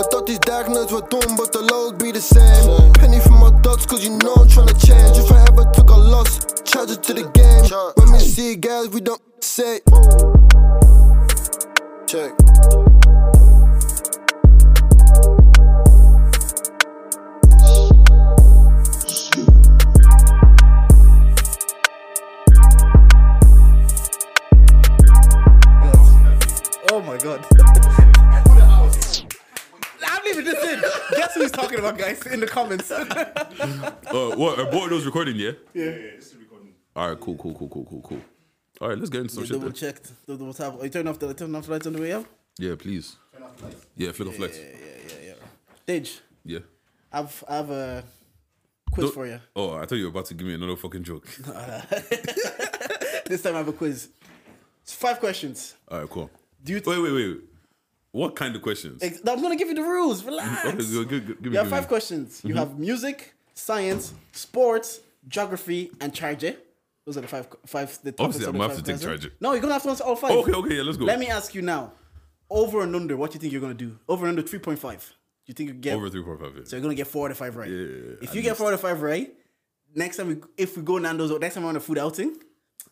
I thought these diagnoses were done, but the load be the same. Penny for my dots, cause you know I'm tryna change. If I ever took a loss, charge it to the game. When we see guys, we don't say. Check. Oh my god. In. Guess who he's talking about, guys? In the comments. Uh, what? Are both of those recording? Yeah. yeah. yeah, It's recording. All right. Cool. Cool. Cool. Cool. Cool. Cool. All right. Let's get into some shit. Double Then. checked. Double tap. Are you turning off the turn off lights on the way out? Yeah. Please. Yeah. Flick of flex. Yeah, yeah, yeah, yeah. Deji, Yeah. I've I've a quiz Don't- for you. Oh, I thought you were about to give me another fucking joke. This time I have a quiz. It's five questions. All right. Cool. Do you? Wait. Wait. Wait. What kind of questions? Ex- I'm gonna give you the rules. Relax. Okay, go- go- go- give me- you have give five me. questions. You have mm-hmm. music, science, sports, geography, and charge. Those are the five. Five. The Obviously, I'm gonna have to take charge. No, you're gonna have to answer all five. Okay. Okay. Yeah. Let's go. Let me ask you now. Over and under, what do you think you're gonna do? Over and under three point five. You think you get? Over three, four, five. Yeah. So you're gonna get four out of five right. Yeah, if at you get four out of five right, next time we if we go Nando's or next time we're on a food outing,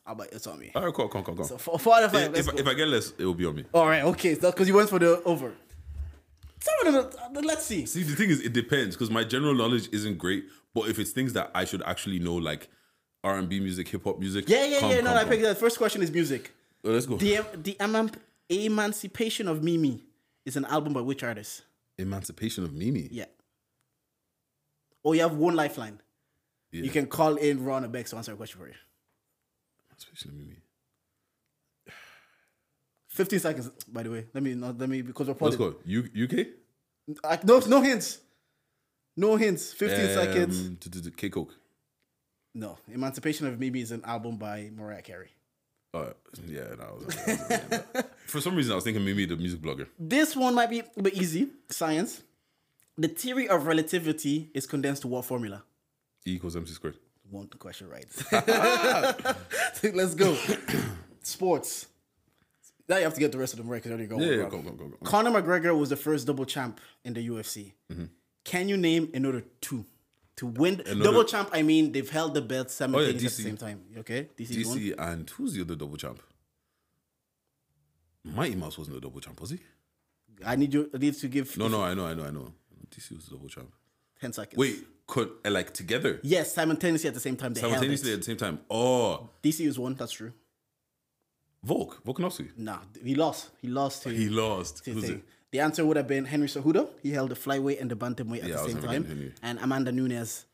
I'll bet it's on me. All right. Cool. Come. Come. Come. So four, four out of five. if, if, if I get less, it will be on me. all right, okay. So because you went for the over. Some of them, let's see. See, the thing is, it depends because my general knowledge isn't great. But if it's things that I should actually know, like R and B music, hip hop music, Yeah, yeah, come, yeah. No, come, I come. picked that. First question is music. Oh, let's go. The the eman- Emancipation of Mimi is an album by which artist? Emancipation of Mimi. Yeah. Oh, you have one lifeline. Yeah. You can call in Ron or Bex to answer a question for you. Of Mimi. 15 seconds, by the way. Let me not let me because we're Let's go. U- UK. I, no, no hints. No hints. 15 seconds. Um, to, to, to K Coke. No. Emancipation of Mimi is an album by Mariah Carey. Uh, yeah, was, was- for some reason I was thinking Mimi, the music blogger. This one might be a bit easy. Science. The theory of relativity is condensed to what formula? E equals MC squared. One question right. Let's go. Sports. Now you have to get the rest of them right because already got Yeah, yeah, go, go, go, go. Conor McGregor was the first double champ in the UFC. Mm-hmm. Can you name another two? To win double champ, I mean they've held the belt simultaneously oh, at the same time. Okay, DC, one. DC and who's the other double champ? Mighty Mouse wasn't a double champ, was he? I need you. I need to give No, no, I know, I know, I know. DC was a double champ. ten seconds. Wait, could uh, like together Yes, simultaneously at the same time. They simultaneously at the same time? Oh. DC was one. That's true. Volk, Volkanovski. Nah, he lost. He lost to He lost. to Who's it? The answer would have been Henry Cejudo. He held the flyweight and the bantamweight at Yeah, the same time, and Amanda Nunes.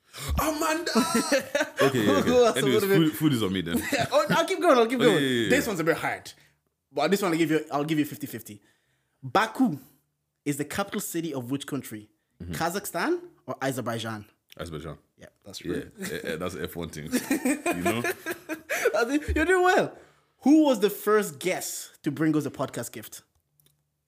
Amanda. okay, yeah, okay. Anyways, food, food is on me then. oh, I'll keep going. I'll keep going. yeah, yeah. This one's a bit hard, but this one I'll give you. I'll give you 50-50. Baku is the capital city of which country? Mm-hmm. Kazakhstan or Azerbaijan? Azerbaijan. Yeah, that's Yeah, right. eh, eh, that's F one thing. You know, You're doing well. Who was the first guest to bring us a podcast gift?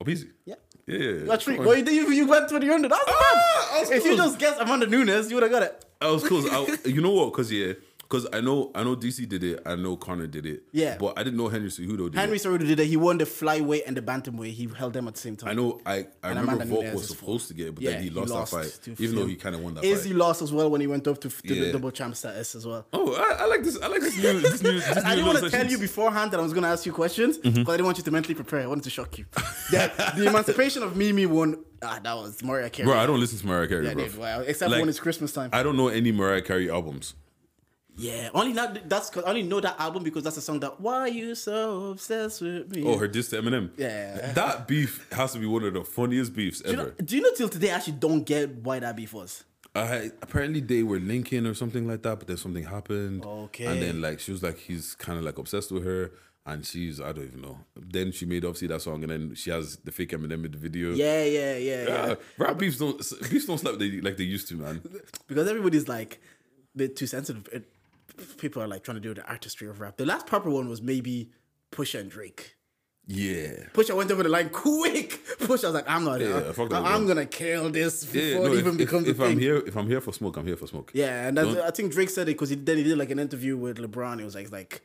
oh, easy. Yeah. Yeah, yeah. That's right. Well, you, you, you went to the under. That's Ah. I was If you close. just guessed Amanda Nunes, you would have got it. I was close. I, you know what? Because yeah, because I know I know DC did it. I know Conor did it. Yeah. but I didn't know Henry Cejudo did it. Henry it. Cejudo did it. He won the flyweight and the bantamweight. He held them at the same time. I know. I I And remember Amanda Volk Nunes was is supposed to get, it, but Yeah, then he lost, that fight, even though he kind of won that fight. Izzy fight. lost as well when he went up to, the Yeah. double champ status as well. Oh, I, I like this. I like this new. This new. This I new didn't want to little tell you beforehand that I was going to ask you questions because Mm-hmm. I didn't want you to mentally prepare. I wanted to shock you. the, the Emancipation of Mimi won. Ah, that was Mariah Carey. Bro, I don't listen to Mariah Carey, yeah, bro. wow. Except Like, when it's Christmas time. I don't know any Mariah Carey albums. Yeah, only not that's cause I only know that album because that's a song that Why You So Obsessed with Me. Oh, her diss to Eminem. Yeah. that beef has to be one of the funniest beefs do you, know, ever. do you know till today I actually don't get why that beef was? I apparently they were linking or something like that, but then something happened. Okay. And then like she was like he's kind of like obsessed with her, and she's I don't even know. Then she made obviously that song, and then she has the fake Eminem in the video. Yeah, yeah, yeah, yeah. Uh, rap beefs don't beefs don't slap they, like they used to, man. because everybody's like bit too sensitive. It, people are like trying to do the artistry of rap. The last proper one was maybe Pusha and Drake. Yeah. Pusha went over the line quick. Pusha was like, I'm not. Yeah, fuck that I, am gonna kill this before Yeah, it even if, becomes if, a if thing. I'm here, if I'm here for smoke, I'm here for smoke. Yeah, and I think Drake said it because he then he did like an interview with LeBron. It was like like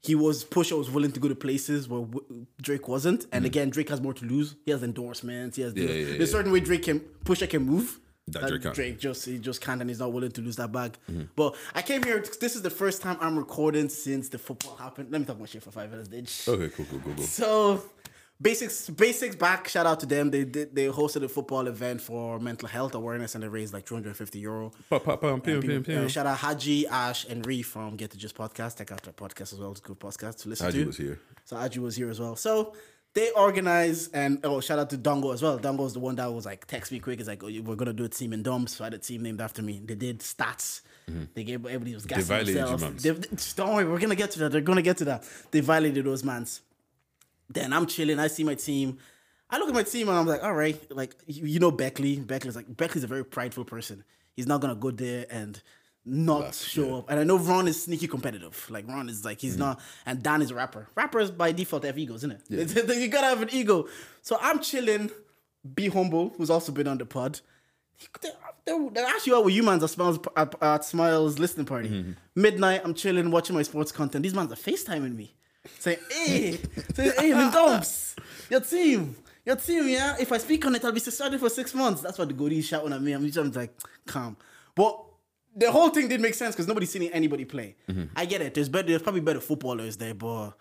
he was Pusha was willing to go to places where w- Drake wasn't, and mm. again Drake has more to lose. He has endorsements. He has. Yeah, yeah, there's yeah. a certain way Drake can Pusha can move. That Drake can't. Drake just he just can't, and he's not willing to lose that bag. Mm-hmm. But I came here. This is the first time I'm recording since the football happened. Let me talk my shit for five minutes, bitch. Okay, cool, cool, cool, cool. So basics basics back. Shout out to them. They did they hosted a football event for mental health awareness and they raised like 250 euro. Pa, pa, pim, People- pim, pim. uh, shout out Haji, Ash, and Ree from Get to Just podcast. Check out their podcast as well. It's a good podcast to listen Haji to. was here. So Haji was here as well. So they organize and oh shout out to Dongo as well. Dongo is the one that was like text me quick. It's like oh, we're gonna do a team in Doms. So I had a team named after me. They did stats. They gave everybody was gassing you, themselves. They- don't worry, we're gonna get to that. They're gonna get to that. They violated those mans. Then I'm chilling. I see my team. I look at my team and I'm like, all right, like you, you know Beckley. Beckley's like Beckley's a very prideful person. He's not gonna go there and not show up. And I know Ron is sneaky competitive. Like Ron is like he's mm. not. And Dan is a rapper. Rappers by default have egos, isn't it? you gotta have an ego. So I'm chilling. Be humble, who's also been on the pod. They're, they're, they're actually out with you, mans at Smiles, at, at Smiles listening party. Mm-hmm. Midnight, I'm chilling, watching my sports content. These mans are FaceTiming me. Saying, hey, saying, hey, Lindumps, your team, your team, yeah. If I speak on it, I'll be suspended for six months. That's what the goodies shouting at me. I'm just like, calm. But the whole thing didn't make sense because nobody's seen anybody play. Mm-hmm. I get it. There's better. There's probably better footballers there, but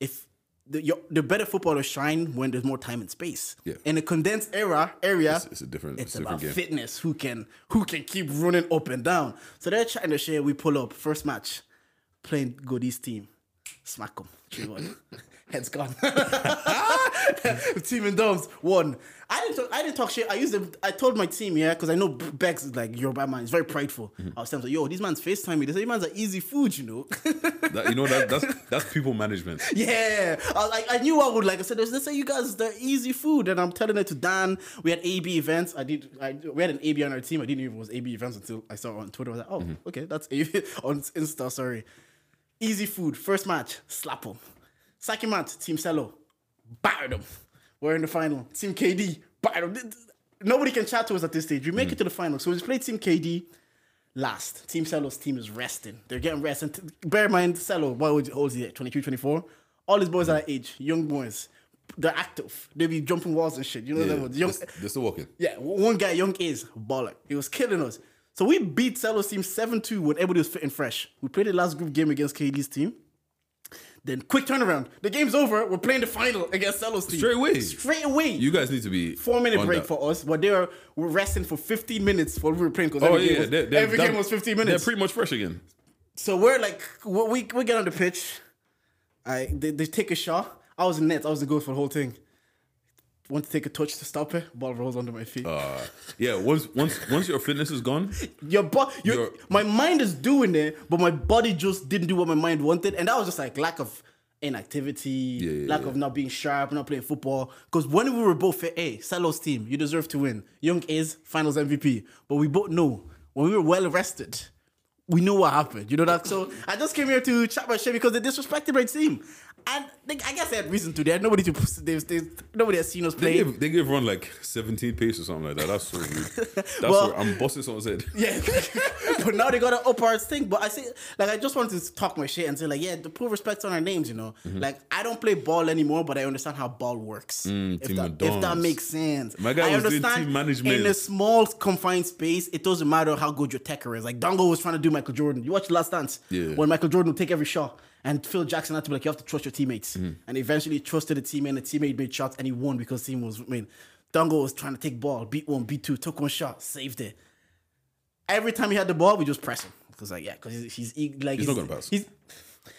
if the your, the better footballers shine when there's more time and space. Yeah. In a condensed era area, It's, it's a different, it's it's different about game. fitness. Who can who can keep running up and down? So they're trying to share. We pull up first match, playing Goodies team, smack them, three one, heads gone. team in domes won. I didn't talk, I didn't talk shit. I used them. I told my team yeah because I know Bex is like Yoruba man. He's very prideful. Mm-hmm. I was telling him yo these man's Facetime me. They say these man's are easy food, you know. That, you know that that's that's people management. Yeah, I, like I knew I would like. I said, "Let's say you guys the easy food," and I'm telling it to Dan. We had AB events. I did. I, we had an AB on our team. I didn't even know it was AB events until I saw it on Twitter. I was like, "Oh, okay, that's AB on Insta." Sorry. Easy food. First match, slap him. Second match, Team Cello, battered them. We're in the final. Team KD, battered them. Nobody can chat to us at this stage. We make it to the final. So we just played Team KD last. Team Cello's team is resting. They're getting rest. And t- bear in mind, Cello, what would- how old is he? at? 22, 24? All his boys are that age, young boys. They're active. They be jumping walls and shit. You know Yeah, them ones. Young, they're still walking. yeah, one guy, young is baller. He was killing us. So we beat Cello's team 7 2 when everybody was fit and fresh. We played the last group game against KD's team. Then quick turnaround. The game's over. We're playing the final against Cello's team. Straight away. Straight away. You guys need to be Four minute break that. for us, but they were, were resting for 15 minutes while we were playing because Oh every, yeah, game, was, they're- they're every game was 15 They're minutes. pretty much fresh again. So we're like, we we, we get on the pitch. I they, they take a shot. I was in net. I was the goal for the whole thing. Want to take a touch to stop it? Ball rolls under my feet. Uh, yeah, once once once your fitness is gone, your bo- your, my mind is doing it, but my body just didn't do what my mind wanted, and that was just like lack of inactivity, yeah, lack yeah. of not being sharp, not playing football. Because when we were both fit, hey, Cello's team, you deserve to win. Young is finals MVP, but we both know when we were well rested, we knew what happened. You know that. So I just came here to chat my shit because they disrespected my team, and they, I guess they had reason to. They had nobody to. They, they, nobody has seen us they play. gave they gave Ron like 17 pace or something like that. That's so weird. That's Well- what I'm busting someone's head. Yeah, but now they got an up our thing. But I say, like, I just wanted to talk my shit and say, like, yeah, to put respect on our names, you know. Mm-hmm. Like, I don't play ball anymore, but I understand how ball works. if, Mm, team that, if that makes sense. My guy I was doing understand team management. in a small confined space. It doesn't matter how good your techer is. Like Dongo was trying to do Michael Jordan. You watch The Last Dance, Yeah. when Michael Jordan would take every shot. And Phil Jackson had to be like, you have to trust your teammates. Mm-hmm. And eventually trusted the teammate, and the teammate made shots, and he won because the team was, I mean, Dongo was trying to take ball, beat one, beat two, took one shot, saved it every time he had the ball, we just press him. Because like yeah, because he's, he's e- like He's not gonna pass. He's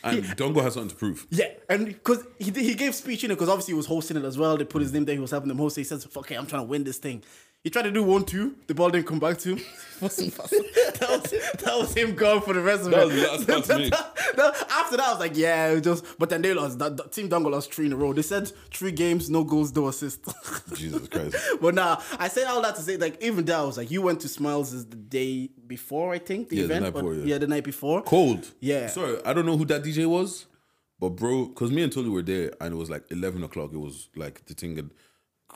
And Dongo has something to prove. yeah, and because he he gave speech in it because obviously he was hosting it as well. They put his name there. He was helping them host. it. He says, "Okay, I'm trying to win this thing." He tried to do one two. The ball didn't come back to him. Wasn't possible. that, was, that was him gone for the rest of That it. was the last pass me. That- after that, I was like, yeah, it was just. But then they lost. That, that team Dongo lost three in a row. They said three games, no goals, no assists. Jesus Christ. but nah, I said all that to say, like, even that, I was like, you went to Smiles is the day before, I think, the Yeah, the event. night or- before, yeah. the night before. Cold. Yeah. Sorry, I don't know who that DJ was, but bro, because me and Tully were there and it was like 11 o'clock. It was like the thing had,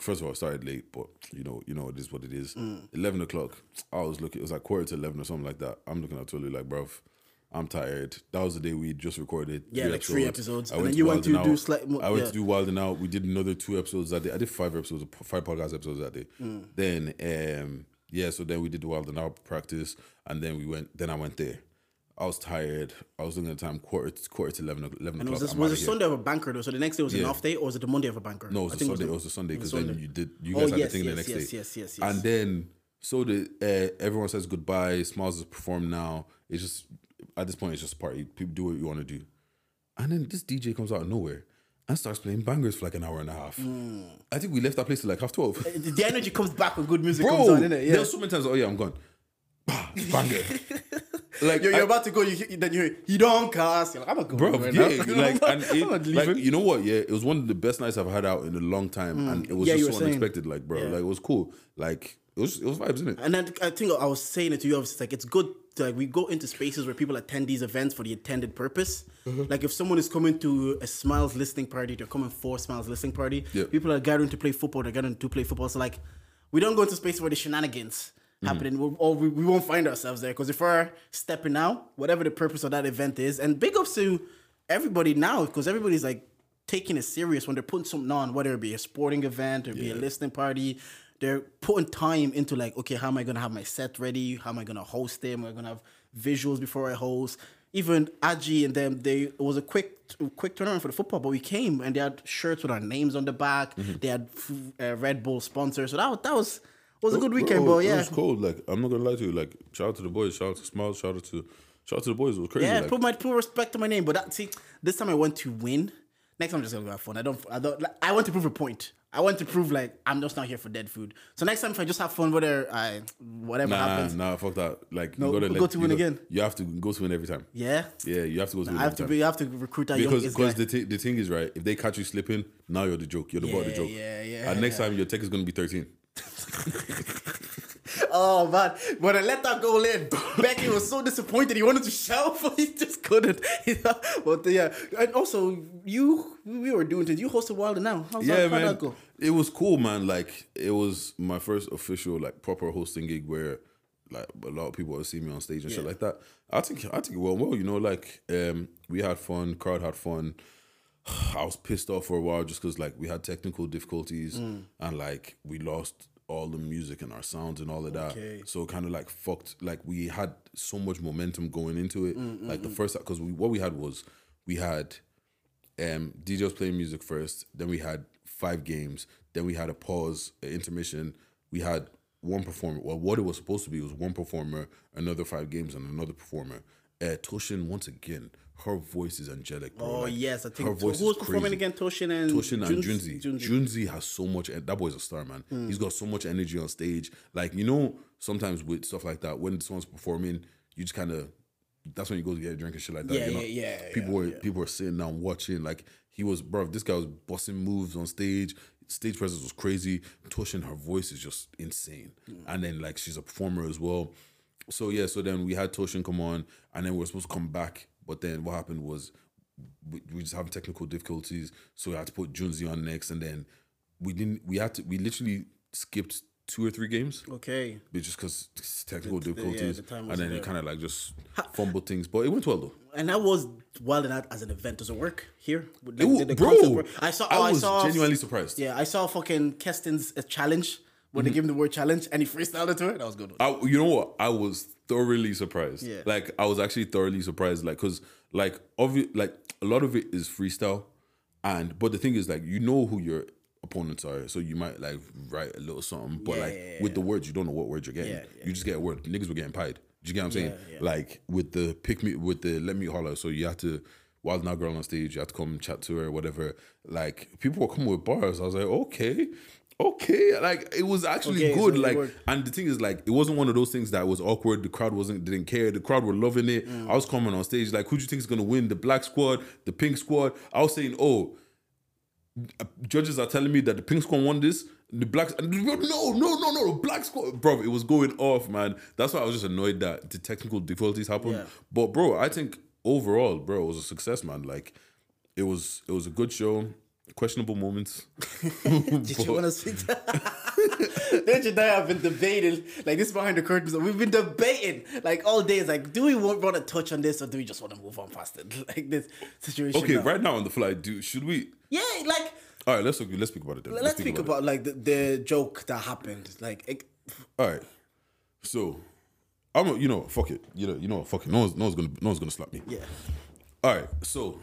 first of all, I started late, but you know, you know, it is what it is. Mm. 11 o'clock. I was looking, it was like quarter to 11 or something like that. I'm looking at Tully like, bro, I'm tired. That was the day we just recorded. Yeah, like three episodes. I And went then to you went to do slight I went yeah. to do Wild and Out. We did another two episodes that day. I did five episodes, five podcast episodes that day. Mm. Then, um, yeah, so then we did the Wild and Out practice, and then we went. Then I went there. I was tired. I was looking at the time quarter to, quarter to 11, 11 And was o'clock. this was it. Sunday of a banker though? So the next day was an Yeah. off day, or was it the Monday of a banker? No, it was I a think Sunday. It the- was a Sunday because then you did. You Oh, guys had yes, the thing the next yes, day. yes, yes, yes. yes. And then so the uh, everyone says goodbye. Smiles has performed now. It's just at this point it's just a party. People do what you want to do. And then this DJ comes out of nowhere and starts playing bangers for like an hour and a half. Hmm. I think we left that place at like half twelve. The, the energy comes back when good music Bro, comes on, innit? there Yeah. was so many times. Oh yeah, I'm gone. Bah, Banger. like You're, you're I- about to go, you, then you he don't cast. You're like, I'm not going Bro, right yeah, now. like, and it, like, you know what? Yeah, it was one of the best nights I've had out in a long time, and it was Mm. Yeah, just so saying. unexpected. Like, bro, Yeah. like it was cool. Like, it was, it was vibes, isn't it? And then I think I was saying it to you. I was like, it's good. To, like we go into spaces where people attend these events for the intended purpose. Mm-hmm. Like if someone is coming to a Smiles listening party, they're coming for Smiles listening party. People are gathering to play football. They're gathering to play football. So like, we don't go into spaces where the shenanigans Happening, or we, we won't find ourselves there. Because if we're stepping out, whatever the purpose of that event is, and big ups to everybody now, because everybody's like taking it serious when they're putting something on, whether it be a sporting event or be a listening party. They're putting time into like, okay, how am I gonna have my set ready? How am I gonna host them? Am I gonna have visuals before I host? Even Aji and them, they it was a quick quick turnaround for the football, but we came and they had shirts with our names on the back. Mm-hmm. They had uh, Red Bull sponsors, so that that was was a good weekend, bro. Yeah, it was cold. Like, I'm not gonna lie to you. Like, shout out to the boys. Shout out to Smiles. Shout out to shout out to the boys. It was crazy. yeah. like, Put my put respect to my name, but that see, this time I want to win. Next time I'm just gonna go have fun. I don't. I don't. Like, I want to prove a point. I want to prove like I'm just not here for dead food. So next time if I just have fun, whether I whatever Nah, happens, nah, fuck that. Like, No, you gotta go to you win again. You have to go to win every time. yeah. Yeah, you have to go to win I have every to time. be. I have to recruit that because because the, the thing is right if they catch you slipping now you're the joke you're the butt of the joke yeah, yeah, and next time your tech is going to be 13 Oh man, when I let that goal in, Becky was so disappointed. He wanted to shout, but he just couldn't. but yeah, and also you, we were doing things. You hosted Wild and Out. How's yeah that, how'd that go? it was cool man like it was my first official like proper hosting gig where like a lot of people would see me on stage and shit like that i think i think it went well you know like um we had fun crowd had fun I was pissed off for a while just because like we had technical difficulties Mm. and like we lost all the music and our sounds and all of that. Okay. So kind of like fucked. Like we had so much momentum going into it. Mm, like the first because we what we had was we had um DJs playing music first. Then we had five games. Then we had a pause, an intermission. We had one performer. Well, what it was supposed to be was one performer, another five games, and another performer. Uh, Toshin once again, her voice is angelic. Bro. Oh Like, yes, I her think. So voice who was is performing crazy. again? Toshin and Toshin and Junzi- Junzi. Has so much. That boy's a star, man. Hmm. He's got so much energy on stage. Like you know, sometimes with stuff like that, when someone's performing, you just kind of. That's when you go to get a drink and shit like that. Yeah, you know? yeah, yeah, People yeah, were yeah. people were sitting down watching. Like he was, bro. This guy was busting moves on stage. Stage presence was crazy. Toshin, her voice is just insane. Hmm. And then like she's a performer as well. So yeah, so then we had Toshin come on, and then we were supposed to come back. But then what happened was we, we just having technical difficulties, so we had to put Junzi on next, and then we didn't. We had to. We literally skipped two or three games, Okay. but just because technical The- the- yeah, difficulties, the and wasn't then it kind of like just fumbled things. But it went well though. And that was Wild and Out as an event. Does it work here? Did- It, did the bro, work? I saw. I oh, was saw, genuinely surprised. Yeah, I saw fucking Keston's uh, challenge when Mm-hmm. they gave him the word challenge and he freestyled it to it. That was good. I, you know what? I was thoroughly surprised. Yeah. Like I was actually thoroughly surprised. Like because like obvi- like a lot of it is freestyle, and but the thing is like you know who your opponents are, so you might like write a little something, but Yeah, like yeah, with the words you don't know what words you're getting. You just get a word. Niggas were getting pied. Do you get what I'm saying? Like with the pick me with the let me holler. So you have to. Wild now girl on stage, you have to come chat to her, whatever. Like people were coming with bars. I was like, okay, okay. Like it was actually Okay, good. like worked. and the thing is, like, it wasn't one of those things that was awkward. The crowd wasn't didn't care. The crowd were loving it. Mm. I was coming on stage like, who do you think is gonna win? The black squad, the pink squad. I was saying, oh, judges are telling me that the pink squad won this. The blacks no, no, no, no, no, black squad, bro. It was going off, man. That's why I was just annoyed that the technical difficulties happened. Yeah. But bro, I think overall, bro, it was a success, man. Like, it was, it was a good show. Questionable moments. Did you want to speak? To- You and I have been debating, like this behind the curtains. We've been debating like all day. It's like, do we want, to touch on this or do we just want to move on past it? Like this situation. Okay, now. right now on the fly, do should we? Yeah, like All right, let's let's speak about it. Then. let's speak about like the, the joke that happened. Like, it. All right, so I'm a, you know fuck it. You know you know fuck it. No one's no one's gonna no one's gonna slap me. yeah, All right, so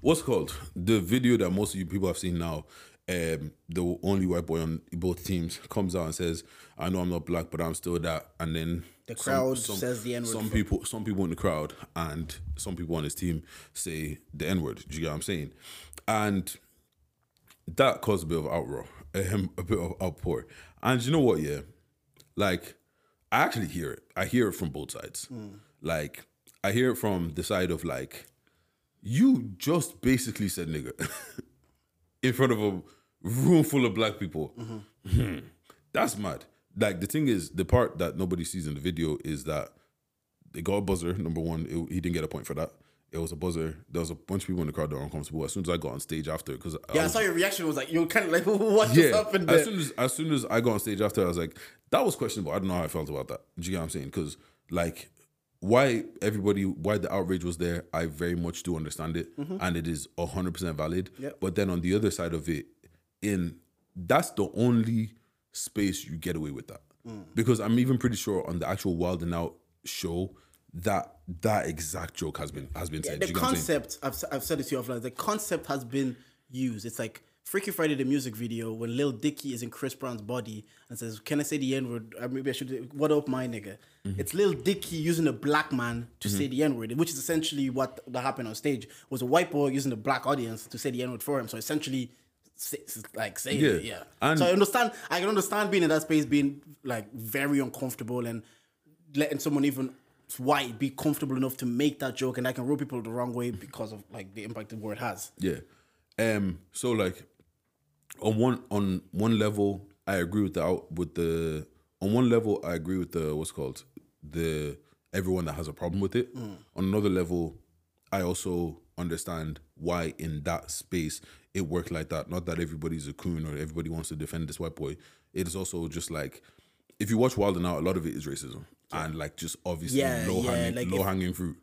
what's called the video that most of you people have seen now. Um, the only white boy on both teams comes out and says, "I know I'm not black, but I'm still that." And then The crowd says the N-word Some people, some people in the crowd, and some people on his team say the N word. Do you get what I'm saying? And that caused a bit of outroar, um, a bit of outpour. And you know what? Yeah, like I actually hear it. I hear it from both sides. Like I hear it from the side of like, you just basically said nigga in front of a room full of black people. Hmm. That's mad. Like the thing is, the part that nobody sees in the video is that they got a buzzer. Number one, it- he didn't get a point for that. It was a buzzer. There was a bunch of people in the crowd that were uncomfortable. As soon as I got on stage after, because yeah. I was, saw your reaction. Was like you were kind of like, what just yeah, happened there? as soon as as soon as I got on stage after, I was like, that was questionable. I don't know how I felt about that. Do you get what I'm saying? Because like, why everybody, why the outrage was there, I very much do understand it, and it is hundred percent valid. Mm-hmm. Yep. But then on the other side of it, in that's the only space you get away with that, Mm. because I'm even pretty sure on the actual Wild and Out show that that exact joke has been has been said. the you get what I'm saying? concept I've, I've said it to you offline the concept has been used it's like Freaky Friday the music video when Lil Dicky is in Chris Brown's body and says can I say the N-word maybe I should what up my nigga Mm-hmm. it's Lil Dicky using a black man to say the N-word which is essentially what that happened on stage was a white boy using the black audience to say the N-word for him so essentially like saying Yeah. it yeah And- so I understand I can understand being in that space being like very uncomfortable and letting someone even white be comfortable enough to make that joke and I can rub people the wrong way because of like the impact the word has. Yeah. Um. So like, on one on one level, I agree with the with the on one level, I agree with the what's called the everyone that has a problem with it. Mm. On another level, I also understand why in that space it worked like that. Not that everybody's a coon or everybody wants to defend this white boy. It is also just like if you watch Wild and Out, a lot of it is racism and like just obviously Yeah, low yeah, hanging like low if- hanging fruit.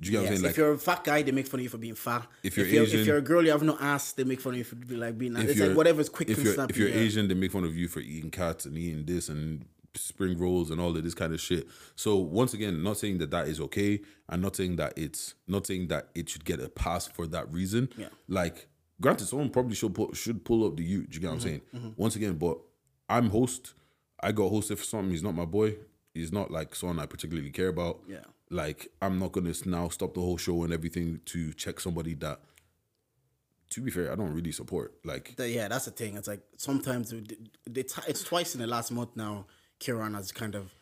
Do you get what I'm Yes, saying? if you're a fat guy, they make fun of you for being fat. If you're if Asian- if you're a girl, you have no ass, they make fun of you for like being. It's you're like whatever's quick if and you're, snappy. If you're yeah. Asian, they make fun of you for eating cats and eating this and spring rolls and all of this kind of shit. So once again, not saying that that is okay. I'm not saying that it's not saying that it should get a pass for that reason. Yeah. Like, granted, someone probably should put should pull up the you. Do you get what Mm-hmm, I'm saying? Once again, but I'm host. I got hosted for something. He's not my boy. He's not like someone I particularly care about. Yeah. Like I'm not gonna now stop the whole show and everything to check somebody that. To be fair, I don't really support. Like yeah, that's the thing. It's like sometimes they, they, it's twice in the last month now. Kieran has kind of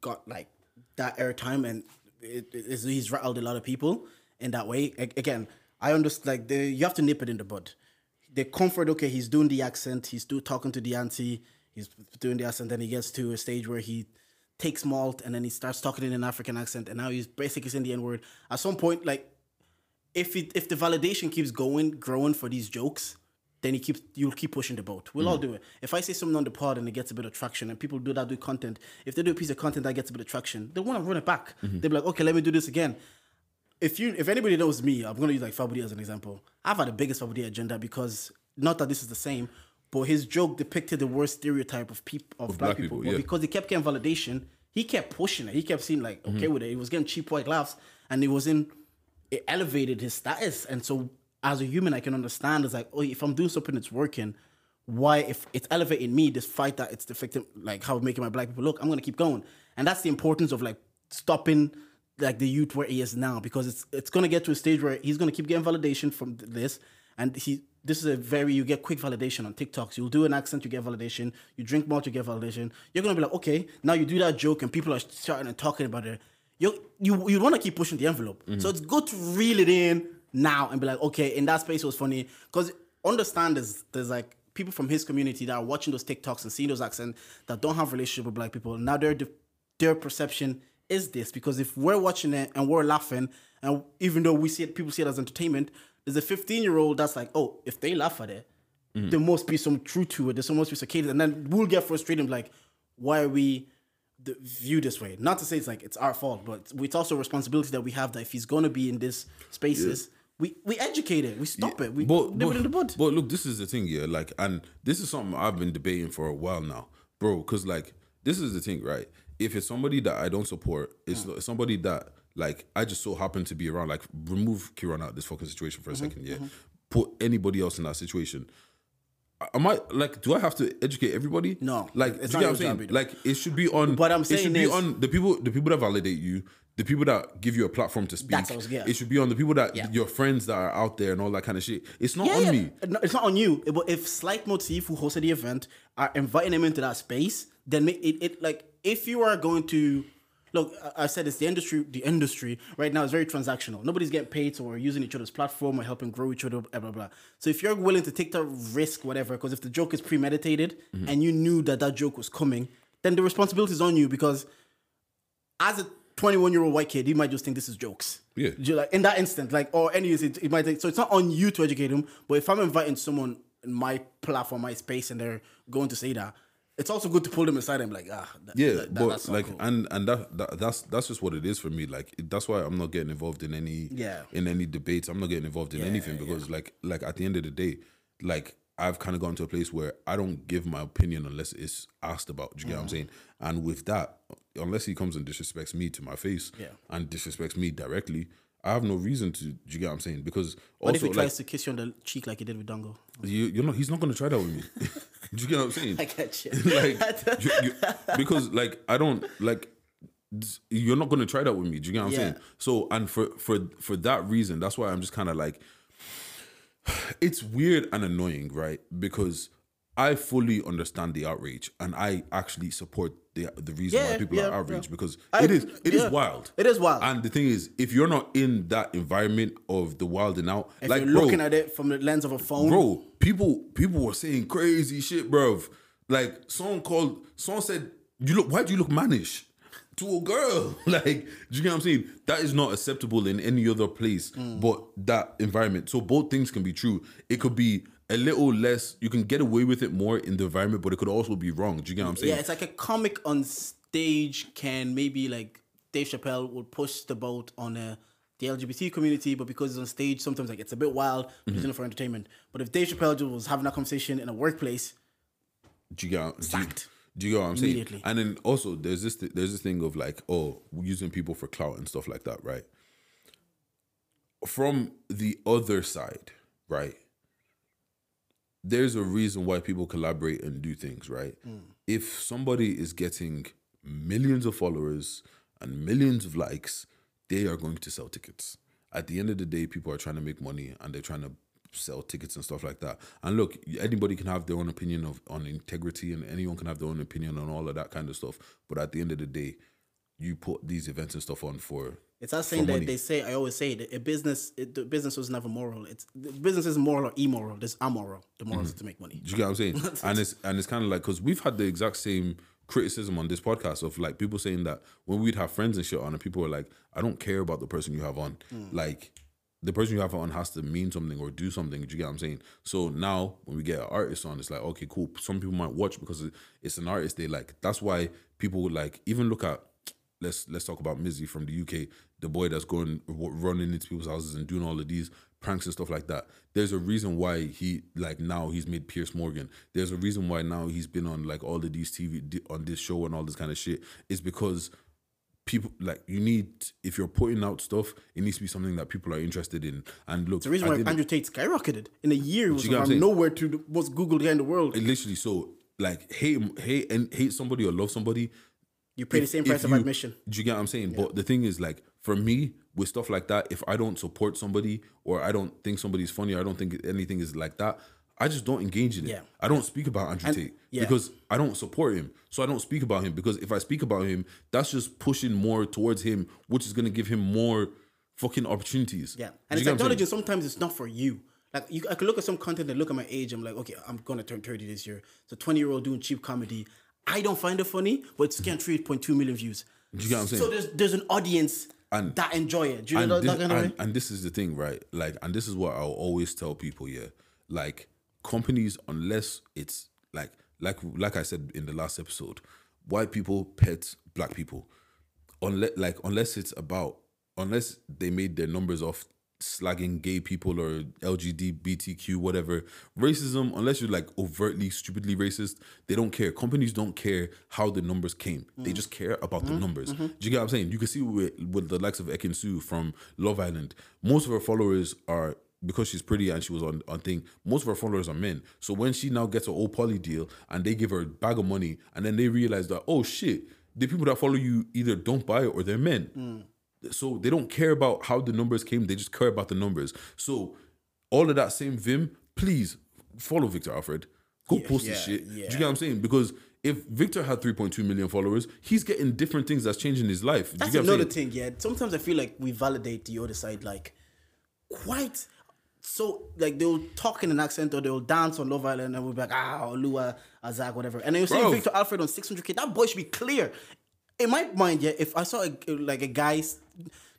got like that airtime, and it, it, he's rattled a lot of people in that way. Again, I understand. Like you have to nip it in the bud. The comfort, okay, he's doing the accent. He's do talking to the auntie. He's doing the accent. Then he gets to a stage where he takes malt, and then he starts talking in an African accent, and now he's basically saying the N word. At some point, like if it if the validation keeps going growing for these jokes, then he keeps you'll keep pushing the boat. We'll all mm. do it. If I say something on the pod and it gets a bit of traction, and people do that do content, if they do a piece of content that gets a bit of traction, they want to run it back. Mm-hmm. They'll be like, okay, let me do this again. If you if anybody knows me, I'm gonna use like Fabudi as an example. I've had the biggest Fabudi agenda because not that this is the same, but his joke depicted the worst stereotype of people of, black, black people. people, But yeah. because he kept getting validation, he kept pushing it. He kept seeing like okay mm-hmm. with it. He was getting cheap white laughs, and it was in it elevated his status. And so as a human, I can understand it's like, oh, if I'm doing something that's working, why if it's elevating me this fight that it's affecting like how making my black people look, I'm gonna keep going. And that's the importance of like stopping like the youth where he is now because it's it's gonna get to a stage where he's gonna keep getting validation from this. And he this is a very you get quick validation on TikToks. You'll do an accent, you get validation. You drink more, you get validation. You're gonna be like, okay, now you do that joke and people are starting and talking about it you you you want to keep pushing the envelope. Mm-hmm. So it's good to reel it in now and be like, okay, in that space it was funny because understand there's there's like people from his community that are watching those TikToks and seeing those accents that don't have relationship with black people. Now their their perception is this because if we're watching it and we're laughing and even though we see it, people see it as entertainment, there's a 15 year old that's like, oh, if they laugh at it, there must be some truth to it. There must be some cadence, and then we'll get frustrated. Like, why are we the, viewed this way? Not to say it's like it's our fault, but it's also a responsibility that we have. That if he's going to be in this spaces, we we educate it, we stop it, we but, nip but, it in the bud. but look, this is the thing, yeah. Like, and this is something I've been debating for a while now, bro. Because like, this is the thing, right? If it's somebody that I don't support, it's Mm. somebody that like I just so happen to be around. Like, remove Kieran out of this fucking situation for a Mm-hmm, second, yeah. Put anybody else in that situation. Am I like? Do I have to educate everybody? No, like, it's do not what I'm saying? Like, it should be on. What I'm it should saying be is- on the people, the people that validate you, the people that give you a platform to speak. That's what I was- yeah. It should be on the people that Yeah. your friends that are out there and all that kind of shit. It's not Yeah, on yeah. me. No, it's not on you. But if Slight Motif, who hosted the event, are inviting him into that space, then it, it like if you are going to look, I- said it's the industry. The industry right now is very transactional. Nobody's getting paid, so we're using each other's platform or helping grow each other. Blah blah blah. So if you're willing to take that risk, whatever, because if the joke is premeditated Mm-hmm. and you knew that that joke was coming, then the responsibility is on you because as a 21 year old white kid, you might just think this is jokes. Yeah. Like in that instant, like or anyways, it, it might take. So it's not on you to educate him, but if I'm inviting someone in my platform, my space, and they're going to say that, it's also good to pull them aside and be like, ah, that, Yeah, that- but that's not like, cool. and and that, that that's that's just what it is for me. Like, it- that's why I'm not getting involved in any Yeah. in any debates. I'm not getting involved in anything because like like at the end of the day, like I've kind of gone to a place where I don't give my opinion unless it's asked about. Do you get what I'm Mm. saying? And with that, unless he comes and disrespects me to my face Yeah. and disrespects me directly, I have no reason to. Do you get what I'm saying? Because what if also he like tries to kiss you on the cheek like he did with Dongo? you, you're not. He's not going to try that with me. do you get what I'm saying? I get you. like you, you, because like I don't like you're not gonna try that with me. Do you get what I'm Yeah. saying? So and for for for that reason, that's why I'm just kind of like it's weird and annoying, right? Because I fully understand the outrage and I actually support the the reason why people yeah, are outraged yeah. because I- it is it is yeah. wild. It is wild. And the thing is, if you're not in that environment of the wild and out, If like you're bro, looking at it from the lens of a phone, bro, people people were saying crazy shit, bro. Like someone called, someone said, "You look, why do you look mannish?" To a girl, like, do you get what I'm saying? That is not acceptable in any other place Mm. but that environment. So both things can be true. It could be a little less. You can get away with it more in the environment, but it could also be wrong. Do you get what I'm saying? Yeah, it's like a comic on stage can maybe like Dave Chappelle will push the boat on uh, the LGBT community, but because it's on stage, sometimes like it's a bit wild, but Mm-hmm. it's for entertainment. But if Dave Chappelle was having a conversation in a workplace, Do you get what, do you, Sacked. do you get what I'm saying? And then also there's this th- there's this thing of like oh using people for clout and stuff like that, right? From the other side, right? There's a reason why people collaborate and do things, right? Mm. If somebody is getting millions of followers and millions of likes, they are going to sell tickets. At the end of the day, people are trying to make money and they're trying to sell tickets and stuff like that. And look, anybody can have their own opinion of on integrity and anyone can have their own opinion on all of that kind of stuff. But at the end of the day, you put these events and stuff on for it's that saying that money. they say. I always say that a business, it, the business was never moral. It's the business is moral or immoral. There's amoral. The moral Mm-hmm. is to make money. Do you get what I'm saying? and it's and it's kind of like because we've had the exact same criticism on this podcast of like people saying that when we'd have friends and shit on, and people were like, "I don't care about the person you have on." Like the person you have on has to mean something or do something. Do you get what I'm saying? So now when we get an artist on, it's like, okay, cool. Some people might watch because it's an artist they like. That's why people would like even look at. Let's let's talk about Mizzy from the UK, the boy that's going running into people's houses and doing all of these pranks and stuff like that. There's a reason why he like now he's made Piers Morgan. There's a reason why now he's been on like all of these TV on this show and all this kind of shit. It's because people like you need if you're putting out stuff, it needs to be something that people are interested in. And look, The reason why Andrew Tate skyrocketed in a year was you get what I'm from nowhere to the most Googled guy in the world. it literally so like hate hate and hate somebody or love somebody You pay the same if price of admission. Do you get what I'm saying? But the thing is, like, for me, with stuff like that, if I don't support somebody or I don't think somebody's funny, or I don't think anything is like that, I just don't engage in it. Yeah. I don't speak about Andrew Tate yeah. because I don't support him. So I don't speak about him because if I speak about him, that's just pushing more towards him, which is gonna give him more fucking opportunities. Yeah, and it's get what I'm saying? acknowledging sometimes it's not for you. Like you, I could look at some content and look at my age. I'm like, okay, I'm gonna turn thirty this year. So twenty year old doing cheap comedy. I don't find it funny, but it's getting three point two million views. Do you get what I'm saying? So there's there's an audience And- that enjoy it. Do you and know that, this, that kind of and, way? and this is the thing, right? Like, and this is what I'll always tell people, yeah. Like, companies unless it's like like like I said in the last episode, white people pet black people. Unless like unless it's about unless they made their numbers off slagging gay people or LGBTQ whatever. Racism unless you're like overtly stupidly racist they don't care. Companies don't care how the numbers came. They just care about the mm-hmm. numbers. Mm-hmm. Do you get what I'm saying? You can see with, with the likes of Ekin from Love Island. Most of her followers are because she's pretty and she was on, on thing, most of her followers are men. So when she now gets an old poly deal and they give her a bag of money and then they realize that, oh shit, the people that follow you either don't buy it or they're men. Mm. So they don't care about how the numbers came, they just care about the numbers. So all of that same vim, please follow Victor Alfred. Go post this yeah, shit. Do you get what I'm saying? Because if Victor had 3.2 million followers, he's getting different things that's changing his life. Do That's you get another thing, yeah. Sometimes I feel like we validate the other side, like quite so like they'll talk in an accent or they'll dance on Love Island and we'll be like, ah, Lua, Azak, whatever. And then you see Bro. Victor Alfred on 600k, that boy should be clear. In my mind, yeah, if I saw a, like a guy,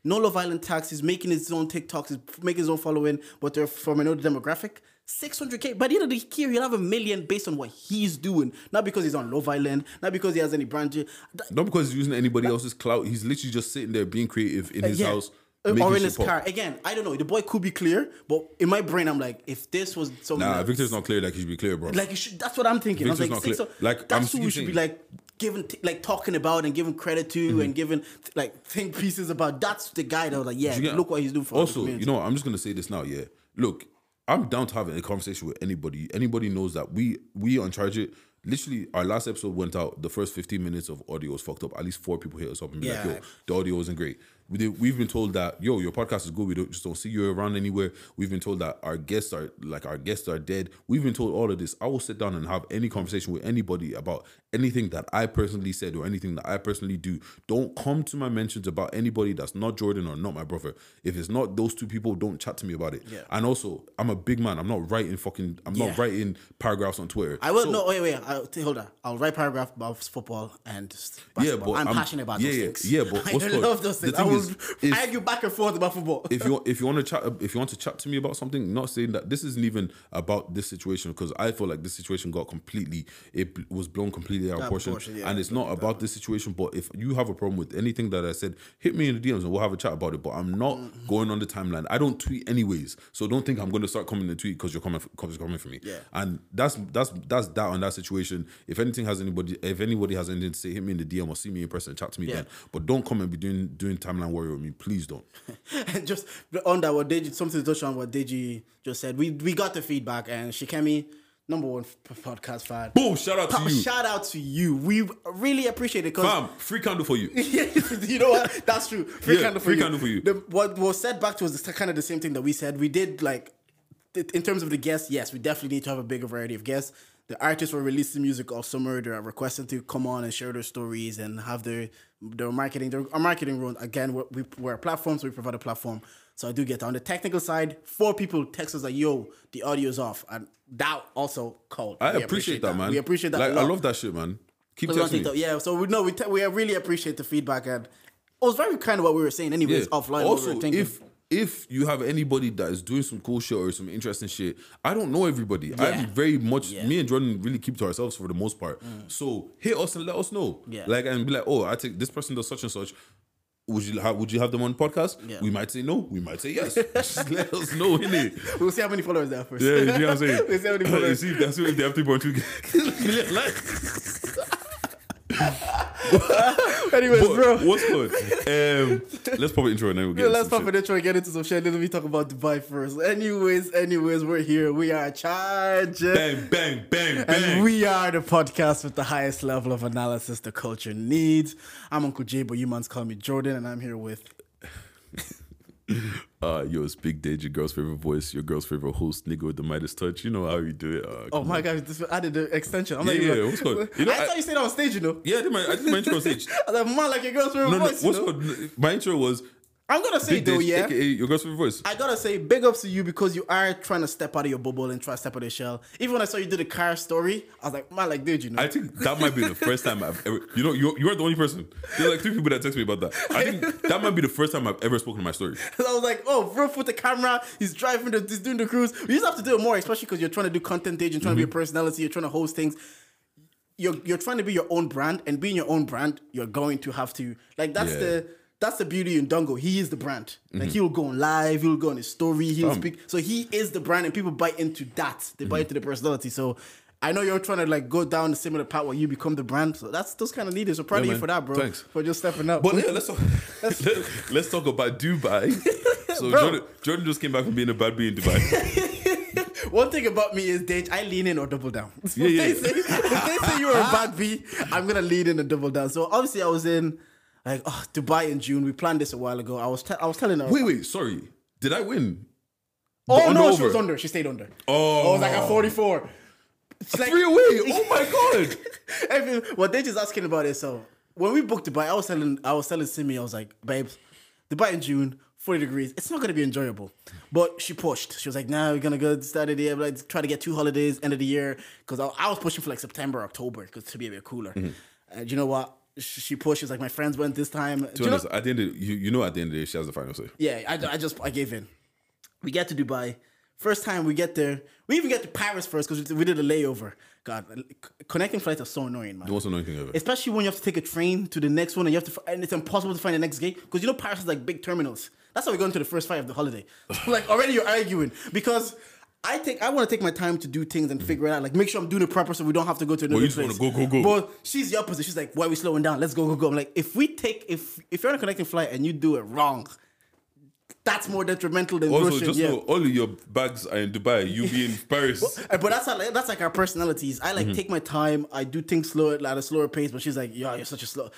no Love Island tax, he's making his own TikToks, he's making his own following, but they're from another demographic. 600k. By the end of the year, he'll have a million based on what he's doing, not because he's on Love Island, not because he has any brand. That- Not because he's using anybody else's clout. He's literally just sitting there being creative in his yeah. house. Uh, making or in his pop. car. Again, I don't know. The boy could be clear, but in my brain, I'm like, if this was something, Nah, Victor's not clear like he should be clear, bro. like, should, that's what I'm thinking. I was Victor's like, not clear. so Like, that's I'm who we should be like giving, t- like talking about and giving credit to Mm-hmm. and giving like think pieces about. That's the guy that was like, yeah, get- look what he's doing for. Also, you know, what, I'm just gonna say this now. Yeah, look, I'm down to having a conversation with anybody. Anybody knows that we we on charge it. Literally, our last episode went out. The first 15 minutes of audio was fucked up. At least four people hit us up and be Yeah. like, "Yo, the audio wasn't great." We've been told that, "Yo, your podcast is good. We don't just don't see you around anywhere." We've been told that our guests are like our guests are dead. We've been told all of this. I will sit down and have any conversation with anybody about anything that I personally said or anything that I personally do. Don't come to my mentions about anybody that's not Jordan or not my brother. If it's not those two people, don't chat to me about it. Yeah. And also, I'm a big man. I'm not writing fucking. I'm Yeah. not writing paragraphs on Twitter. I will So- no wait wait I'll, hold on I'll write paragraph about football and just Yeah, basketball. but I'm, I'm- passionate about yeah, those yeah, things. yeah, but I love those the things. I will if- argue back and forth about football. if you if you want to chat if you want to chat to me about something, not saying that this isn't even about this situation because I feel like this situation got completely it was blown completely out of proportion, proportion, yeah, and it's not about this situation. But if you have a problem with anything that I said, hit me in the DMs and we'll have a chat about it. But I'm not Mm-hmm. going on the timeline. I don't tweet anyways, so don't think I'm going to start coming to tweet because you're coming because you're coming for me. Yeah. and that's that's that's that on that situation. If anything has anybody, if anybody has anything to say, hit me in the DM or see me in person, and chat to me Yeah. then. But don't come and be doing doing timeline warrior with me, please don't. and just on that, what Deji, something to touch on what Deji just said. We we got the feedback, and Shikemi, number one podcast fan. Boom! Shout out to you. Shout out to you. We really appreciate it because Fam, free candle for you. you know what? That's true. Free Yeah, candle for free you. candle for you. The, what was said back to us is kind of the same thing that we said. We did like, in terms of the guests, yes, we definitely need to have a bigger variety of guests. The artists were releasing music all summer. They're requesting to come on and share their stories and have their their marketing. Their our marketing run again. We're, we, we're a platform, so we provide a platform. So I do get that. On the technical side, four people text us like, "Yo, the audio's off," and that also called. I We appreciate, that, man. We appreciate that. Like, I love that shit, man. Keep texting me. Yeah, so we know we, te- we really appreciate the feedback and it was very kind of what we were saying anyways Yeah. offline. what we Also, if if you have anybody that is doing some cool shit or some interesting shit, I don't know everybody. I'm very much Yeah. Mm. me and Jordan really keep to ourselves for the most part. So hit us and let us know. Yeah. Like and be like, oh, I take this person does such and such. Would you have would you have them on podcast? Yeah. We might say no, we might say yes. Just let us know, innit? we'll see how many followers there are first. Yeah, you know what I'm saying? We'll see how many You followers. see if that's if they have 3.2 million likes. Anyways, But bro. What's good? Um, let's pop an intro and then we'll get Yeah, let's pop an intro and get into some shit. Let me talk about Dubai first. Anyways, anyways, we're here. We are charged. Bang, bang, bang, And bang. we are the podcast with the highest level of analysis the culture needs. I'm Uncle J, but you mans call me Jordan, and I'm here with Uh, yo, it's Big Deji, your girl's favorite voice, your girl's favorite host, nigga with the Midas touch. You know how you do it. Uh, Oh my on. god, this I did the extension. I'm Yeah, not yeah, even. what's good? You know, I, I- thought you said that on stage, you know. Yeah, I did my, I did my intro on stage. I was like, man, like your girl's favorite No, no, voice. what's you know? good? My intro was, I'm gonna say Big though, Dish, yeah. aka your girl's favorite voice. I gotta say, big ups to you because you are trying to step out of your bubble and try to step out of your shell. Even when I saw you do the car story, I was like, man, like, dude, you know. I think that might be the first time I've ever. You know, you're, you're the only person. There are like three people that text me about that. I think that might be the first time I've ever spoken to my story. I was like, oh, bro, put the camera. He's driving, the, he's doing the cruise. You just have to do it more, especially because you're trying to do content you're trying to be a mm-hmm. personality, you're trying to host things. You're you're trying to be your own brand, and being your own brand, you're going to have to like that's Yeah. the that's the beauty in Dongo. He is the brand. Like mhm. he'll go on live, he'll go on his story, he'll Fam. speak. So he is the brand, and people buy into that. They buy mhm. into the personality. So. I know you're trying to like go down a similar path where you become the brand, so that's those kind of needed. So proud Yeah, of you for that, bro. Thanks. for just stepping up. But yeah, let's talk. let's, let's talk about Dubai. So Jordan, Jordan just came back from being a bad bee in Dubai. One thing about me is, Deji, I lean in or double down. So Yeah, yeah, if, they say, if they say you're a bad B, I'm gonna lean in and double down. So obviously, I was in like oh, Dubai in June. We planned this a while ago. I was te- I was telling her. wait, wait, sorry. Did I win? oh no, under she was under. She stayed under. Oh. I was like at 44. It's like- Three away. Oh my god. What they just asking about it. So when we booked Dubai, I was telling I was telling Simi, I was like, babes, Dubai in June, 40 degrees. It's not gonna be enjoyable. But she pushed. She was like, nah, we're gonna go start of the year, like try to get two holidays, end of the year. Cause I, I was pushing for like September, October, because to be a bit cooler. Mm-hmm. And you know what? She she pushed. She was like, my friends went this time. To be know- at the end of you, you know, at the end of the day, she has the final say. yeah, I, I just I gave in. We get to Dubai. First time we get there, we even get to Paris first because we did a layover. God, connecting flights are so annoying, man. The most annoying thing ever. Especially when you have to take a train to the next one and you have to, and it's impossible to find the next gate because you know Paris has like big terminals. That's how we go into the first fight of the holiday. like already you're arguing because I think I want to take my time to do things and mm. figure it out. Like make sure I'm doing it proper so we don't have to go to another you just place. go, go, go. But she's the opposite. She's like, why are we slowing down? Let's go, go, go. I'm like, if we take if if you're on a connecting flight and you do it wrong, that's more detrimental than Also, rushing. just yeah. know all of your bags are in Dubai. You be in Paris. Uh, But that's how, that's like our personalities. I Mm-hmm. like take my time. I do things slow at a slower pace. But she's like, "Yeah, you're such a slow."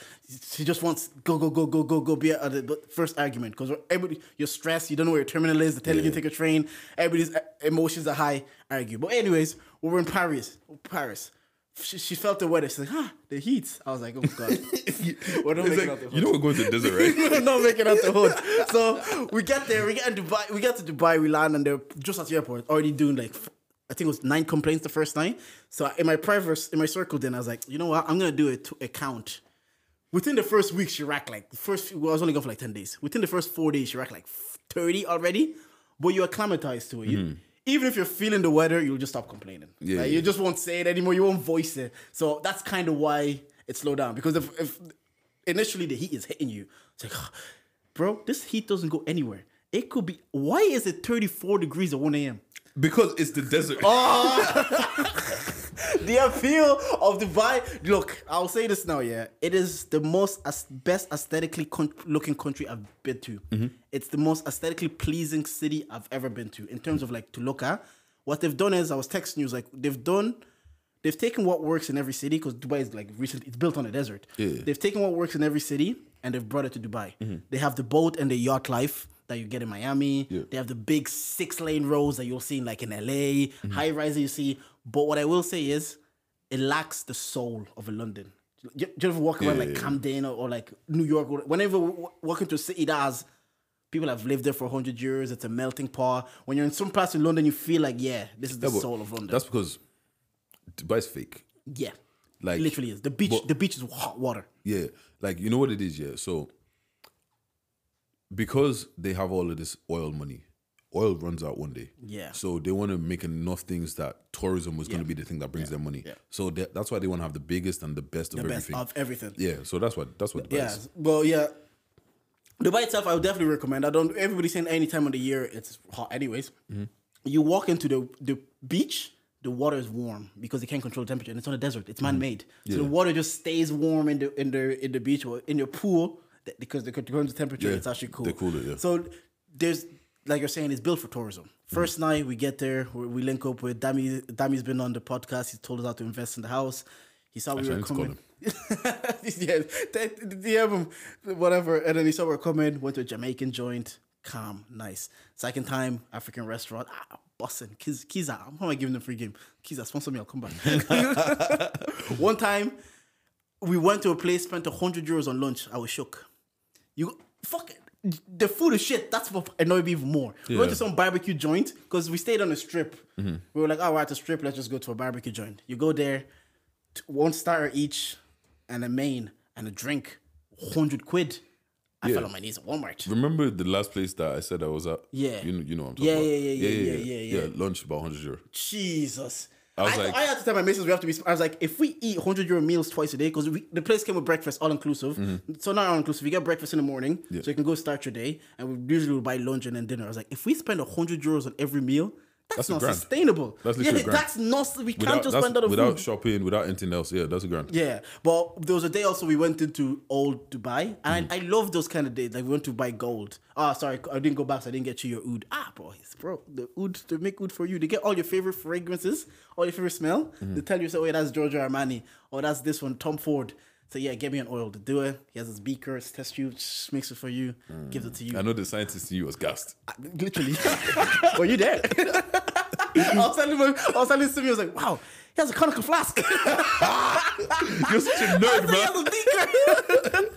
She just wants go go go go go go. Be at the but first argument because everybody you're stressed. You don't know where your terminal is. They're telling you to take a train. Everybody's uh, emotions are high. Argue. But anyways, we were in Paris. Paris. She, she felt the weather. She's like, "Ah, the heat." I was like, "Oh God." we're not It's making like, out the you know we're going to the desert, right? we're not making out the hood. So we get there, we get in Dubai, we get to Dubai, we land, and they're just at the airport, already doing like, I think it was nine complaints the first night. So in my private, in my circle, then I was like, you know what, I'm gonna do a, t- a count. Within the first week, she racked like the first. Well, I was only gone for like ten days. Within the first four days, she racked like thirty already. But you're acclimatized to it. You- even if you're feeling the weather, you'll just stop complaining. Yeah, Like, yeah. You just won't say it anymore. You won't voice it. So that's kind of why it slowed down. Because if, if initially the heat is hitting you, it's like, bro, this heat doesn't go anywhere. It could be. Why is it 34 degrees at 1 a.m.? Because it's the desert. Ah! the appeal of the Dubai. Look, I'll say this now. Yeah, it is the most as- best aesthetically con- looking country I've been to. Mm-hmm. It's the most aesthetically pleasing city I've ever been to in terms of like to look at. What they've done is I was texting you, like they've done. They've taken what works in every city because Dubai is like recently it's built on a desert. Yeah. They've taken what works in every city and they've brought it to Dubai. Mm-hmm. They have the boat and the yacht life that you get in Miami. Yeah. They have the big six lane roads that you'll see in like in LA, mm-hmm. high rise you see. But what I will say is, it lacks the soul of a London. Do you, ever walk around Yeah, like. Camden or, or like New York? Or, whenever we w- walk into a city that has people have lived there for hundred years, it's a melting pot. When you're in some parts in London, you feel like yeah, this is the Yeah, soul of London. That's because Dubai's fake. yeah, Like- it literally is. The beach, but- the beach is hot water. Yeah, like you know what it is, yeah. So because they have all of this oil money, oil runs out one day. Yeah. So they want to make enough things that tourism was going to be the thing that brings them money. Yeah. So that, that's why they want to have the biggest and the best of everything. The best everything. of everything. yeah. So that's what that's what. Dubai Yeah. is. Well, yeah. Dubai itself, I would definitely recommend. I don't. Everybody's saying any time of the year it's hot. Anyways, Mm-hmm. you walk into the the beach. The water is warm because they can't control the temperature, and it's on a desert. It's man made, so the Mm-hmm. Yeah. water just stays warm in the in the in the beach or in your pool because they control the temperature. Yeah, It's actually cool. they cool it, yeah. So there's like you're saying, it's built for tourism. 1st night we get there, we, we link up with Dami. Dami's been on the podcast. He's told us how to invest in the house. He saw we I were need to call coming. yeah, DM him, whatever. And then he saw we're coming, went to a Jamaican joint, calm, nice. Second time, African restaurant, ah, bussin'. Kiz, Kiza, I'm gonna give them free game. Kiza, sponsor me, I'll come back. One time, we went to a place, spent 100 euros on lunch. I was shook. You, fuck it. the food is shit. That's what annoyed me even more. We went to some barbecue joint because we stayed on a strip. Mm-hmm. We were like, oh, we're at the strip. Let's just go to a barbecue joint. You go there, one starter each, and a main and a drink, hundred quid. I Yeah. fell on my knees at Walmart. Remember the last place that I said I was at? Yeah. You know, you know what I'm talking Yeah, about. yeah, yeah, yeah, yeah, yeah, yeah. lunch about 100 euro. Jesus. I, I was I, like- had to tell my missus we have to be. I was like, if we eat hundred euro meals twice a day, because the place came with breakfast, all inclusive. So not all inclusive. You get breakfast in the morning, Mm-hmm. Yeah. so you can go start your day. And we usually would buy lunch and then dinner. I was like, if we spend hundred euros on every meal, that's, That's not grand. sustainable. That's yeah, literally a grand. that's not. We Without, can't just spend the without food. shopping, without anything else. Yeah, that's a grand. Yeah, but there was a day also we went into old Dubai, and I, I love those kind of days. Like we went to buy gold. Ah, sorry, I didn't go back, so I didn't get you your oud. Ah, boys, bro, the oud they make oud for you. They get all your favorite fragrances, all your favorite smell. They tell you, say, oh yeah, that's Giorgio Armani, or that's this one, Tom Ford. So yeah, get me an oil to do it. He has his beaker, his test tube, just makes it for you, gives it to you. I know the scientist in you was gassed. Literally. Were you there? I was telling him, I was telling Simi, I was like, wow, he has a conical flask. You're such a nerd, He has man. a beaker.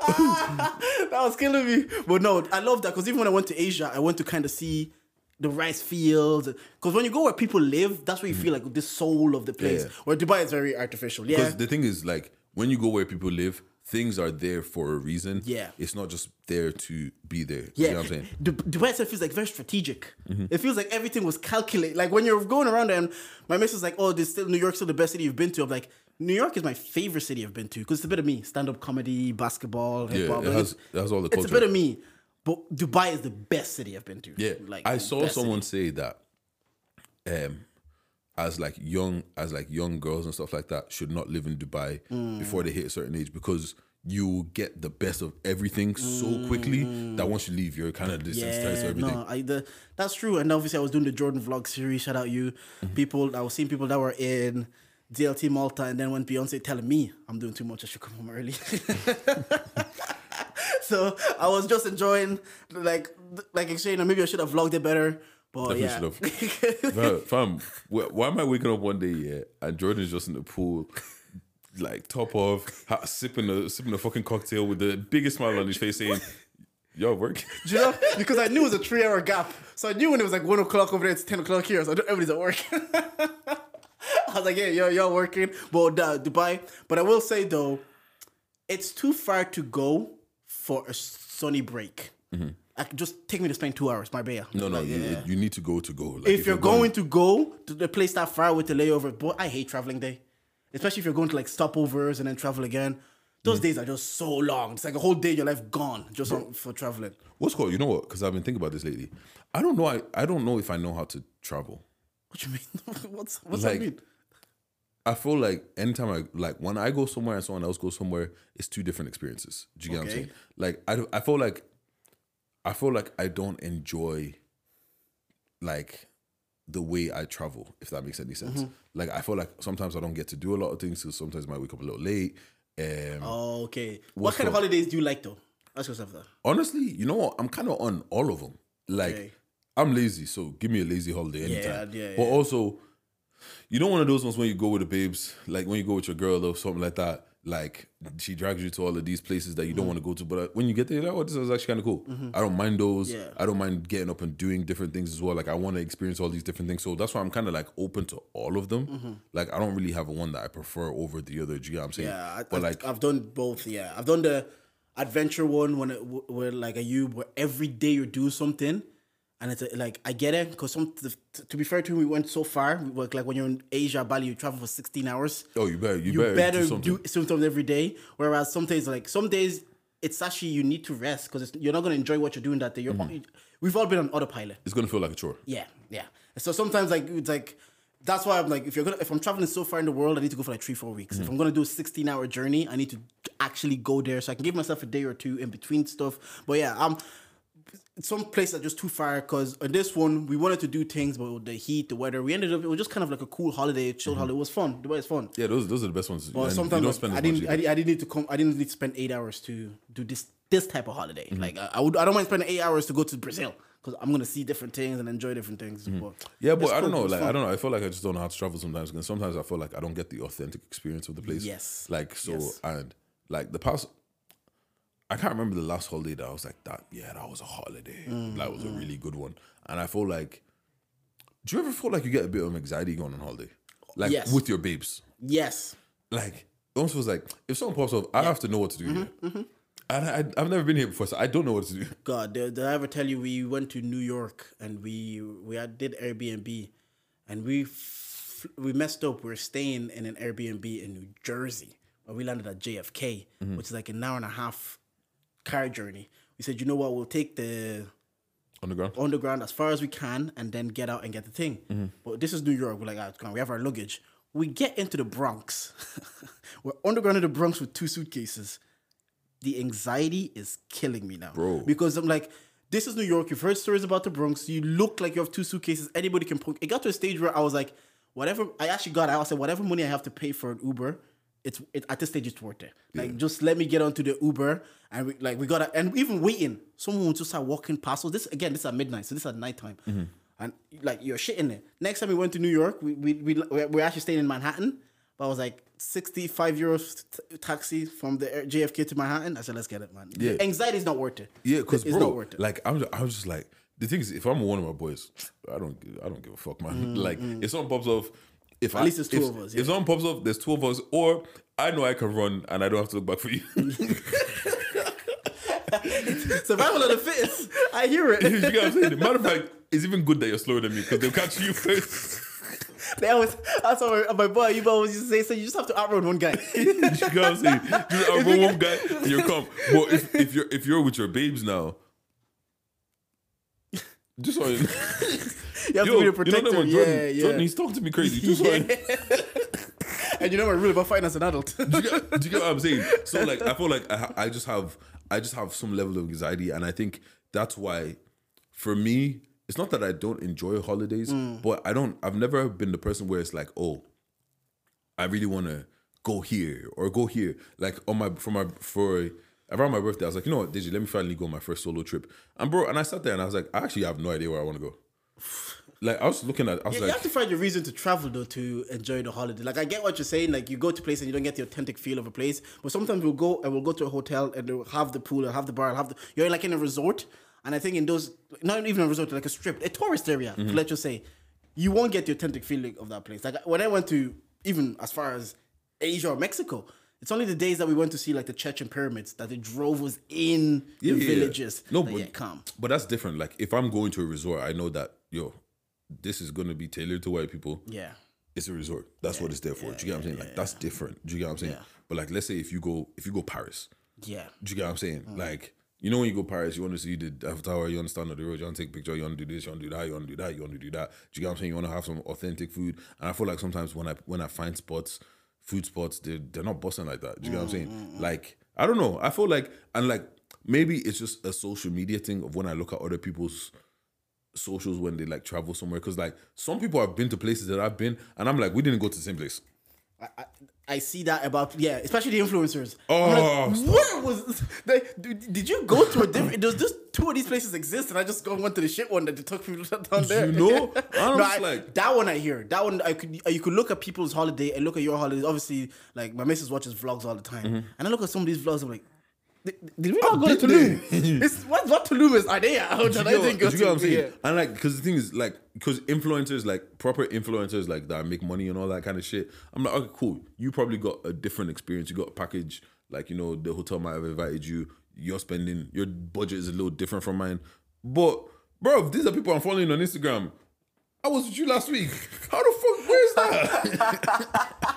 Ah, that was killing me. But no, I love that because even when I went to Asia, I went to kind of see the rice fields. Because when you go where people live, that's where you feel like the soul of the place. Yeah. Where Dubai is very artificial. Yeah. Because the thing is, like, when you go where people live, things are there for a reason. Yeah. It's not just there to be there. Yeah, You know what I'm saying? Mm-hmm. Dubai itself feels like very strategic. It feels like everything was calculated. Like when you're going around there, and my miss is like, "Oh, this still New York's still the best city you've been to." I'm like, New York is my favorite city I've been to because it's a bit of me: stand-up comedy, basketball, hip Yeah, hop. it has, it has all the it's a bit of me. But Dubai is the best city I've been to. Yeah, like I saw someone city. say that, um, as like young as like young girls and stuff like that should not live in Dubai Mm. before they hit a certain age because you get the best of everything so quickly that once you leave, you're kind of desensitized to. Yeah, everything. no, I the, that's true. And obviously, I was doing the Jordan vlog series. Shout out you, Mm-hmm. people. I was seeing people that were in DLT Malta, and then when Beyonce telling me I'm doing too much, I should come home early. so I was just enjoying, like, like saying, maybe I should have vlogged it better. But Definitely yeah, Fam, fam, why am I waking up one day, yeah, and Jordan's just in the pool, like top off, ha- sipping a sipping a fucking cocktail with the biggest smile on his face, saying, "Yo, work." Do you know? Because I knew it was a three hour gap. So I knew when it was like one o'clock over there, it's 10 o'clock here. So everybody's at work. I was like, yeah, yo, y'all working. But uh, Dubai. But I will say though, it's too far to go for a sunny break. I could just take me to spend two hours, Marbella. Mm-hmm. No, no, Like, you, yeah. you need to go to go. Like, if, you're going, to go to the place that far with the layover, but I hate traveling day. Especially if you're going to like stopovers and then travel again. Those Mm. days are just so long. It's like a whole day of your life gone just on, for traveling. what's called, you know what? Because I've been thinking about this lately. I don't know. I, I don't know if I know how to travel. What you mean? what's what's Like, that mean? I feel like anytime I like when I go somewhere and someone else goes somewhere, it's two different experiences. Do you get what I'm saying? Like I, don't- I feel like I feel like I don't enjoy like the way I travel, if that makes any sense. Mm-hmm. Like I feel like sometimes I don't get to do a lot of things, so sometimes I might wake up a little late. Um, Oh, okay. What kind of holidays do you like though? Ask yourself that. honestly, you know what? I'm kind of on all of them. Like Okay. I'm lazy, so give me a lazy holiday anytime. yeah, but yeah. also, you know, one of those ones when you go with the babes, like when you go with your girl or something like that. Like she drags you to all of these places that you Mm-hmm. don't want to go to, but uh, when you get there, you're like, oh, this is actually kind of cool. I don't mind those. Yeah. I don't mind getting up and doing different things as well. Like I want to experience all these different things, so that's why I'm kind of like open to all of them. Mm-hmm. Like I don't really have one that I prefer over the other. Do you get what I'm saying? Yeah, I, but I've, like I've done both. Yeah, I've done the adventure one when it where like a you where every day you do something, and it's like I get it because some to, to be fair to him, we went so far. We work like when you're in Asia, Bali, you travel for sixteen hours. oh, you better, you, you better, better, do something. do sometimes every day. Whereas some days, like some days, it's actually you need to rest because you're not going to enjoy what you're doing that day. You're, Mm-hmm. We've all been on autopilot. it's gonna feel like a chore. Yeah, yeah. So sometimes like it's like that's why I'm like if you're gonna if I'm traveling so far in the world, I need to go for like three four weeks. If I'm gonna do a 16 hour journey, I need to actually go there so I can give myself a day or two in between stuff. But yeah, um. Some places are just too far because on this one we wanted to do things, but with the heat, the weather, we ended up it was just kind of like a cool holiday, chill holiday. It was fun. the way it's fun. Yeah, those those are the best ones. But And sometimes like, I didn't. I, I didn't need to come. I didn't need to spend eight hours to do this this type of holiday. Mm-hmm. Like I, I would, I don't mind spending eight hours to go to Brazil because I'm gonna see different things and enjoy different things. But Mm-hmm. Yeah, but I don't cool, know. Like fun. I don't know. I feel like I just don't know how to travel sometimes. And sometimes I feel like I don't get the authentic experience of the place. Yes. Like so, Yes. and like the past, I can't remember the last holiday that I was like that. Yeah, that was a holiday. Mm, that was a really good one. And I feel like, do you ever feel like you get a bit of anxiety going on holiday, like Yes. with your babes? Yes. Like it almost feels like if someone pops up, I have to know what to do. Mm-hmm, here. And I, I've never been here before, so I don't know what to do. God, did, did I ever tell you we went to New York and we we had, did Airbnb, and we f- we messed up. We were staying in an Airbnb in New Jersey, but we landed at JFK, which is like an hour and a half car journey. We said, you know what, we'll take the On the ground. underground as far as we can and then get out and get the thing. But this is New York. We're like, ah, come on, we have our luggage. We get into the Bronx. We're underground in the Bronx with two suitcases. The anxiety is killing me now. Bro. Because I'm like, this is New York. You've heard stories about the Bronx. You look like you have two suitcases. Anybody can put it got to a stage where I was like, whatever I actually got out, I said, whatever money I have to pay for an Uber, it's it, at this stage it's worth it. Like just let me get onto the Uber and we like we gotta and even waiting, someone would just start walking past. So this again, this is at midnight, so this is at nighttime. Mm-hmm. And like you're shitting there. Next time we went to New York, we we we we we're actually staying in Manhattan. But I was like 65 euros t- taxi from the JFK to Manhattan. I said, let's get it, man. Yeah. Anxiety is not worth it. Yeah, because it's bro, not worth it. like I'm, I was just like the thing is, if I'm one of my boys, I don't, I don't give a fuck, man. Mm-hmm. like if someone pops off, if At Mm, least there's two if, of us, If someone pops up, there's two of us, or I know I can run and I don't have to look back for you. Survival of the fittest. I hear it. you get what I'm saying? Matter of fact, it's even good that you're slower than me because they'll catch you first. They always, that's what my, my boy, you always used to say, so you just have to outrun one guy. you get what I'm saying? Just a one guy and you're calm. But if, if you're if you're with your babes now, just so you, have yo, to be the you know protector. yeah, Jordan, yeah. Jordan, he's talking to me crazy. Just so you- and you know my rule about fighting as an adult. do you, get, do you get what I'm saying? So like, I feel like I, I just have, I just have some level of anxiety, and I think that's why, for me, it's not that I don't enjoy holidays, mm. but I don't. I've never been the person where it's like, oh, I really want to go here or go here. Like on my for my for around my birthday, I was like, you know what, Deji, let me finally go on my first solo trip. And bro, and I sat there and I was like, I actually have no idea where I want to go. Like I was looking at, I was You, like, you have to find a reason to travel though to enjoy the holiday. Like I get what you're saying. Like you go to a place and you don't get the authentic feel of a place. But sometimes we'll go and we'll go to a hotel and they'll have the pool or have the bar, and have the you're like in a resort. And I think in those not even a resort, like a strip, a tourist area, Mm-hmm. let's just say, you won't get the authentic feeling of that place. Like when I went to even as far as Asia or Mexico. It's only the days that we went to see like the Chichen pyramids that they drove us in Yeah, the yeah, yeah. villages. No, Like, but yeah, come. But that's different. Like if I'm going to a resort, I know that yo, this is gonna be tailored to white people. Yeah. It's a resort. That's what it's there for. do you get what I'm saying? Like that's different. Do you get what I'm saying? Yeah. But like, let's say if you go, if you go Paris, Yeah. do you get what I'm saying? Mm. Like, you know when you go Paris, you want to see the Eiffel Tower, you want to stand on the road, you want to take a picture, you want to do this, you want to do that, you want to do that, you want to do that. Do you get what I'm saying? You want to have some authentic food. And I feel like sometimes when I when I find spots, food spots, they're they're not busting like that. Do you get what I'm saying? Mm, Like, I don't know. I feel like and like maybe it's just a social media thing of when I look at other people's socials when they like travel somewhere. Cause like some people have been to places that I've been, and I'm like, we didn't go to the same place. I, I, I see that about yeah, especially the influencers. Oh, like, where was they, did you go to a different? Does just two of these places exist, and I just go went to the shit one that they took people down there. you know? I'm No, I- like- that one. I hear that one. I could you could look at people's holiday and look at your holidays. Obviously, like my missus watches vlogs all the time, Mm-hmm. and I look at some of these vlogs. I'm like. Did did we oh, not go to Tulum? it's, what what Tulum is? Are they out? Do And you I didn't go get what I'm saying? yeah. And like, because the thing is, like, because influencers, like proper influencers, like that make money and all that kind of shit. I'm like, okay, cool. You probably got a different experience. You got a package, like you know, the hotel might have invited you. You're spending your budget is a little different from mine. But bro, these are people I'm following on Instagram. I was with you last week. How the fuck? That?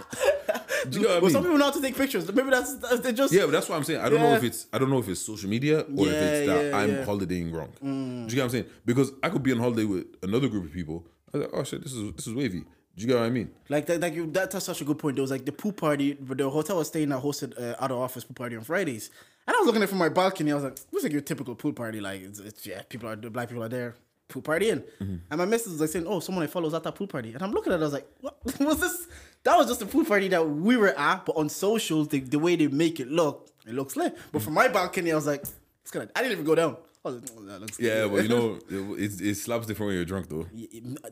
Do you know what I Well, mean? some people know how to take pictures. Maybe that's, that's they just Yeah, but that's what I'm saying. I don't know if it's I don't know if it's social media or if it's that yeah, I'm yeah. holidaying wrong. Do you get what I'm saying? Because I could be on holiday with another group of people. I was like, oh shit, this is this is wavy. Do you get what I mean? Like that, like you, that, that's such a good point. There was like the pool party, but the hotel I was staying at hosted uh, out of office pool party on Fridays, and I was looking at it from my balcony. I was like, "Looks like your typical pool party. Like, it's, it's yeah, people are the black people are there, pool partying." Mm-hmm. And my message was like saying, "Oh, someone I follow is at that pool party," and I'm looking at it. I was like, "What was this? That was just a pool party that we were at, but on socials, the, the way they make it look, it looks lit. But from my balcony, I was like, it's kind of. I didn't even go down. I was like, "Oh, that looks Yeah, lit." but you know, it, it, slaps different when you're drunk though.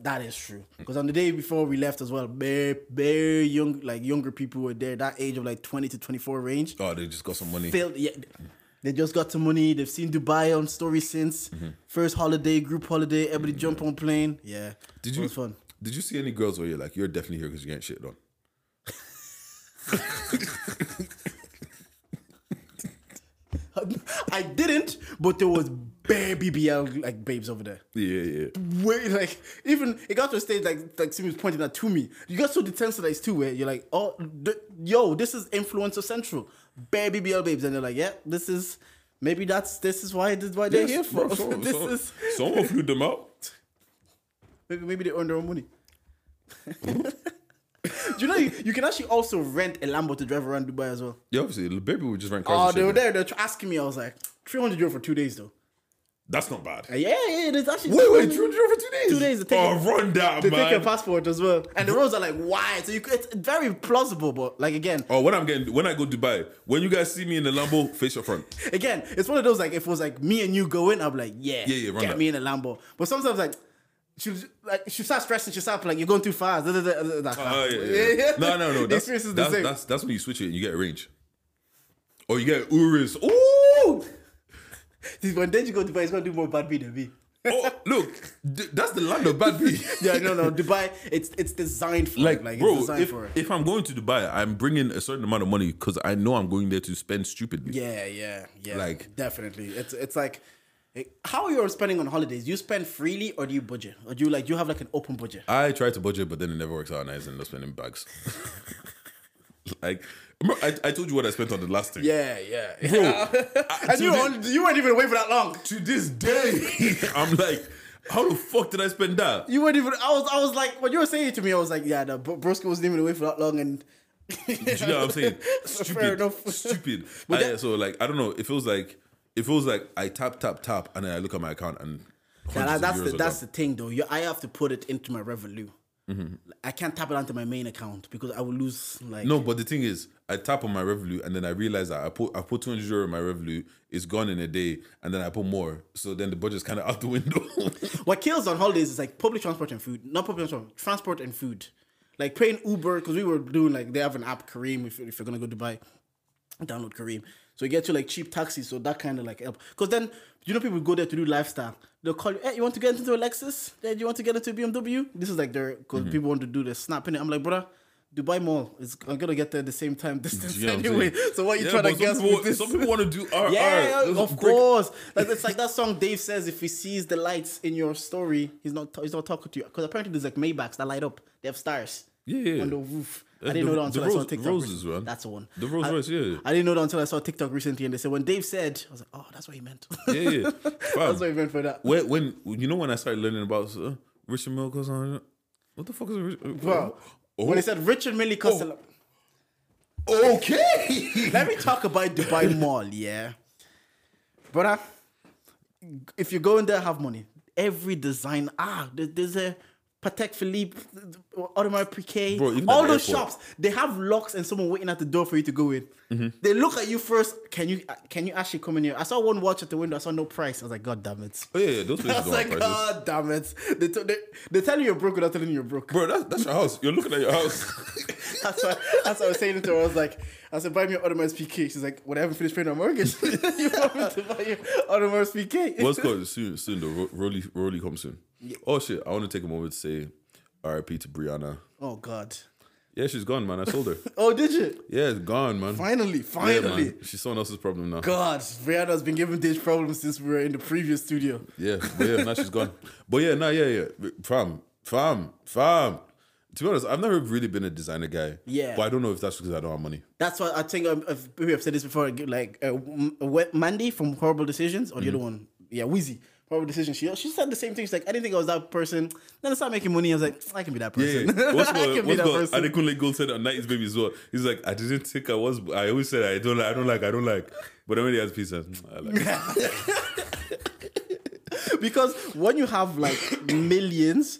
That is true. Because on the day before we left as well, very, very young, like younger people were there, that age of like 20 to 24 range. Oh, they just got some money. Filled, yeah. They just got some money. They've seen Dubai on story since Mm-hmm. first holiday, group holiday. Everybody jump on plane. Yeah, Did it you was fun. Did you see any girls where you're like, you're definitely here because you're getting shit on? I didn't, but there was bare BBL like babes over there. Yeah, yeah. Wait, like even it got to a stage like like Simi was pointing that to me. You got so desensitized too, where you're like, oh, th- yo, this is influencer central, bare BBL babes, and they're like, yeah, this is maybe that's this is why this is why they're here for. so- this so- is someone flew them out. maybe maybe they earn their own money. Do you know you, you can actually also rent a Lambo to drive around Dubai as well? Yeah, obviously, the baby would just rent cars. Oh, they were there. They're asking me. I was like, three hundred euro for two days though. That's not bad. Uh, Yeah, yeah, it's actually Wait, wait, 300 euro for two days? Two days to take Oh, it. run that, They take your passport as well, and the roads are like wide, so you could, it's very plausible. But like again, Oh, when I'm getting, when I go Dubai, when you guys see me in the Lambo, face your front. again, it's one of those like if it was like me and you going, I'm like, yeah, Yeah, yeah, run get me in a Lambo. But sometimes like she like she start stressing, she start like you're going too fast. da, da, da, da, da. Oh, yeah, yeah, yeah. No, no, no. The That's, experience is the that's, same. that's, that's when you switch it and you get a range. Or you get Urus. Ooh! When then you go to Dubai, it's gonna do more bad beat than me. Oh, look, th- that's the land of bad beat. Yeah, no, no, Dubai, it's it's designed for Like, it. like bro, it's designed if, for it. if I'm going to Dubai, I'm bringing a certain amount of money because I know I'm going there to spend stupidly. Yeah, yeah, yeah. Like- definitely, it's it's like. How are you spending on holidays? Do you spend freely or do you budget? Or do you like do you have like an open budget? I try to budget, but then it never works out, and I end up spending bags. like, I, I told you what I spent on the last thing. Yeah, yeah. Bro, and you, to were on, you weren't even away for that long. To this day, I'm like, how the fuck did I spend that? You weren't even. I was. I was like, when you were saying it to me, I was like, yeah, the Bro- Broski wasn't even away for that long, and. Do you know what I'm saying? Fair Stupid. enough. Stupid. But I- that- so like, I don't know. It feels like it feels like I tap tap tap, and then I look at my account and. Yeah, hundreds that's the that's the thing though. You, I have to put it into my Revolut. Mm-hmm. I can't tap it onto my main account because I will lose like. No, but the thing is, I tap on my Revolut and then I realize that I put I put 200 euro in my Revolut. It's gone in a day, and then I put more. So then the budget's kind of out the window. What kills on holidays is like public transport and food. Not public transport, transport and food. Like paying Uber because we were doing like they have an app Careem if, if you're gonna go to Dubai, download Careem. So you get to like cheap taxis. So that kind of like help. Because then you know people go there to do lifestyle. They'll call you. Hey, you want to get into a Lexus? Hey, you want to get into a BMW? This is like their because Mm-hmm. people want to do the snapping it. I'm like, brother. Dubai Mall is I'm gonna get there at the same time distance You know what I'm anyway. So what are you Yeah, trying to guess people, with this? Some people want to do RR. Yeah, of course. Like it's like that song Dave says if he sees the lights in your story, he's not he's not talking to you. Because apparently there's like Maybachs that light up. They have stars. Yeah, yeah. On the roof. I Uh, didn't the- know that until the I saw Rose- TikTok. Roses, recently. man. That's the one. The Rolls Royce, yeah. I didn't know that until I saw TikTok recently, and they said when Dave said, I was like, oh, that's what he meant. Yeah, yeah. That's what he meant for that. when, when you know when I started learning about uh, Richard goes on, what the fuck is a Rich? Bro, Oh, when they said Richard Mille Costello. okay. Let me talk about Dubai Mall, yeah. Brother, if you go in there, have money. Every design, ah, there's a Patek Philippe, Audemars Piguet, Bro, all those airport. shops, they have locks and someone waiting at the door for you to go in. Mm-hmm. They look at you first. Can you can you actually come in here? I saw one watch at the window. I saw no price. I was like, God damn it. Oh yeah, yeah, those I places was don't like, prices. God damn it. They, t- they, they tell you you're broke without telling you you're broke. Bro, that's, that's your house. You're looking at your house. That's what, that's what I was saying to her. I was like, I said, buy me an Audemars Piguet. She's like, when I haven't finished paying my mortgage, you want me to buy you Audemars Piguet? What's called soon? Soon though. Ro- Rolly, Rolly comes soon. Oh shit! I want to take a moment to say, R.I.P. to Brianna. Oh God. Yeah, she's gone, man. I sold her. Oh, did you? Yeah, it's gone, man. Finally, Yeah, finally. man. She's someone else's problem now. God, Brianna's been giving this problems since we were in the previous studio. Yeah, but yeah, now she's gone. But yeah, nah, yeah, yeah. Fam, fam, fam. To be honest, I've never really been a designer guy. Yeah. But I don't know if that's because I don't have money. That's why I think I've, I've, maybe I've said this before. Like uh, Mandy from Horrible Decisions, or the Mm-hmm. other one, yeah, Wheezy. Horrible decision She she said the same thing. She's like, I didn't think I was that person. Then I started making money. I was like, I can be that person. Yeah, what's I can good? be What's that good? person. Adekunle Gold said on 90s Baby as well. He's like, I didn't think I was. I always said I don't like, I don't like, I don't like. But then when he has pizza, mm, I like. because when you have like millions,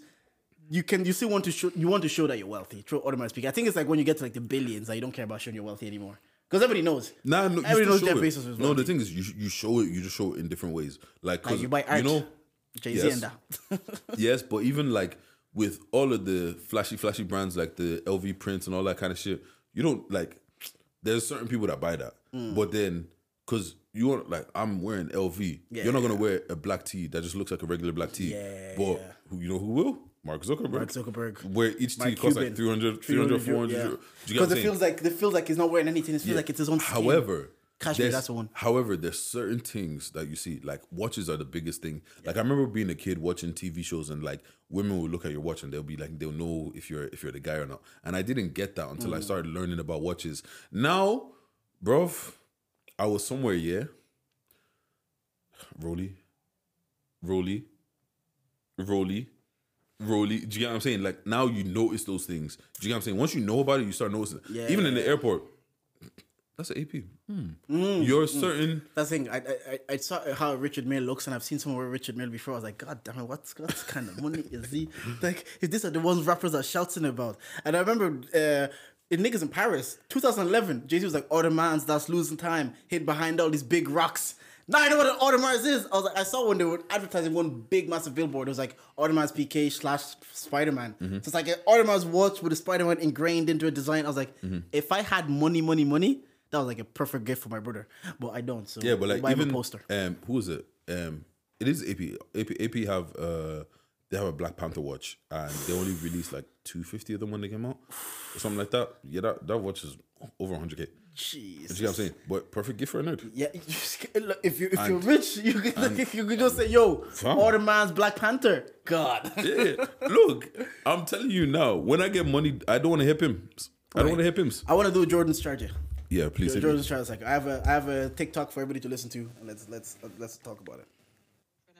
you can you still want to show you want to show that you're wealthy. Through automatic speaking, I think it's like when you get to like the billions that you don't care about showing you're wealthy anymore because everybody knows. Nah, no, everybody knows Jeff. Bezos was No, the thing is, you you show it. You just show it in different ways. Like, like you buy art. You know, Jay Z Yes. and that. yes, but even like with all of the flashy, flashy brands like the LV prints and all that kind of shit, you don't like. There's certain people that buy that, Mm. but then because you want like I'm wearing LV. Yeah, You're not gonna yeah. wear a black tee that just looks like a regular black tee. Yeah, But yeah. who you know who will? Mark Zuckerberg. Mark Zuckerberg. Where each tee costs like Cuban. 300, 300 400 Do you get what Because it feels like it feels like he's not wearing anything. It feels Yeah. like it's his own. Skin. However, Cashmere, that's the one. However, there's certain things that you see, like watches are the biggest thing. Like I remember being a kid watching TV shows and like women would look at your watch and they'll be like, they'll know if you're if you're the guy or not. And I didn't get that until I Mm. started learning about watches. Now, bruv, I was somewhere, yeah. Rolly, Rolly, Rolly. Rolly, do you get what I'm saying? Like now you notice those things. Do you get what I'm saying? Once you know about it, you start noticing. Yeah, Even in yeah, the airport, that's an AP. Mm, You're certain. That's the thing. I, I I- I saw how Richard Mille looks, and I've seen someone with Richard Mille before. I was like, God damn it, what's what kind of money is he? Like, if these are the ones rappers are shouting about. And I remember uh, in Niggas in Paris, 2011, Jay Z was like, Audemars, that's losing time, hid behind all these big rocks. Now I know what an Audemars is. I was like, I saw when they were advertising one big massive billboard. It was like Audemars Piguet slash Spider Man. So it's like an Audemars watch with a Spider Man ingrained into a design. I was like, if I had money, money, money, that was like a perfect gift for my brother. But I don't. So Yeah, but like even poster. um, who is it? Um, it is AP. AP. AP have uh, they have a Black Panther watch, and they only released like two fifty of them when they came out, or something like that. Yeah, that that watch is over hundred k. Jeez, you get what I'm saying? But perfect gift for a nerd. Yeah, you just- look, if you if you're rich, you could you could just say, "Yo, Fam. Audemars Black Panther." God. Yeah, look, I'm telling you now. When I get money, I don't want to hip him. I don't want to hip him. I want to do Jordan's charger. Yeah, please. Jordan's charger. Like, I have a I have a TikTok for everybody to listen to, and let's let's let's talk about it.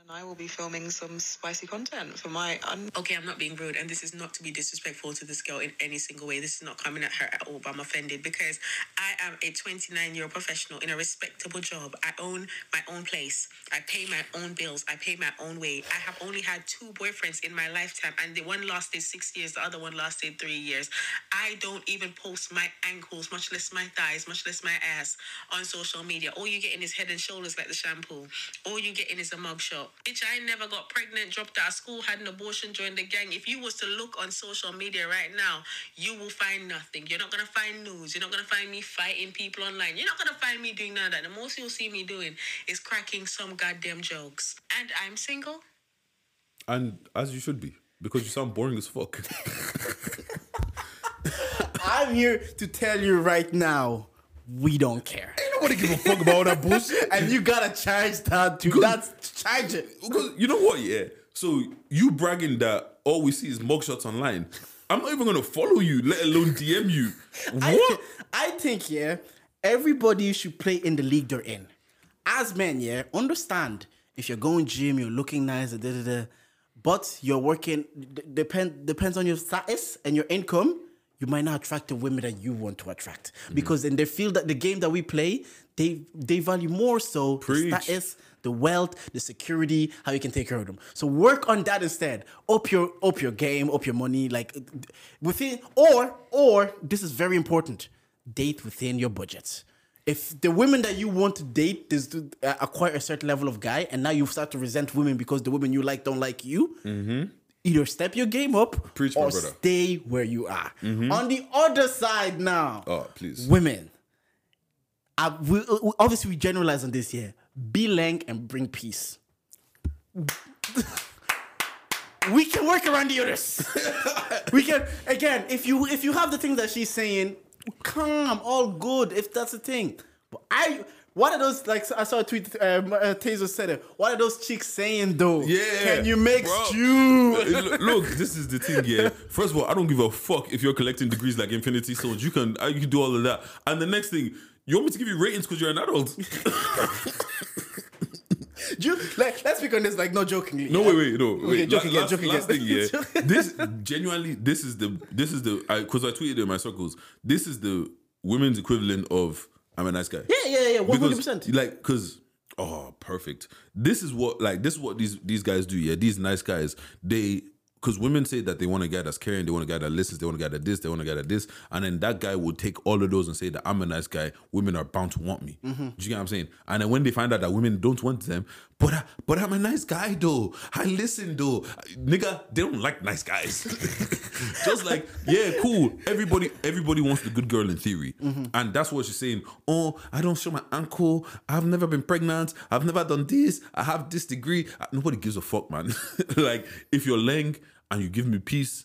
And I will be filming some spicy content for my un- Okay, I'm not being rude, and this is not to be disrespectful to this girl in any single way. This is not coming at her at all, but I'm offended because I am a 29 year old professional in a respectable job. I own my own place. I pay my own bills. I pay my own way. I have only had two boyfriends in my lifetime, and the one lasted six years, the other one lasted three years. I don't even post my ankles, much less my thighs, much less my ass on social media. All you getting is head and shoulders like the shampoo. All you getting is a mugshot. Bitch, I never got pregnant, dropped out of school, had an abortion, joined the gang. If you was to look on social media right now, you will find nothing. You're not gonna find news. You're not gonna find me fighting people online. You're not gonna find me doing none of that. The most you'll see me doing is cracking some goddamn jokes. And I'm single. And as you should be, because you sound boring as fuck. I'm here to tell you right now, we don't care. Ain't nobody give a fuck about all that bullshit. And you gotta charge that to that's charge it. Because you know what, yeah. So you bragging that all we see is mugshots online. I'm not even gonna follow you, let alone DM you. I, What? I think, yeah, everybody should play in the league they're in. As men, yeah, understand if you're going gym, you're looking nice, da, da, da, but you're working, d- depend, depends on your status and your income, you might not attract the women that you want to attract. Mm-hmm. Because in the field that the game that we play, they they value more so Preach. the status, the wealth, the security, how you can take care of them. So work on that instead. Up your up your game, up your money, like within or or this is very important. Date within your budget. If the women that you want to date is to uh, acquire a certain level of guy, and now you start to resent women because the women you like don't like you, either step your game up Mm-hmm. Preach, or brother. Mm-hmm. stay where you are. On the other side now, Oh, please. women. Uh, we, uh, obviously, we generalize on this here. Be lang and bring peace. we can work around the others. we can again if you if you have the thing that she's saying, calm, all good. If that's the thing, but I. What are those like? I saw a tweet. Um, uh, Taser said it. What are those chicks saying though? Yeah, Can you make bro. stew? look, this is the thing, yeah. First of all, I don't give a fuck if you're collecting degrees like Infinity Stones. You can, uh, you can do all of that. And the next thing, you want me to give you ratings because you're an adult? Do you, like, let's speak on this. Like, no jokingly. No, wait, wait, no. Okay, Wait, joke La- again, last, thing, yeah. this genuinely, this is the, this is the, because I, tweeted in my circles. This is the women's equivalent of I'm a nice guy. Yeah, yeah, yeah, one hundred percent. Like, cause oh, perfect. This is what like this is what these these guys do. Yeah, these nice guys. They because women say that they want a guy that's caring, they want a guy that listens, they want a guy that this, they want a guy that this, and then that guy will take all of those and say that I'm a nice guy. Women are bound to want me. Mm-hmm. Do you get what I'm saying? And then when they find out that women don't want them, but I, but I'm a nice guy though. I listen though, nigga. They don't like nice guys. Just like yeah, cool. Everybody everybody wants the good girl in theory, mm-hmm. and that's what she's saying. Oh, I don't show my ankle. I've never been pregnant. I've never done this. I have this degree. Nobody gives a fuck, man. like if you're laying and you give me peace.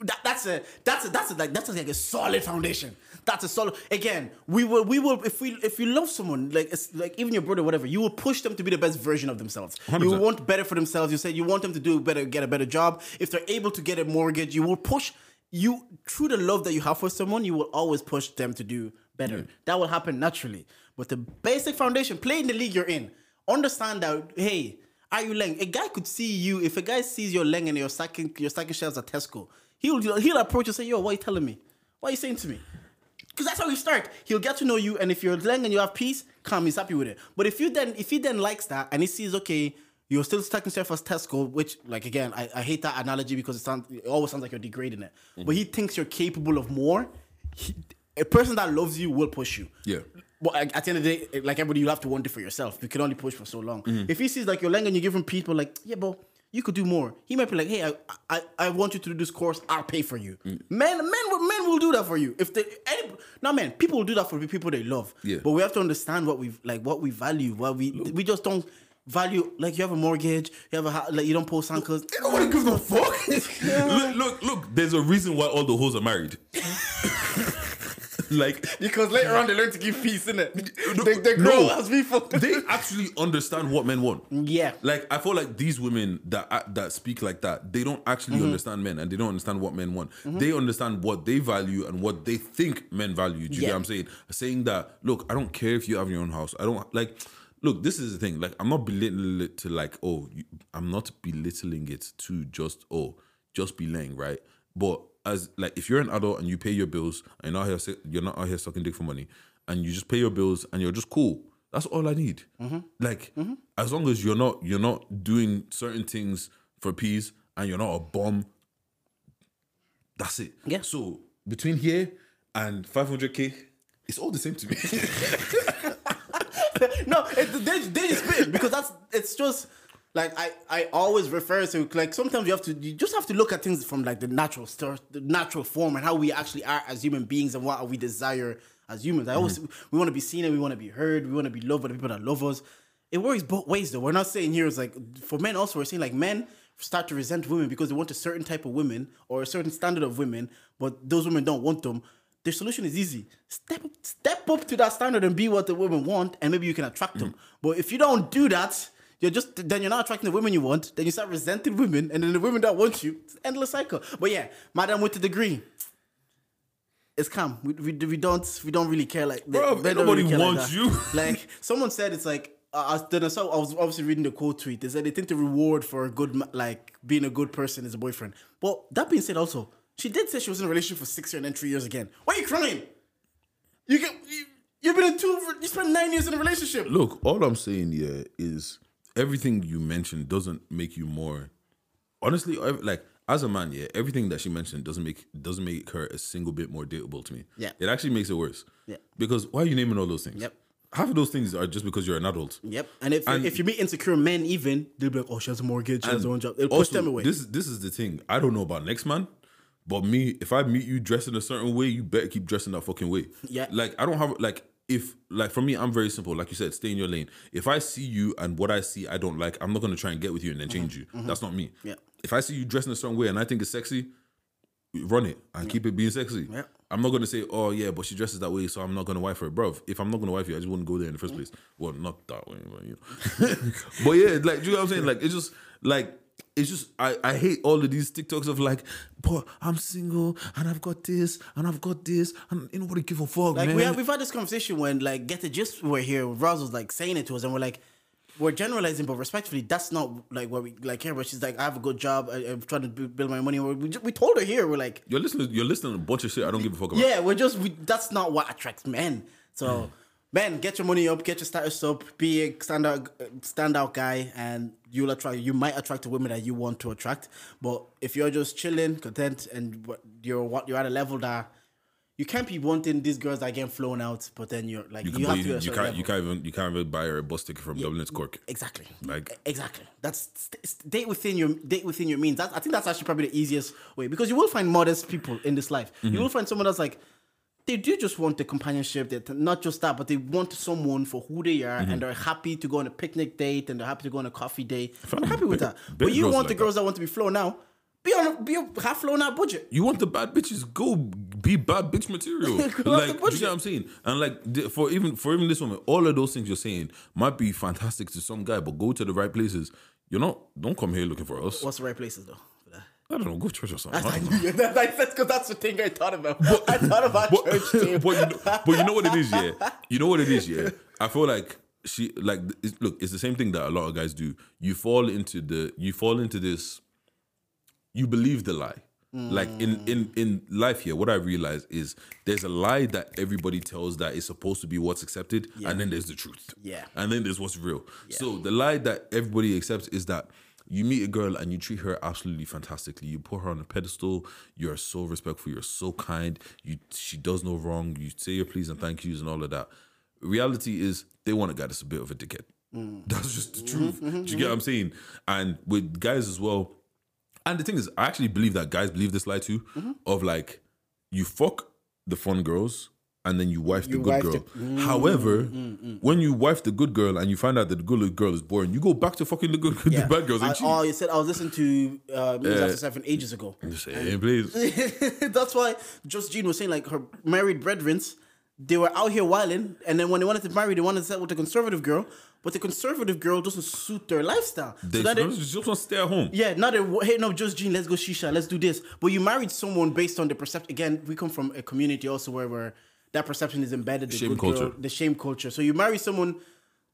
That, that's a that's a that's a, like that's a, like a solid foundation. That's a solid. Again, we will we will if we if you love someone like it's like even your brother whatever, you will push them to be the best version of themselves. You 100%. want better for themselves. You say you want them to do better, get a better job. If they're able to get a mortgage, you will push you through the love that you have for someone. You will always push them to do better. That will happen naturally. But the basic foundation, play in the league you're in. Understand that hey. Are you Leng? A guy could see you if a guy sees your Leng and you're stacking you're stacking shelves at Tesco. He'll he'll approach you and say, "Yo, what are you telling me? What are you saying to me?" Because that's how we start. He'll get to know you, and if you're Leng and you have peace, calm, he's happy with it. But if you then if he then likes that and he sees okay, you're still stacking shelves as Tesco, which like again, I, I hate that analogy because it sounds it always sounds like you're degrading it. But he thinks you're capable of more. He, a person that loves you will push you. Yeah. But at the end of the day, like everybody, you have to want it for yourself. You can only push for so long. Mm-hmm. If he sees like you're Leng and you give him people like, yeah, but you could do more. He might be like, hey, I, I, I want you to do this course. I'll pay for you. Mm. Men, men, men will do that for you. If they, any, no, man, people will do that for the people they love. Yeah. But we have to understand what we like, what we value. What we, we just don't value. Like you have a mortgage, you have a, like you don't post ankles. Nobody gives a fuck. look, look, look. There's a reason why all the hoes are married. like Because later on they learn to give peace, innit? No, they, they grow no. as people. they actually understand what men want. Yeah. Like I feel like these women that act- that speak like that, they don't actually Mm-hmm. understand men and they don't understand what men want. They understand what they value and what they think men value. Do you Yeah. get what I'm saying? Saying that, look, I don't care if you have your own house. I don't like. Look, this is the thing. Like, I'm not belittling it to like, oh, you, I'm not belittling it to just oh, just be laying right. But as like, if you're an adult and you pay your bills and you're not here, you're not out here sucking dick for money, and you just pay your bills and you're just cool. That's all I need. Mm-hmm. Like, as long as you're not you're not doing certain things for peace and you're not a bomb. That's it. Yeah. So between here and 500k, it's all the same to me. no, it, they, they just spin because that's it's just like I, I always refer to like sometimes you have to you just have to look at things from like the natural start the natural form and how we actually are as human beings and what we desire as humans. I always mm-hmm. we want to be seen and we want to be heard. We want to be loved by the people that love us. It works both ways though. We're not saying here it's like for men also we're saying like men start to resent women because they want a certain type of women or a certain standard of women, but those women don't want them. The solution is easy. Step up, step up to that standard and be what the women want, and maybe you can attract mm-hmm. them. But if you don't do that, you're just then you're not attracting the women you want. Then you start resenting women, and then the women that want you, it's an endless cycle. But yeah, madam with the degree, it's calm. We, we, we don't we don't really care like men nobody care wants that. you. Like someone said, it's like uh, I, then I saw I was obviously reading the quote tweet. They said they think the reward for a good like being a good person is a boyfriend. But that being said, also she did say she was in a relationship for six years and then three years again. Why are you crying? You get you, you've been in two. You spent nine years in a relationship. Look, all I'm saying here is everything you mentioned doesn't make you more. Honestly, like as a man, yeah, everything that she mentioned doesn't make doesn't make her a single bit more dateable to me. Yeah. it actually makes it worse. Yeah. because why are you naming all those things? Yep. half of those things are just because you're an adult. Yep. And if And- if you meet insecure men, even they'll be like, "Oh, she has a mortgage, she has her own job." It'll push them away. This this is the thing. I don't know about next man, but me, if I meet you dressed in a certain way, you better keep dressing that fucking way. Yeah. Like I don't have like if like for me, I'm very simple. Like you said, stay in your lane. If I see you and what I see I don't like, I'm not gonna try and get with you and then change mm-hmm. you. That's not me. Mm-hmm. Yeah. If I see you dressed in a certain way and I think it's sexy, run it and keep it being sexy. Yeah. I'm not gonna say, oh yeah, but she dresses that way, so I'm not gonna wife her, bro If I'm not gonna wife you, I just wouldn't go there in the first place. Well, not that way, but you know. but yeah, like, do you know what I'm saying? Like, it's just like it's just I, I hate all of these TikToks of like, but I'm single and I've got this and I've got this and ain't nobody give a fuck, Like man. we have, we've had this conversation when like get the gist we're here. Roz was like saying it to us, and we're like, we're generalizing, but respectfully, that's not like what we like here. But she's like, I have a good job. I, I'm trying to bu- build my money. We, ju- we told her here, we're like, you're listening. You're listening to a bunch of shit I don't give a fuck about. yeah, we're just we, that's not what attracts men. So, mm. Men, get your money up, get your status up, be a standout standout guy, and you'll attract. You might attract the women that you want to attract. But if you're just chilling, content, and you're what you're at a level that you can't be wanting these girls that get flown out, but then you're like You, you, have to. be at a you can't you can't even you can't even buy her a bus ticket from Dublin to Cork. Exactly. Like- exactly. That's date within your date within your means. That, I think that's actually probably the easiest way because you will find modest people in this life. Mm-hmm. You will find someone that's like they do just want the companionship. That not just that, but they want someone for who they are, Mm-hmm. and they're happy to go on a picnic date, and they're happy to go on a coffee date. They're happy with that. But you want like the girls that. want to be flown now Be on a, be a half flown out budget. You want the bad bitches? Go be bad bitch material. Go off the like, you know what I'm saying? And like, for even for even this woman, all of those things you're saying might be fantastic to some guy, but go to the right places. You're not. Don't come here looking for us. What's the right places though? I don't know. Go to church or something. I I knew that. That's because that's the thing I thought about. I thought about but, church too. but, you know, but you know what it is, yeah. You know what it is, yeah. I feel like she like it's, look. It's the same thing that a lot of guys do. You fall into the you fall into this. You believe the lie. Like in in in life here, what I realize is there's a lie that everybody tells that is supposed to be what's accepted, and then there's the truth. Yeah. and then there's what's real. So the lie that everybody accepts is that you meet a girl and you treat her absolutely fantastically. You put her on a pedestal. You're so respectful. You're so kind. You she does no wrong. You say your please and thank yous and all of that. Reality is they want a guy that's a bit of a dickhead. Mm. That's just the mm-hmm, truth. Do you get mm-hmm, what mm-hmm. I'm saying? And with guys as well. And the thing is, I actually believe that guys believe this lie too. Of like, you fuck the fun girls and then you wife the good girl. the- mm, mm, However, mm, when you wife the good girl and you find out that the good girl is boring, you go back to fucking the good the bad girls I, oh, you said I was listening to uh, Music After uh, Seven ages ago. Say, please. That's why Just Jean was saying like her married brethren, they were out here whiling, and then when they wanted to marry, they wanted to settle with a conservative girl, but the conservative girl doesn't suit their lifestyle. They so they, just want to stay at home. yeah, now they hey no, Just Jean, let's go shisha, let's do this. But you married someone based on the perception. Again, we come from a community also where where that perception is embedded. The Shame good girl, culture. the shame culture. So you marry someone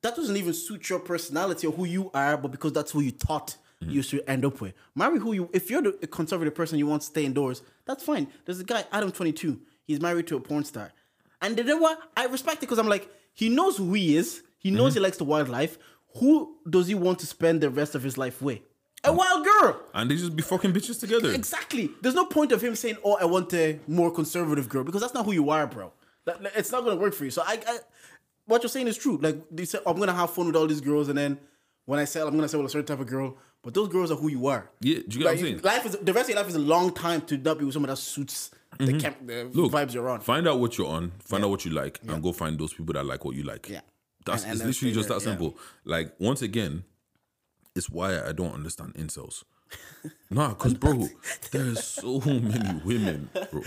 that doesn't even suit your personality or who you are, but because that's who you thought Mm-hmm. you should end up with. Marry who you. If you're the a conservative person, you want to stay indoors. That's fine. There's a guy, Adam22. He's married to a porn star, and you know what? I respect it because I'm like, he knows who he is. He knows Mm-hmm. he likes the wildlife. Who does he want to spend the rest of his life with? A wild girl. And they just be fucking bitches together. Exactly. There's no point of him saying, "Oh, I want a more conservative girl," because that's not who you are, bro. That- it's not gonna work for you. So I, I what you're saying is true. Like they say, I'm gonna have fun with all these girls, and then when I settle, I'm gonna settle with a certain type of girl. But those girls are who you are. Yeah, do you get what I'm saying? Life is the rest of your life is a long time to not be with someone that suits the, camp, the Mm-hmm. Look, vibes you're on. Find out what you're on, find out what you like, and go find those people that like what you like. Yeah. That's And- and it's literally just that yeah. simple. Like once again, it's why I don't understand incels. Nah, because bro, there's so many women, bro.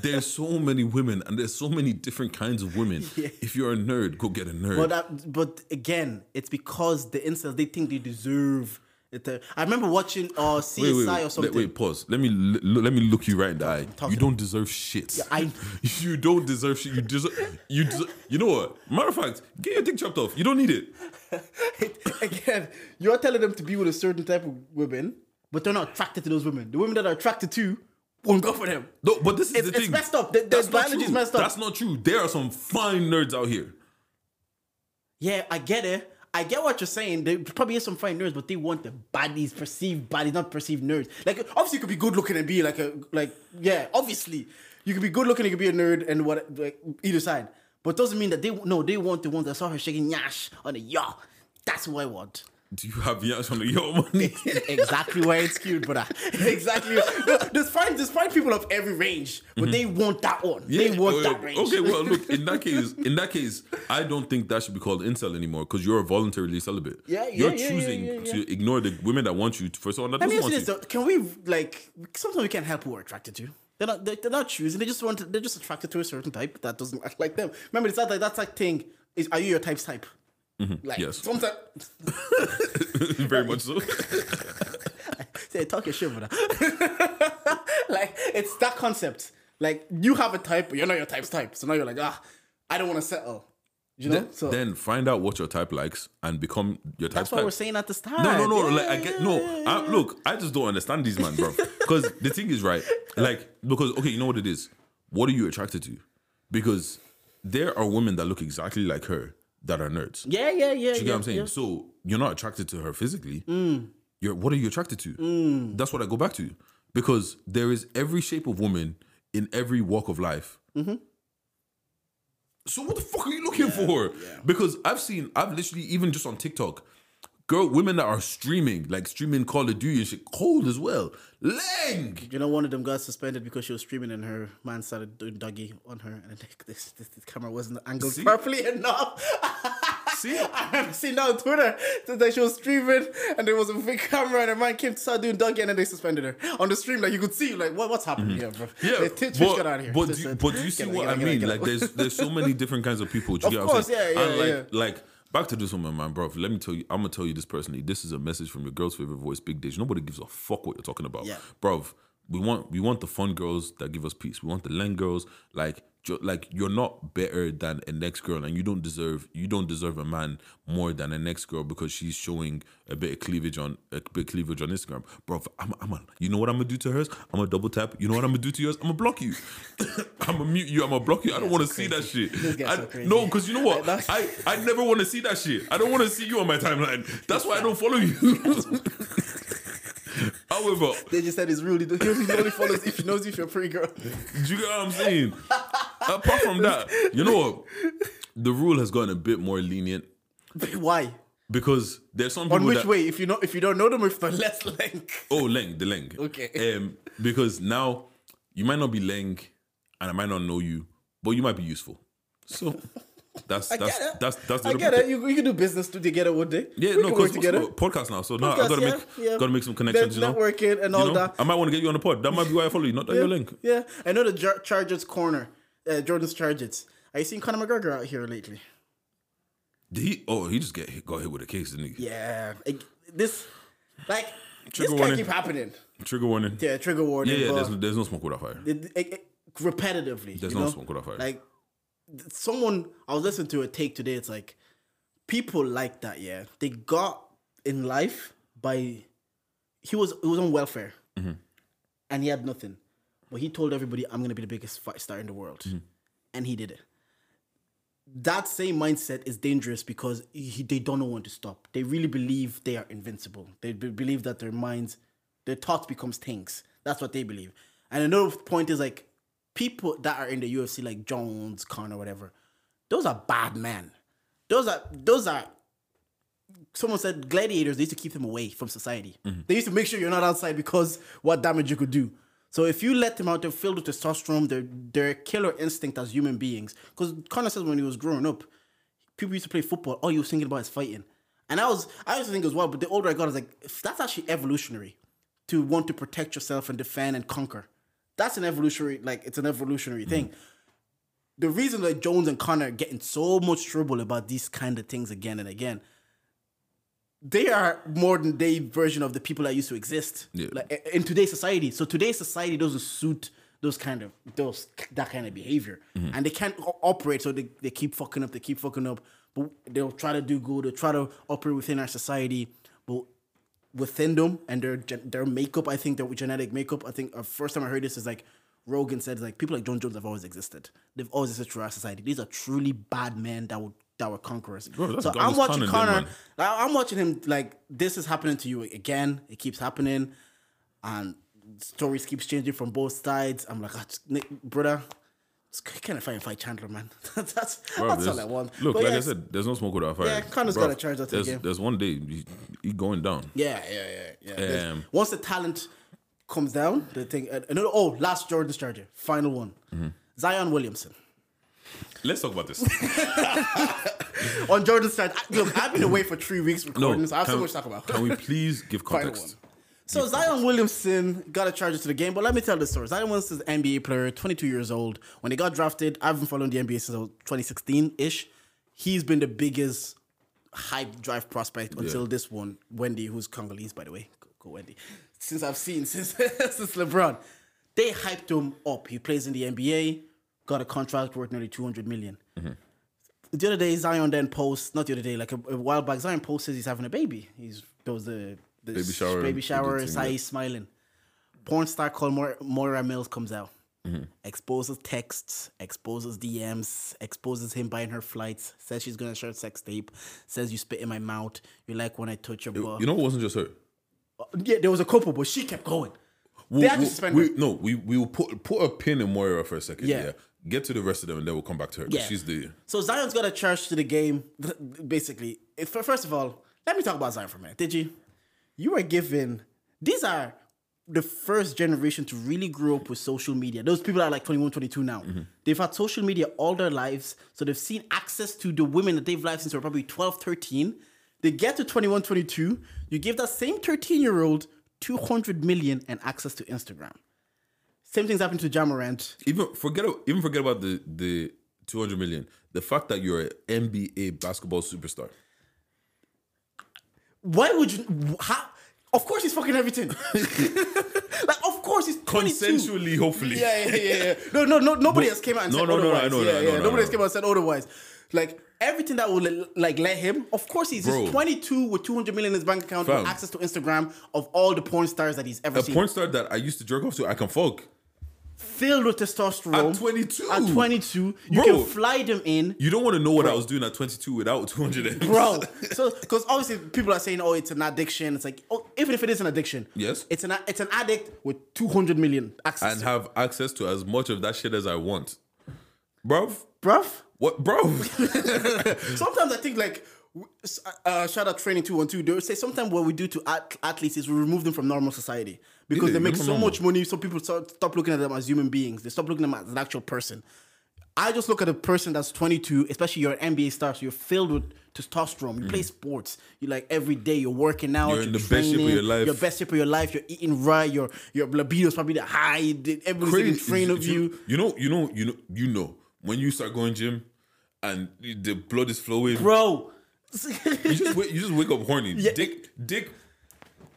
There's so many women, and there's so many different kinds of women. If you're a nerd, go get a nerd. But that, but again, it's because the incels they think they deserve it. uh, I remember watching uh CSI wait, wait, or something. wait, pause. Let me l- let me look you right in the eye. You don't deserve shit. I- you don't deserve shit. You deserve. You deserve, You know what? Matter of fact, get your dick chopped off. You don't need it. again, you're telling them to be with a certain type of women, but they're not attracted to those women. The women that are attracted to won't go for them. No, but this is It's- the it's thing. messed up. The- the That's not biology is true. messed up. That's not true. There are some fine nerds out here. Yeah, I get it. I get what you're saying. There probably is some fine nerds, but they want the bodies, perceived bodies, not perceived nerds. Like obviously, you could be good looking and be like a like yeah. Obviously, you could be good looking, you could be a nerd, and what like either side. But doesn't mean that they no they want the ones that saw her shaking yash on the yacht. That's what I want. Do you have yachts on your money? exactly why it's cute, brother. exactly. No, there's fine, there's fine people of every range, but mm-hmm. they want that one. they want okay, that range. Okay, well, look. In that case, in that case, I don't think that should be called incel anymore because you're voluntarily celibate. Yeah, yeah, You're yeah, yeah, choosing yeah, yeah. to ignore the women that want you for someone that Let me doesn't want this you. though: Can we like sometimes we can't help who we're attracted to? They're not. They're, not choosing. They just want. To, they're just attracted to a certain type that doesn't act like them. Remember, it's not like that's like thing. Is are you your type's type? Like Mm-hmm. Yes. sometimes Very much so. say talk your shit, brother. like it's that concept. Like you have a type, but you're not your type's type. So now you're like, ah, I don't want to settle. You know. then, so then find out what your type likes and become your type's type. that's what we're saying at the start. No, no, no. Yeah, like I get no. I, look, I just don't understand these man, bro. Because the thing is, right? Like because okay, you know what it is. What are you attracted to? Because there are women that look exactly like her that are nerds. Yeah, yeah, yeah. Do you yeah, get what I'm saying? yeah. So you're not attracted to her physically. You're what are you attracted to? Mm. That's what I go back to. Because there is every shape of woman in every walk of life So what the fuck are you looking for? Because I've seen, I've literally even just on TikTok, girl, women that are streaming, like streaming Call of Duty and shit, cold as well. Lang. You know, one of them got suspended because she was streaming and her man started doing doggy on her, and this, this, this camera wasn't angled See? properly enough. See? I seeing that on Twitter that she was streaming and there was a big camera and her man came to start doing doggy and then they suspended her on the stream. Like you could see, like what, what's happening here, bro? Mm-hmm. Yeah, Like, Twitch but, got out here. but, do said, but do you see "Get out, what I mean? out, Like, there's there's so many different kinds of people. Do you Of get what I'm course, saying? yeah, yeah, and like, yeah. like back to this woman, man, bro. Let me tell you, I'm gonna tell you this personally. This is a message from your girl's favorite voice, Big Dish. Nobody gives a fuck what you're talking about, Yeah. bro. We want we want the fun girls that give us peace. We want the Len girls, like like you're not better than a next girl, and you don't deserve you don't deserve a man more than a next girl because she's showing a bit of cleavage on a bit of cleavage on Instagram, bro. I'm I'm a, you know what I'm gonna do to hers? I'm gonna double tap. You know what I'm gonna do to yours? I'm gonna block you. I'm gonna mute you. I'm gonna block you. I don't want to see that shit. I- so no, because you know what? I I never want to see that shit. I don't want to see you on my timeline. That's why I don't follow you. However, They just said it's rude. He only follows if he knows if you're a pretty girl. do you get what I'm saying? Apart from that, you know what? The rule has gotten a bit more lenient Why? because there's some people On which that, way? If you know, if you don't know them, if they're less length. Oh, Leng, the Leng. Okay. Um, because now you might not be Leng, and I might not know you, but you might be useful. So that's I that's get it. that's that's the I get it. You, you can do business together one day. Yeah, we no, because podcast now. So now I gotta yeah, make yeah. gotta make some connections. Net- you know, networking and You all know? that. I might want to get you on the pod. That might be why I follow you. Not that you're Link. Yeah, I know the Jar- Chargers corner, uh, Jordan's Chargers. Are you seen Conor McGregor out here lately? Did he? Oh, he just get hit, got hit with a case, didn't he? Yeah, Like, this like Trigger this can't warning. keep happening. Trigger warning. Yeah, trigger warning. Yeah, yeah. There's, no- there's no smoke without fire. it- it- it- repetitively. There's you no know? smoke without fire. Like someone, I was listening to a take today. It's like people like that. Yeah, they got in life by he was he was on welfare, Mm-hmm. and he had nothing, but he told everybody, "I'm gonna be the biggest fight star in the world," Mm-hmm. and he did it. That same mindset is dangerous because he, they don't know when to stop. They really believe they are invincible. They be- believe that their minds, their thoughts becomes things. That's what they believe. And another point is like people that are in the UFC, like Jones, Conor, whatever. Those are bad men. Those are those are. Someone said gladiators. They used to keep them away from society. Mm-hmm. They used to make sure you're not outside because what damage you could do. So if you let them out, they're filled with testosterone. They're they're killer instinct as human beings. Because Conor says when he was growing up, people used to play football. All he was thinking about is fighting. And I was I used to think as well. But the older I got, I was like, that's actually evolutionary to want to protect yourself and defend and conquer. That's an evolutionary like it's an evolutionary thing. Mm. The reason that Jones and Conor are getting so much trouble about these kind of things again and again, they are modern day version of the people that used to exist Yeah. like in today's society. So today's society doesn't suit those kind of those that kind of behavior, mm-hmm. and they can't operate. So they, they keep fucking up. They keep fucking up. But they'll try to do good. They'll try to operate within our society, but within them and their their makeup. I think their genetic makeup. I think uh, first time I heard this is like Rogan said like people like Jon Jones have always existed. They've always existed through our society. These are truly bad men that would that were conquerors. that's so I'm watching Conor. I'm watching him like this is happening to you again. It keeps happening, and stories keeps changing from both sides. I'm like, ah, brother. Just kind of fight and fight Chandler, man. that's that's all I want. Look, But like yeah, I said, there's no smoke without fire. Yeah, Conor's Bro, gotta charge that to the there's, game. There's one day he, he going down. Yeah, yeah, yeah, yeah. Um, Once the talent comes down, the thing. Uh, another, oh, last Jordan's charger, final one. Mm-hmm. Zion Williamson Let's talk about this. on Jordan's side. Look, I've been away for three weeks recording, so I have so much to talk about. Can we please give context? So Zion Williamson got a charge to the game, but let me tell the story. Zion Williamson's an NBA player, 22 years old. When he got drafted, I've been following the NBA since 2016-ish. He's been the biggest hype drive prospect until this one. Wemby, who's Congolese, by the way. Go, go Wemby. Since I've seen, since, since LeBron. They hyped him up. He plays in the NBA, got a contract worth nearly 200 million. Mm-hmm. The other day, Zion then posts, not the other day, like a, a while back, Zion posts says he's having a baby. He's there was the Baby shower, baby shower, Sai he's smiling. Porn star called Moriah, Moriah Mills comes out, Mm-hmm. exposes texts, exposes DMs, exposes him buying her flights, says she's gonna share sex tape, says you spit in my mouth, you like when I touch your butt. You know, it wasn't just her. yeah, there was a couple, but she kept going. they had to we, suspend we, her. no, we we will put put a pin in Moriah for a second. Yeah. Yeah. get to the rest of them, and then we'll come back to her. Yeah. she's the So Zion's got a charge to the game, basically. If, first of all, let me talk about Zion for a minute. Did you? You were given. These are the first generation to really grow up with social media. Those people are like 21, 22 now. Mm-hmm. They've had social media all their lives, so they've seen access to the women that they've liked since they were probably 12, 13. They get to 21, 22. You give that same 13 year old 200 million and access to Instagram. Same things happened to Ja Morant. even forget even forget about the the two hundred million. The fact that you're an NBA basketball superstar. Why would you? How? Of course he's fucking everything. like, of course he's 22. Consensually, hopefully. Yeah, yeah, yeah, yeah. No, no, no. Nobody But- has came out and no, said no, no, otherwise. I know yeah, I yeah. know that, Nobody has came out and said otherwise. Like everything that will like let him. Of course, he's, he's 22 with 200 million in his bank account, Fam. with access to Instagram of all the porn stars that he's ever A seen, porn star that I used to jerk off to, I can fuck. Filled with testosterone. At 22. At 22, you Bro. can fly them in. You don't want to know what I was doing at 22 without 200 bro. So, because obviously people are saying, "Oh, it's an addiction." It's like, oh, even if it is an addiction, Yes. it's an it's an addict with two hundred million access, and have access to as much of that shit as I want. Bruv, bruv. what, bro? Sometimes I think like. Uh, shout out training 212 they would say sometimes what we do to at- athletes is we remove them from normal society because Yeah, they make so normal. much money so people start, stop looking at them as human beings they stop looking at them as an actual person I just look at a person that's 22, especially you're an NBA star, so you're filled with testosterone. You play sports. You like every day. You're working out. Mm-hmm. You're in the best shape of your life. Your best shape of your life. You're eating right. Your your libido's probably the high. Everybody's taking train of you. You know, you know, you know, you know. When you start going gym, and the blood is flowing, bro. you just wake, you just wake up horny. Dick, dick.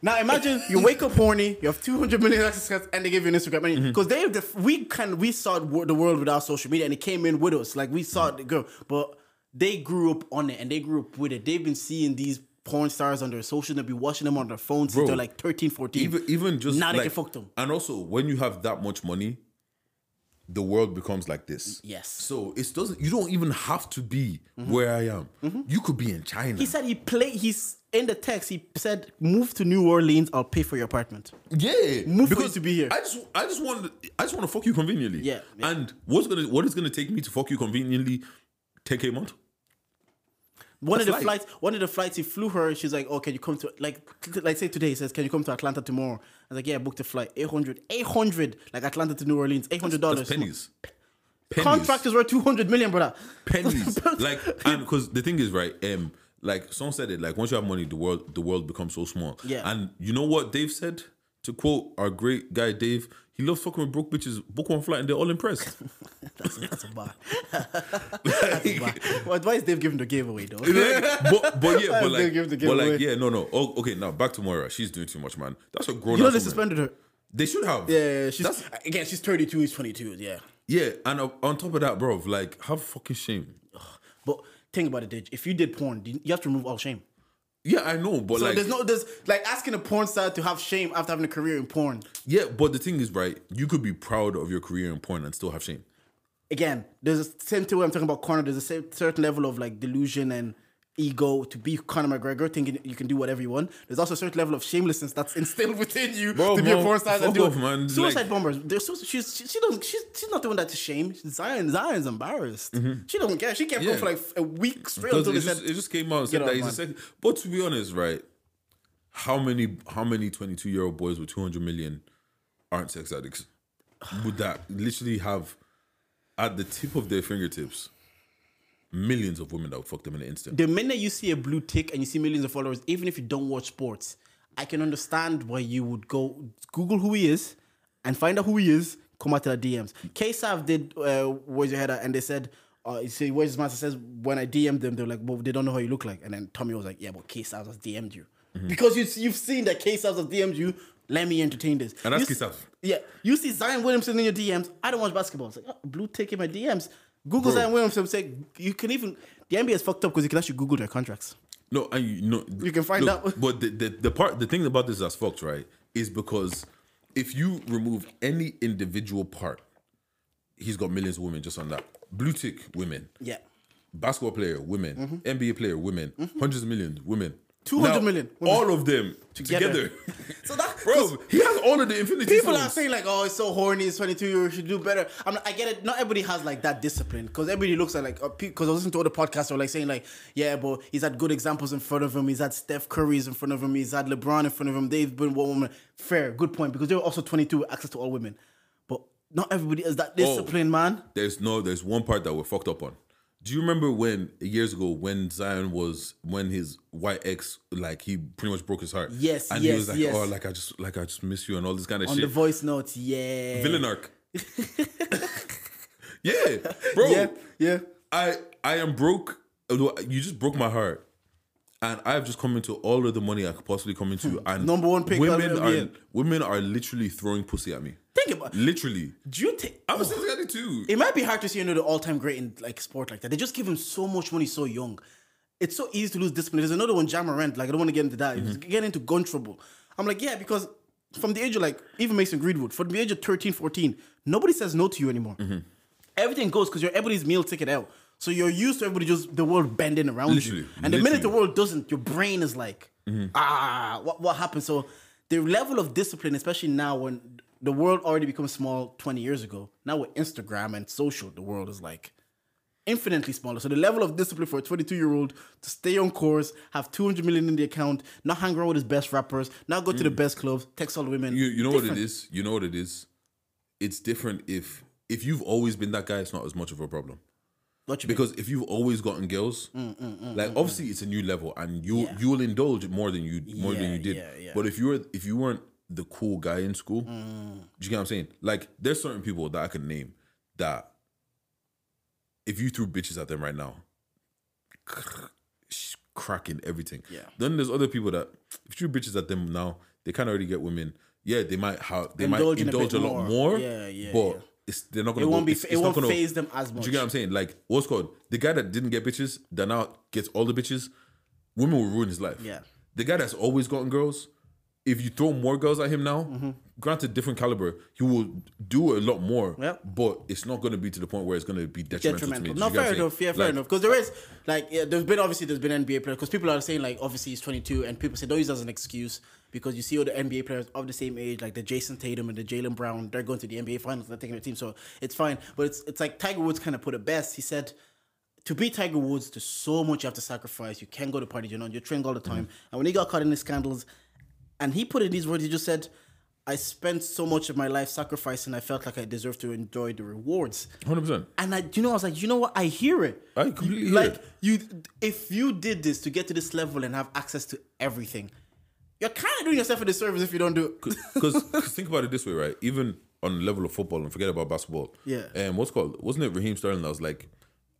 Now imagine you wake up horny, you have 200 million access, and they give you an Instagram. Mm-hmm. Because they, the, we kind we saw the wor- the world without social media, and it came in with us. Like we saw the girl, but they grew up on it, and they grew up with it. They've been seeing these porn stars on their social, they've been watching them on their phones since they're like 13, 14. Even even just now they like, can fuck them. And also, when you have that much money, the world becomes like this. Yes. So it doesn't. You don't even have to be where I am. You could be in China. He said he played. He's in the text. He said, "Move to New Orleans. I'll pay for your apartment." Yeah, Move you to be here. I just, I just want, I just want to fuck you conveniently. Yeah, yeah. And what's gonna, what is gonna take me to fuck you conveniently? Take a month. One of the life. flights, one of the flights, he flew her. She's like, "Oh, can you come to like, like say today?" He says, "Can you come to Atlanta tomorrow?" I was like, "Yeah, I booked a flight. 800 800 like Atlanta to New Orleans, eight hundred dollars. That's pennies. Pennies. Contract is worth two hundred million, brother. pennies. like, and because the thing is, right? Um, like someone said it. Like once you have money, the world, the world becomes so small. Yeah. And you know what Dave said? To quote our great guy Dave, he loves fucking with broke bitches. Book one flight and they're all impressed. that's, that's a bar. that's a bar. Well, why is Dave giving the giveaway though? but, but yeah, but like, but like, yeah, no, no. Oh, okay, now back to Moriah. She's doing too much, man. That's a grown. you know they suspended her. They should have. Yeah, yeah, yeah, she's That's- again. She's thirty two. He's twenty two. Yeah, yeah, and uh, on top of that, bro, like, have fucking shame. Think about it, Dij. If you did porn, you have to remove all shame. Yeah, I know, but So like, there's no there's like asking a porn star to have shame after having a career in porn. yeah, but the thing is, right? You could be proud of your career in porn and still have shame. Again, there's a same thing when I'm talking about Conor. There's a certain level of like delusion and ego to be Conor McGregor, thinking you can do whatever you want. There's also a certain level of shamelessness that's instilled within you Bro, to be a porn star and do off, man. Suicide Like- bombers. They're so, she's she, she doesn't she's she's not doing that to shame. Zion Zion's embarrassed. She doesn't care. She kept Mm-hmm. Yeah. going for like a week straight Because until it just, said it just came out and said that he's a. But to be honest, right? How many how many 22 year old boys with 200 million aren't sex addicts? Would that literally have at the tip of their fingertips millions of women that would fuck them in an instant? the minute you see a blue tick and you see millions of followers, even if you don't watch sports, I can understand why you would go Google who he is and find out who he is. Come out to the DMs. K-Sav did uh, Where's Your Head At? And they said, uh, you see, Where's His Master says, when I DM'd them, they're like, well, they don't know how you look like. And then Tommy was like, yeah, but K-Sav has DM'd you. Because you, you've seen that K-Sav has DM'd you, let me entertain this. And that's K-Sav. Yeah. You see Zion Williamson in your DMs. I don't watch basketball. It's like, oh, blue tick in my DMs. Google Zion Williamson. Say, you can even, the NBA is fucked up because you can actually Google their contracts. No, and you know You can find look, out. But the, the the part the thing about this that's fucked, right, is because if you remove any individual part, he's got millions of women just on that. Blue tick women, Yeah. basketball player, women, mm-hmm. NBA player, women, mm-hmm. hundreds of millions, women. Two hundred million. women. All of them Together. together. So that Bro, he has all of the Infinity People Stones. are saying like, "Oh, it's so horny. It's 22 years. Should do better." I'm, I get it. Not everybody has like that discipline because everybody looks at like uh, because I listen to other podcasts are like saying like, "Yeah, but he's had good examples in front of him. He's had Steph Curry's in front of him. He's had LeBron in front of him. They've been one woman. Fair, good point because they're also 22 with access to all women, but not everybody has that oh, discipline, man. there's no there's one part that we're fucked up on. Do you remember when years ago when Zion was when his white ex like he pretty much broke his heart? Yes, and he yes, was like, oh, yes. oh, like I just like I just miss you and all this kind of On shit. On the voice notes, yeah, Villain arc. yeah, bro. yeah, yeah. I I am broke. You just broke my heart, and I've just come into all of the money I could possibly come into. And Hmm. Number one pick Women are NBA. women are literally throwing pussy at me. Think about. Literally, Do you think? I'm a Cincinnati too. It might be hard to see another all-time great in like sport like that. They just give him so much money so young. It's so easy to lose discipline. There's another one, Ja Morant. Like I don't want to get into that. He's getting into gun trouble. I'm like, yeah, because from the age of like even Mason Greenwood, from the age of 13, 14, nobody says no to you anymore. Everything goes because you're everybody's meal ticket out. So you're used to everybody just the world bending around Literally, you. And the minute the world doesn't, your brain is like, ah, what what happened? So the level of discipline, especially now when the world already becomes small 20 years ago, now with Instagram and social, the world is like infinitely smaller. So the level of discipline for a 22 year old to stay on course, have 200 million in the account, not hang around with his best rappers, not go to the best clubs, text all the women. Mm. You you know what it is? You know what it is? It's different if if you've always been that guy, it's not as much of a problem. What you mean? Because if you've always gotten girls, Mm, like obviously it's a new level and you Yeah. you'll indulge more than you more than Yeah, you did. yeah, yeah. But if you were if you weren't the cool guy in school, Mm. do you get what I'm saying? Like there's certain people that I can name that if you threw bitches at them right now, cracking everything. Yeah. Then there's other people that if you threw bitches at them now, they can't already get women. Yeah, they might have they Indulge might in a indulge a, bit lot more. more. Yeah, yeah, But yeah. It's they're not gonna. It won't go, be. it's- it it's won't phase them as much. do you get what I'm saying? Like, what's called the guy that didn't get bitches that now gets all the bitches. Women will ruin his life. Yeah. The guy that's always gotten girls, if you throw more girls at him now, Mm-hmm. granted different caliber, he will do a lot more. Yeah. But it's not going to be to the point where it's going to be detrimental, to me. detrimental. No, you get what fair enough. Yeah, fair Like, enough. Because there is like yeah, there's been obviously there's been NBA players because people are saying like obviously he's 22 and people say don't use as an excuse because you see all the NBA players of the same age like the Jayson Tatum and the Jaylen Brown they're going to the NBA finals they're taking their team so it's fine but it's it's like Tiger Woods kind of put it best he said to beat Tiger Woods, there's so much you have to sacrifice. You can't go to parties, you know, you're training all the time. Mm-hmm. And when he got caught in the scandals, and he put it in these words, he just said, I spent so much of my life sacrificing, I felt like I deserved to enjoy the rewards. 100%. And I, you know, I was like, you know what? I hear it. I completely hear like it. you. If you did this to get to this level and have access to everything, you're kind of doing yourself a disservice if you don't do it. Because think about it this way, right? Even on the level of football, and forget about basketball. Yeah. And what's called? Wasn't it Raheem Sterling that was like,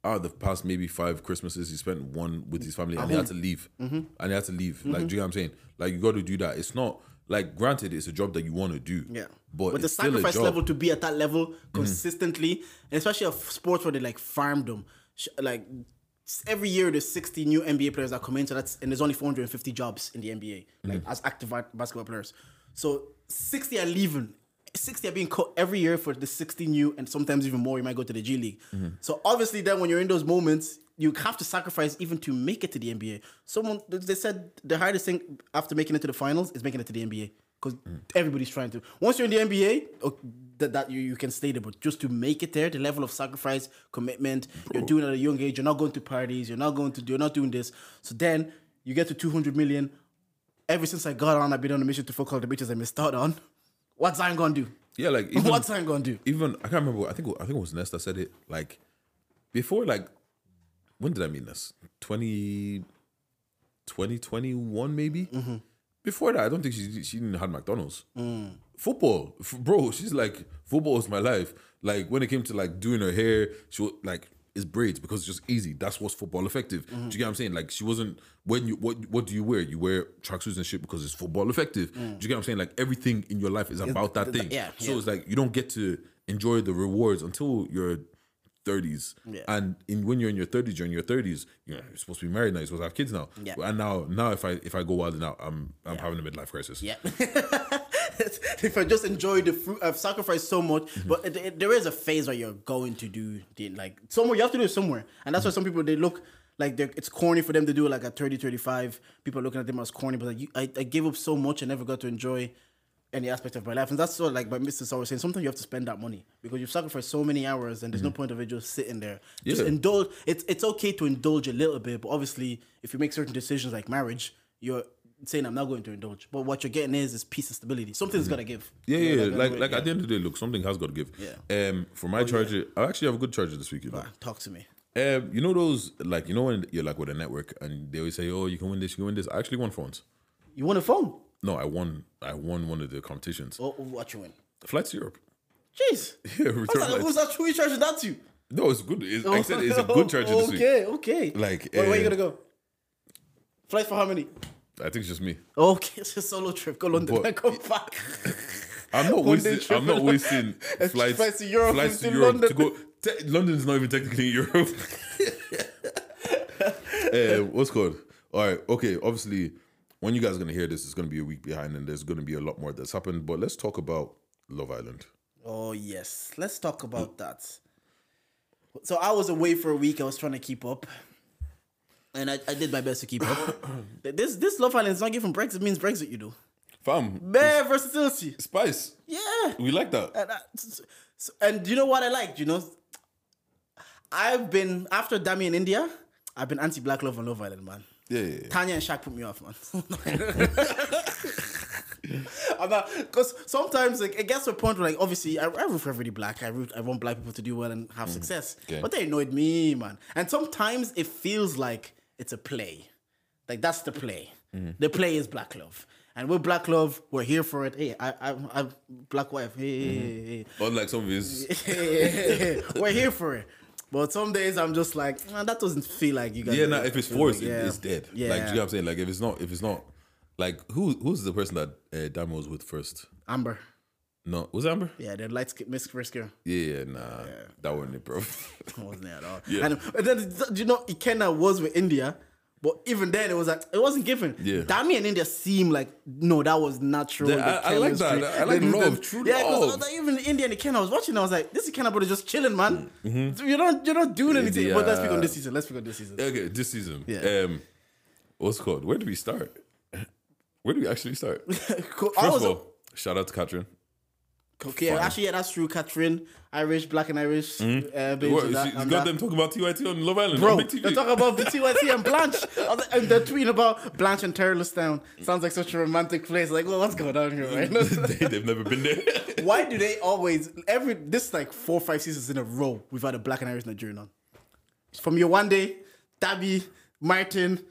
out of the past maybe five Christmases, he spent one with his family, and he had to leave, Mm-hmm. and he had to leave. Like, do you know what I'm saying? Like, you got to do that. It's not like granted, it's a job that you want to do. Yeah. But, but the it's still a sacrifice. Mm-hmm. level to be at that level consistently, and especially of sports where they like farm them, like every year there's 60 new NBA players that come in, so that's and there's only 450 jobs in the NBA, like Mm-hmm. as active basketball players. So 60 are leaving. 60 are being cut every year for the 60 new, and sometimes even more. You might go to the G League. Mm-hmm. So obviously, then when you're in those moments, you have to sacrifice even to make it to the NBA. Someone they said the hardest thing after making it to the finals is making it to the NBA because everybody's trying to. Once you're in the NBA, oh, that, that you, you can stay there, but just to make it there, the level of sacrifice, commitment, you're doing at a young age. You're not going to parties. You're not going to. You're not doing this. So then you get to 200 million. Ever since I got on, I've been on a mission to fuck all the bitches I missed out on. What's Zion gonna do? Yeah, like even, What's Zion gonna do? even I can't remember. I think I think it was Nest that said it. Like before, like when did I mean this? 20, 2021 maybe. Mm-hmm. Before that, I don't think she she didn't had McDonald's. Mm. Football, F- bro. She's like football is my life. Like when it came to like doing her hair, she wa- like it's braids because it's just easy. That's what's football effective. Mm-hmm. Do you get what I'm saying? Like she wasn't when you what what do you wear? You wear tracksuits and shit because it's football effective. Do you get what I'm saying? Like everything in your life is about that Mm. th- thing. yeah, So yeah. it's like you don't get to enjoy the rewards until your 30s. Yeah. And in when you're in your 30s, you're in your 30s. You know, you're supposed to be married now. You're supposed to have kids now. Yeah. And now, now if I if I go wild out, I'm I'm having a midlife crisis. Yeah. if I just enjoy the fruit, I've sacrificed so much. Mm-hmm. But it, it- there is a phase where you're going to do the like somewhere. You have to do it somewhere, and that's why some people they look like they're, it's corny for them to do it like at 30, 35. People are looking at them as corny, but like you, I, I gave up so much and never got to enjoy any aspect of my life. And that's what like my Mr. always saying, sometimes you have to spend that money because you've sacrificed so many hours and there's no point of it just sitting there. Just indulge. It's it's okay to indulge a little bit, but obviously if you make certain decisions like marriage, you're saying I'm not going to indulge. But what you're getting is is peace and stability. Something's gotta give. Yeah, You know, yeah, like yeah. like at the end of the day, look, something has got to give. Yeah. Um, for my charger, I actually have a good charger this week. You know. talk to me. Um, you know those like you know when you're like with a network and they always say, "Oh, you can win this, you can win this." I actually won phones. You won a phone? No, I won. I won one of the competitions. Oh, what you win? Flights to Europe. Jeez. Yeah, Who's return that, who's that? Who you charging that to? You? No, it's good. It's, like I said, it's a good this week. Okay, okay. Like, where, where you uh, gonna go? Flights for how many? I think it's just me. Okay, it's a solo trip. Go London But- and come back. I'm not wasting. I'm not wasting flights, flights to Europe Flights to Europe London. to go. Te- London's not even technically in Europe. uh, what's called? All right. Okay. Obviously, when you guys are gonna hear this, it's gonna be a week behind, and there's gonna be a lot more that's happened. But let's talk about Love Island. Oh yes, let's talk about that. So I was away for a week. I was trying to keep up, and I, I did my best to keep up. this this Love Island is not giving Brexit. It means Brexit. You do Fam, bare versatility. Spice. Yeah, We like that. and, I, s- s- and you know what I liked? You know, I've been after Dami in Indiyah. I've been anti-black love on Love Island, man. Yeah, yeah, yeah. Tanya and Shaq put me off, man. I'm not because sometimes like it gets to a point where like obviously I, I root for everybody black. I root I want black people to do well and have success. Mm. Okay. But they annoyed me, man. And sometimes it feels like it's a play. Like that's the play. Mm-hmm. The play is black love. And with black love, we're here for it. Hey, I I I'm black wife. Hey, hey, hey, hey. Unlike some of his. we're here for it. But some days I'm just like, man, that doesn't feel like you guys. Yeah, nah, if it's forced, it- Yeah. it's dead. Yeah. Like, do you know what I'm saying? Like, if it's not, if it's not, like, who who's the person that uh, Damo was with first? Amber. No, was it Amber? Yeah, the light skin, Miss First girl. Yeah, yeah, nah, that wasn't it, bro. wasn't there at all. Yeah. And, and then do you know Ikenna was with Indiyah, but even then it was like it wasn't given. Yeah. Dami and Indiyah seem like no, that was natural. Yeah, the I- I like that. I like The- love, the- true yeah, love. uh, even Indiyah and Ikenna, I was watching. I was like, this Ikenna brother just chilling, man. You're not, you're not doing anything. But let's speak on this season. Let's speak on this season. okay, this season. Yeah. Um, what's called? Where do we start? Where do we actually start? Cool. I First was of all, shout out to Catherine. Okay. Actually, yeah, that's true. Catherine, Irish, black and Irish. Uh, babes What, and that- you and got that. them talking about TYT on Love Island Bro, they're talking about the TYT and Blanche. And they're tweeting about Blanchardstown. Sounds like such a romantic place. Like, well, what's going on here, right? they, they've never been there. Why do they always, every, this is like four or five seasons in a row, we've had a black and Irish Nigerian on. From Yewande, Dabby, Martin,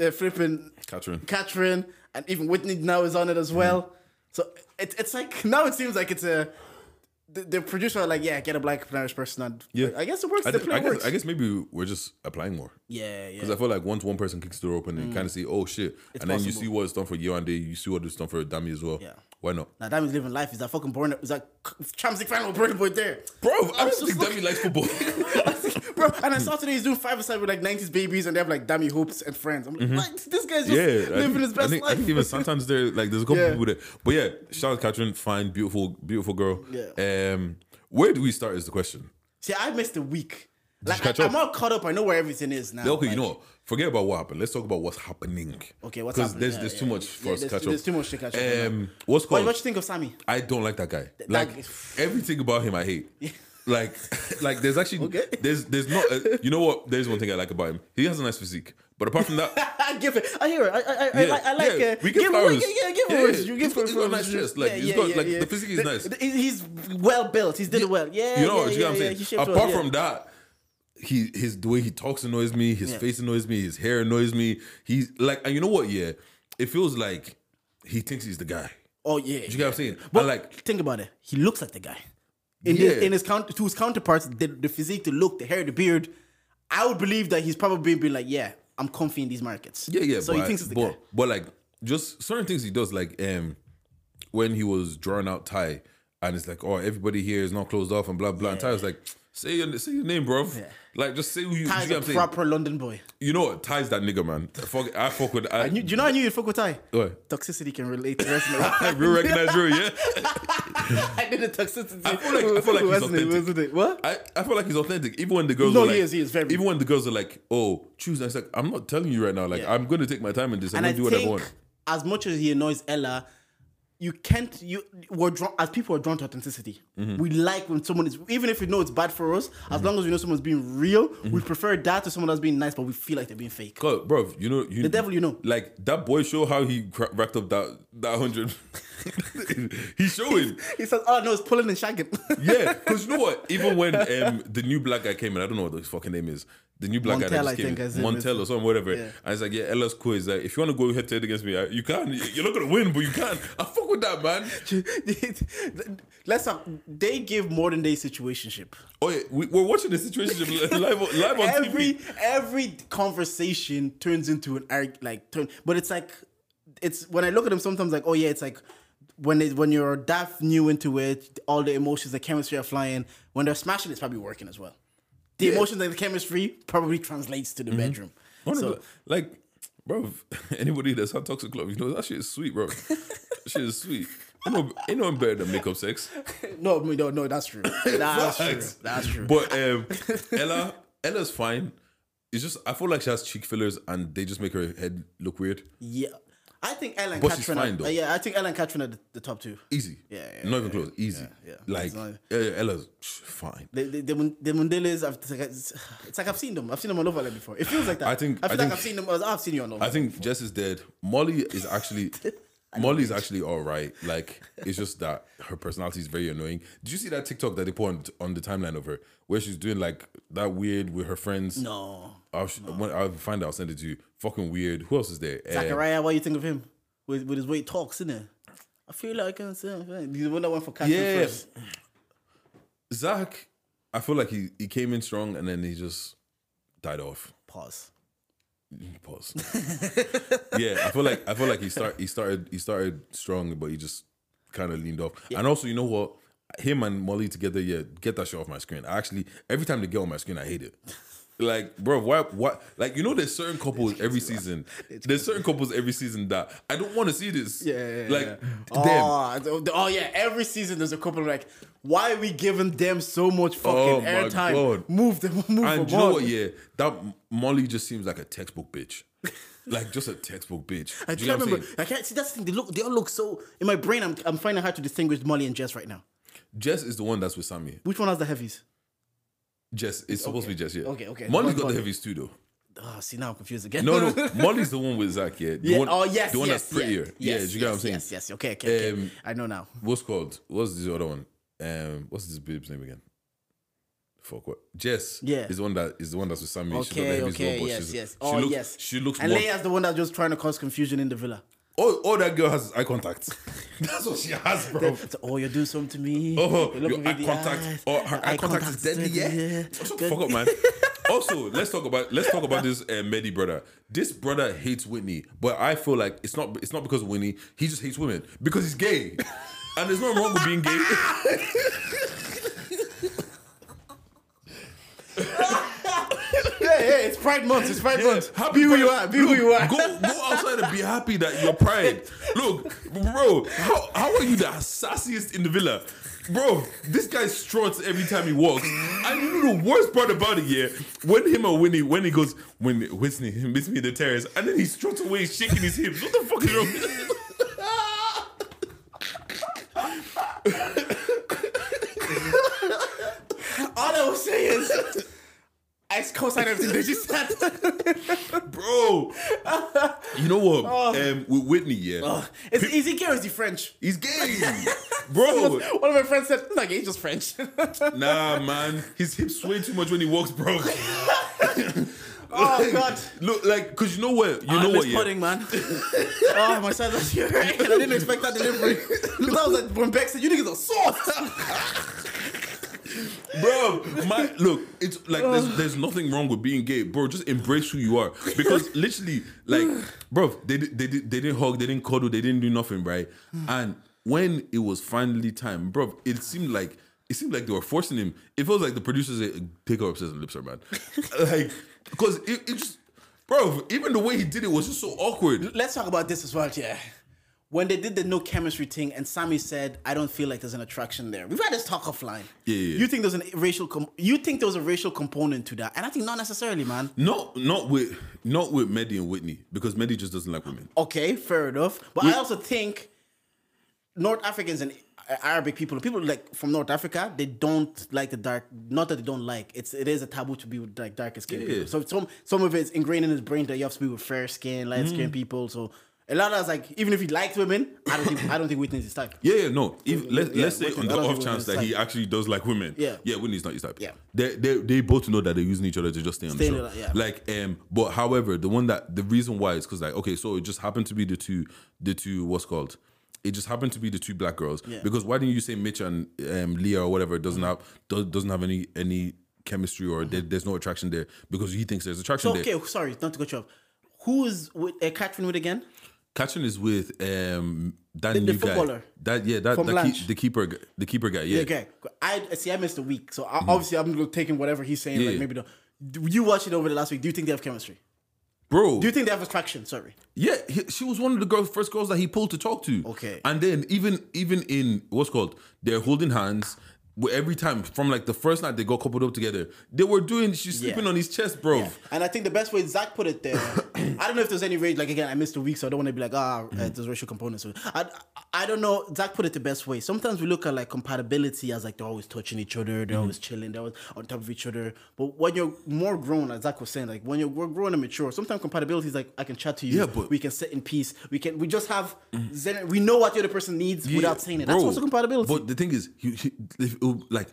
uh, flipping Catherine. Catherine, and even Whitney now is on it as well. So it, it's like, now it seems like it's a, the, the producer are like, yeah, get a black and Irish person on. Yeah. I guess it works. I, the play I guess, works. I guess maybe we're just applying more. yeah, Because. I feel like once one person kicks the door open and you mm. kind of see, oh shit, and then you see what it's done for Yewande, you see what it's done for Dami as well. Yeah. Why not? Now Dami's living life. Is that fucking born? Is that Champions League final Burna Boy there? Bro, I don't just think Dami likes football. Bro, and I saw today he's doing five aside with like 90s babies and they have like Dami Hopes and friends. I'm like, what? This guy's just Mm-hmm. yeah, living think, his best I think, life. I think even sometimes there, like, there's a couple Yeah. people there. But yeah, shout out Catherine, fine, beautiful, beautiful girl. Yeah. Um, where do we start is the question. See, I missed a week. Like, I, am all caught up. I know where everything is now. Okay, you know what? Forget about what happened. Let's talk about what's happening. Okay, what's Because happening? there's, there's yeah, too yeah. much for Yeah, us to catch up. there's too much to catch up Um, what's What, called? what you think of Sammy? I don't like that guy. that- Like everything about him, I hate. Like, like there's actually Okay. there's there's not. A, you know what? There's one thing I like about him. He has a nice physique, but apart from that, I give it. I hear it. I, I, I, Yeah, like. I like. yeah, uh, we give give flowers. Away, yeah, yeah, give Yeah, yeah. You give He's got- nice chest. Like, he's got- like, the physique is nice. The- He's well built. He's did it well. Yeah, you know, yeah, do you yeah, know what I'm saying? Apart well, yeah. from that, he his the way he talks annoys me. His Yeah. face annoys me. His hair annoys me. He's like, and you know what? Yeah, it feels like he thinks he's the guy. Oh yeah. You get what I'm saying? But like think about it. He looks like the guy. In his Yeah. in his count to his counterparts, the, the physique, the look, the hair, the beard. I would believe that he's probably been like, yeah, I'm comfy in these markets. Yeah, yeah. So but, he thinks it's the but, guy. But like, just certain things he does, like um, when he was drawing out Ty, and it's like, oh, everybody here is not closed off and blah blah. And Ty was like, say your say your name, bro. Like, just say who you. Ty's you, get a what I'm saying? proper London boy. you know what? Ty's that nigga, man. Fuck, I fuck with. I, I knew, do you know I knew you'd fuck with Ty? What? Toxicity can relate to resonate. real recognize you, yeah. I did the toxicity. I feel like I feel like he's Wasn't it? authentic. Wasn't it? What? I, I feel like he's authentic. Even when the girls No, are he like, is, he is very- Even when the girls are like, "Oh, choose," I was like, "I'm not telling you right now. Like, Yeah. I'm going to take my time in this. I'm and I going to do whatever I want." as much as he annoys Ella, you can't. You we're drawn as people are drawn to authenticity. Mm-hmm. We like when someone is, even if we know it's bad for us. As long as we know someone's being real, Mm-hmm. we prefer that to someone that's being nice, but we feel like they're being fake. Cause, bro, you know, you, The devil you know. like that boy show how he cra- racked up that that hundred. He's showing, He says, "Oh no, it's pulling and shagging." yeah. Because you know what? Even when um the new black guy came in, I don't know what his fucking name is. The new black guy Montel, that I just came think, in, as Montel or something, whatever. Yeah. And it's like, yeah, Ella's cool. He's like, if you want to go head to head against me, I- you can. You're not gonna win, but you can. I fuck with that, man. Let's talk. They give modern day situationship. Oh yeah, we, we're watching the situation live, on- live on every TV. every conversation turns into an arg like turn but it's like it's when I look at them sometimes like oh yeah it's like when it, when you're that new into it all the emotions the chemistry are flying when they're smashing it's probably working as well the Yeah. Mm-hmm. emotions and the chemistry probably translates to the bedroom One of so like, bro, anybody that's had toxic love, you know that shit is sweet, bro. that shit is sweet. Ain't no, ain't no one better than makeup sex. no no no that's true that's true that's true But um, Ella, Ella's fine. It's just I feel like she has cheek fillers and they just make her head look weird. yeah I think Ellen But fine, are, uh, yeah I think Ellen Catherine are the, the top two Easy. Yeah, yeah, Not even close. Easy. yeah. Like not- uh, Ella's fine. The the the, the Mundelas, I've, it's, like, like I've seen them. I've seen them all over Island before. It feels like that. I think- I feel I like think- I've seen them. I've seen you on. I think Jess is dead. Molly is actually Molly's actually all right. Like it's just that her personality is very annoying. Did you see that TikTok that they put on, on the timeline of her where she's doing like that weird with her friends? no. I'll, when I'll find out. I'll send it to you. Fucking weird. Who else is there? Zachariah, what do you think of him? With with his way he talks, isn't it? I feel like I'm saying he's the one that went for Catherine Yeah. first. Zach. I feel like he, he came in strong and then he just died off. Pause. Pause. yeah, I feel like I feel like he start he started he started strong, but he just kind of leaned off. And also, you know what? Him and Molly together, yeah, get that shit off my screen. I actually every time they get on my screen, I hate it. Like, bro, why? What? Like, you know, there's certain couples every season. There's certain couples every season that I don't want to see this. Yeah, yeah, yeah, like yeah. them. Oh, th- oh yeah, every season there's a couple like, why are we giving them so much oh fucking Oh, airtime? Move them, move And them you know what? Yeah, that Molly just seems like a textbook bitch. like just a textbook bitch. I Do can't remember. I can't see that's the thing. They look. They all look so. In my brain, I'm I'm finding hard to distinguish Molly and Jess right now. Jess is the one that's with Sammy. Which one has the heavies? Jess, it's supposed to be Jess, yeah. Okay, okay. Molly's Go got on. the heavies too, though. Oh, see now I'm confused again. No, no, Molly's the one with Zach, yeah. The Yeah. one, oh yes. the one yes, that's prettier. Yeah, Yeah, yes, do you get what I'm saying? Yes. Yes. Okay. Okay. okay. Um, I know now. What's called? What's the other one? Um, what's this babe's name again? Fuck what? Jess. Yeah. is the one that is the one that's with Sammy. She's got the Okay. Okay. yes. Yes. She Oh looks, yes. She looks And more. Leia's the one that's just trying to cause confusion in the villa. Oh, oh, that girl has eye contact. That's what she has, bro. So, oh, you do something to me. Oh, You look your eye contact. eyes. Oh, her eye, contact, is deadly. Yeah. Shut the fuck up, man. also, let's talk about let's talk about this uh, Mehdi brother. This brother hates Whitney, but I feel like it's not it's not because of Whitney. He just hates women because he's gay, and there's nothing wrong with being gay. Yeah, yeah, it's Pride Month. It's Pride Month. Happy be who you are. Be who you are. Go go outside and be happy that you're pride. Look, bro, how, how are you the sassiest in the villa? Bro, this guy struts every time he walks. And you know the worst part about it, yeah? When him or Winnie, when he goes, when Whitney meets me in the terrace, and then he struts away shaking his hips. What the fuck is wrong? All I was saying is, I co-sign everything that you said. Bro. You know what? Um, with Whitney, yeah. Is, is he gay or is he French? He's gay. Bro. One of my friends said, "Like he's just French." Nah, man. His hips sway too much when he walks, bro. oh God. Look, like, cause you know what? You I know miss what? Yeah. pudding, man. oh, my son was here. I didn't expect that delivery. Because I was like, when Beck said, you niggas are soft. Bro. My look, it's like there's there's nothing wrong with being gay, bro. Just embrace who you are because literally, like, bro, they they they didn't hug, they didn't cuddle, they didn't do nothing, right? And when it was finally time, bro, it seemed like. It seemed like they were forcing him. It feels like the producers said, take her upstairs and lips her, man. like, because it, it just, bro, even the way he did it was just so awkward. Let's talk about this as well, yeah. When they did the no chemistry thing, and Sammy said, "I don't feel like there's an attraction there." We've had this talk offline. Yeah, yeah. You think there's an racial? Com- you think there was a racial component to that? And I think not necessarily, man. Not not with not with Mehdi and Whitney because Mehdi just doesn't like women. Okay, fair enough. But I also think North Africans and Arabic people, people like from North Africa, they don't like the dark. Not that they don't like. It's it is a taboo to be with like darker skinned Yeah. people. So some some of it's ingrained in his brain that you have to be with fair skin, light Mm. skinned people. So a lot of us like even if he likes women, I don't think I don't think Whitney's his type. Yeah, yeah, no. If, let, Yeah, let's say Whitney- on the off chance that he actually does like women. Yeah. yeah, Whitney's not his type. Yeah. they they they both know that they're using each other to just stay on Stay the show. yeah. Like, um, but however, the one that the reason why is because like okay, so it just happened to be the two, the two what's called. It just happened to be the two black girls. Yeah. Because why didn't you say Mitch and um, Leah or whatever doesn't have does, doesn't have any any chemistry or there, there's no attraction there because he thinks there's attraction So there. okay, sorry, not to cut you off. Who is with uh, Catherine with again? Catching is with um that The- the new guy. footballer. That yeah, that, that keep, the keeper the keeper guy. Yeah. Okay, I see. I missed a week, so I, obviously I'm taking whatever he's saying. Yeah. Like maybe the. You watched it over the last week? Do you think they have chemistry? Bro, Do you think they have attraction? Sorry. Yeah, he, she was one of the girls, first girls that he pulled to talk to. Okay. and then even even in what's called, they're holding hands. Every time from like the first night they got coupled up together, they were doing. She's sleeping Yeah. on his chest, bro. Yeah. And I think the best way Zach put it there, I don't know if there's any rage. Like again, I missed a week, so I don't want to be like, ah, uh, there's racial components. it. I, I don't know. Zach put it the best way. Sometimes we look at like compatibility as like they're always touching each other, they're always chilling, they're always on top of each other. But when you're more grown, as Zach was saying, like when you're we're grown and mature, sometimes compatibility is like I can chat to you. Yeah, but- we can sit in peace. We can we just have zen, we know what the other person needs Yeah, without saying it. That's bro. also compatibility. But the thing is, he, he, like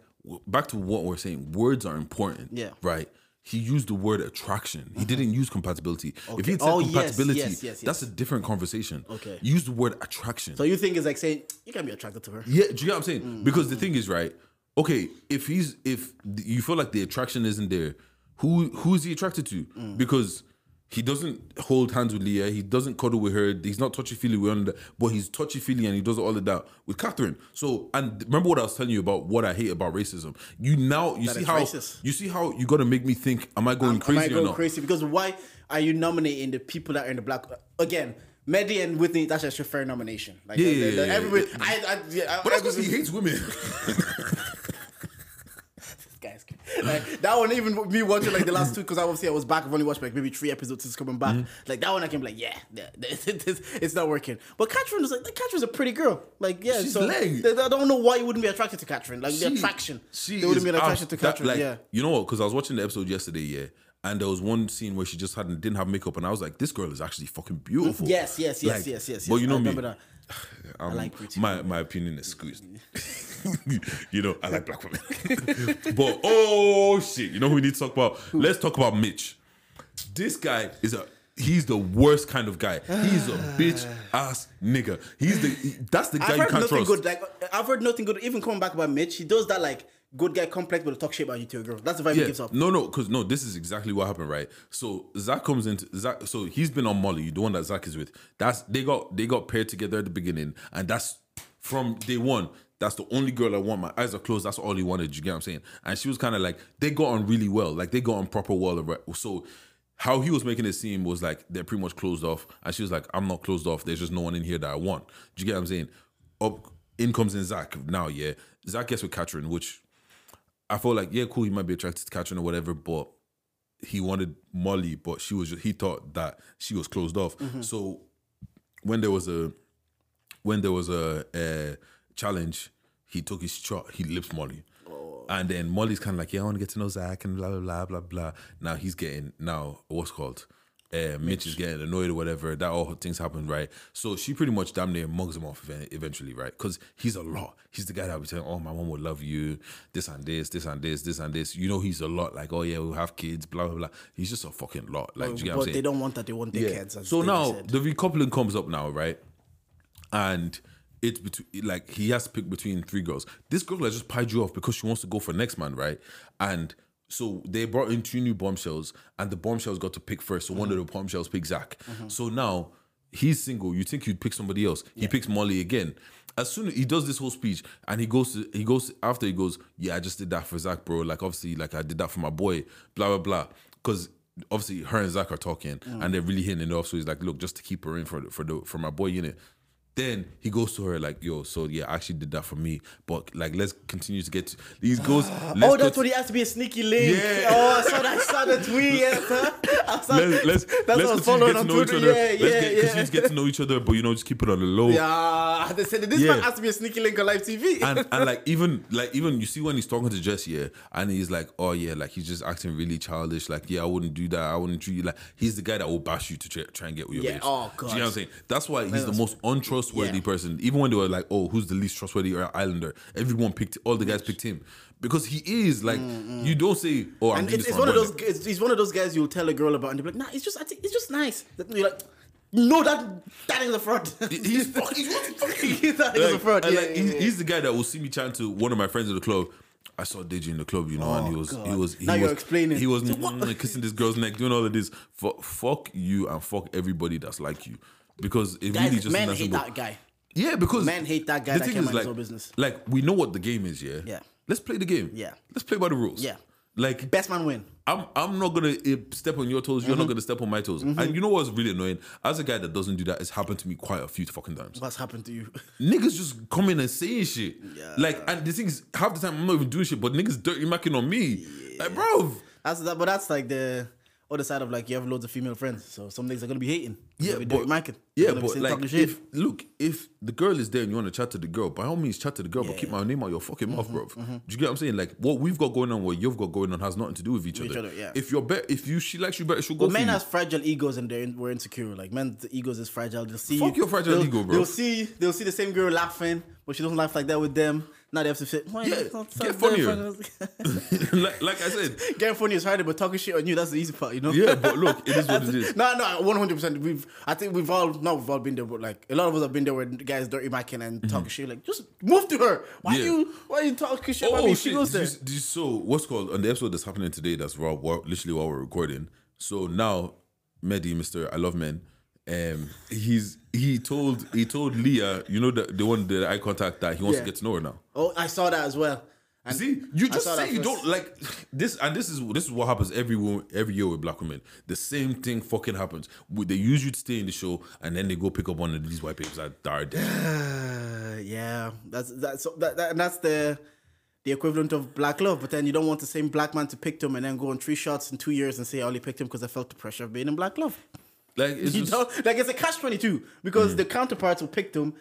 back to what we're saying, words are important. Yeah. Right. He used the word attraction. He didn't use compatibility. If he had said Oh, compatibility, yes, yes, yes. that's a different conversation. Okay. Use the word attraction. so you think it's like saying you can be attracted to her. Yeah, do you get what I'm saying? Mm. Because the thing is, right? Okay, if he's if you feel like the attraction isn't there, who who is he attracted to? Mm. Because he doesn't hold hands with Leah, he doesn't cuddle with her, he's not touchy feely with her, but he's touchy feely and he does all of that with Catherine. So, and remember what I was telling you about what I hate about racism. You now you That see how racist. you see how you got to make me think, am I going Am crazy am I or going not? crazy? Because why are you nominating the people that are in the black? Again, Mehdi and Whitney, that's just a fair nomination. Like, Yeah, yeah, yeah, everybody, yeah. I, I, yeah, But that's because he hates women. Like that one, even me watching like the last two, because obviously I was back. I've only watched like maybe three episodes since coming back. Mm-hmm. Like that one, I can be like, yeah, yeah it's, not working. But Catherine was like, Catherine's a pretty girl. Like, yeah, She's so they- I don't know why you wouldn't be attracted to Catherine. Like the She- attraction, She there wouldn't be an attraction to that, Catherine. like, yeah, You know what? Because I was watching the episode yesterday, yeah, and there was one scene where she just hadn't didn't have makeup, and I was like, this girl is actually fucking beautiful. yes, yes, yes, Like, yes, yes. But you know I me. Um, like pretty my my opinion is squeezed. you know, I like black women. but oh shit, you know who we need to talk about? Let's talk about Mitch. This guy is a he's the worst kind of guy. He's a bitch ass nigga. He's the he- that's the guy I've you heard can't nothing trust. good. Like I've heard nothing good. Even coming back about Mitch, he does that like good guy complex, but talk shit about you to a girl. That's the vibe he gives up. No, no, because no, this is exactly what happened, right? So Zach comes into Zach. So he's been on Molly, the one that Zach is with. That's they got they got paired together at the beginning, and that's from day one. That's the only girl I want. My eyes are closed. That's all he wanted. You get what I'm saying? And she was kind of like they got on really well. Like they got on proper well. So how he was making it seem was like they're pretty much closed off, and she was like, "I'm not closed off. There's just no one in here that I want." Do you get what I'm saying? Up in comes in Zach now. Yeah, Zach gets with Catherine, which I felt like, yeah, cool, he might be attracted to Catherine or whatever, but he wanted Molly, but she was just, he thought that she was closed off. Mm-hmm. So when there was a when there was a, a challenge, he took his shot, he lips Molly. Oh. And then Molly's kind of like, yeah, I want to get to know Zach and blah blah blah blah blah. Now he's getting now what's called. Uh, Mitch is getting annoyed or whatever. That all things happen, right? So she pretty much damn near mugs him off eventually, right? Because he's a lot. He's the guy that be saying, "Oh, my mom would love you," this and this, this and this, this and this. You know, he's a lot. Like, oh yeah, we'll have kids, blah blah blah. He's just a fucking lot. Like, do you get what I'm but they don't want that. They want their kids. So now the recoupling comes up now, right? And it's between like he has to pick between three girls. This girl has just pied you off because she wants to go for next man, right? And so they brought in two new bombshells, and the bombshells got to pick first. So one Mm-hmm. of the bombshells picked Zach. So now he's single. You think you'd pick somebody else? He picks Molly again. As soon as he does this whole speech, and he goes to he goes after he goes, yeah, I just did that for Zach, bro. Like obviously, like I did that for my boy, blah blah blah. Because obviously her and Zach are talking, and they're really hitting it off. So he's like, look, just to keep her in for the- for the for my boy unit. Then he goes to her like, "Yo, so yeah, I actually did that for me, but like, let's continue to get." To, he goes, Oh, that's what he has to be a sneaky link. Yeah. Oh, I saw that. I saw the tweet. Yes, huh? I saw, let's let's, that's let's what I was continue to following get to on know each Twitter. other. Yeah, let's yeah, get, yeah. continue to get to know each other, but you know, just keep it on the low. Yeah, they said this Yeah. man has to be a sneaky link on live TV. and and like even like even you see when he's talking to Jess, yeah, and he's like, oh yeah, like he's just acting really childish. Like yeah, I wouldn't do that. I wouldn't treat you like he's the guy that will bash you to try, try and get with your Yeah, babes. oh, Do you know what I'm saying? That's why he's the most untrustworthy Yeah. person. Even when they were like, oh, who's the least trustworthy islander? Everyone picked all the guys picked him because he is like you don't say, oh, I'm and it's, it's one of those. It's, he's one of those guys you'll tell a girl about, and they're like, "Nah, it's just. I think it's just nice." You're like, "No, that that is a fraud." He's fucking. He's. He thought he a fraud, yeah, like, yeah, he's, yeah. he's the guy that will see me chatting to one of my friends in the club. I saw Deji in the club, you know, and he Oh, was, he was, he Now was, you're explaining. He was mm, kissing this girl's neck, doing all of this. Fuck, fuck you and fuck everybody that's like you, because it Guys, really just men hate that guy. Yeah, because Men hate that guy the that thing came is, like, own business. Like we know what the game is, yeah. Yeah. Let's play the game. Yeah. Let's play by the rules. Yeah. Like Best man win. I'm I'm not gonna eh, step on your toes. Mm-hmm. You're not gonna step on my toes. And you know what's really annoying? As a guy that doesn't do that, it's happened to me quite a few fucking times. What's happened to you? Niggas just come in and saying shit. Yeah. Like, and the thing is, half the time I'm not even doing shit, but niggas dirty macking on me. Yeah. Like, bro. That's that, but that's like the other side of like you have loads of female friends, so some niggas are gonna be hating. Yeah, They're but be yeah, be but like, if look, if the girl is there and you want to chat to the girl, by all means, chat to the girl, but keep my name out your fucking mouth, mm-hmm, bro. Mm-hmm. Do you get what I'm saying? Like, what we've got going on, what you've got going on, has nothing to do with each, With each other. other, yeah. If you're better, if you she likes you better, she'll go But men has fragile egos and they're in, we're insecure. Like men, the egos is fragile. They'll see Fuck your fragile ego, bro. They'll see they'll see the same girl laughing, but she doesn't laugh like that with them. Now they have to say, why Yeah, not- get funnier. like, like I said, Getting funny is harder, but talking shit on you, that's the easy part, you know? yeah, but look, it is what it is. No, no, one hundred percent. We've, I think we've all, not we've all been there, but like a lot of us have been there where the guys dirty macking and talking shit. Like, just move to her. Why Mm-hmm. Yeah. you, why you talking shit about Oh me? shit! She goes there. you, did you, so what's called on the episode that's happening today? That's raw, literally while we're recording. So now, Mehdi, Mister I Love Men, um, he's he told he told Leah, you know the the one the eye contact that he wants Yeah. to get to know her now. Oh, I saw that as well. And See, you I just saw say you first. don't like this, and this is this is what happens every wo- every year with black women. The same thing fucking happens. We- They use you to stay in the show, and then they go pick up one of these white papers that are dead. Uh, yeah, that's that's that, that and that's the the equivalent of black love. But then you don't want the same black man to pick them and then go on three shots in two years and say I only picked him because I felt the pressure of being in black love. Like it's You don't like it's a catch twenty two because the counterparts will pick them,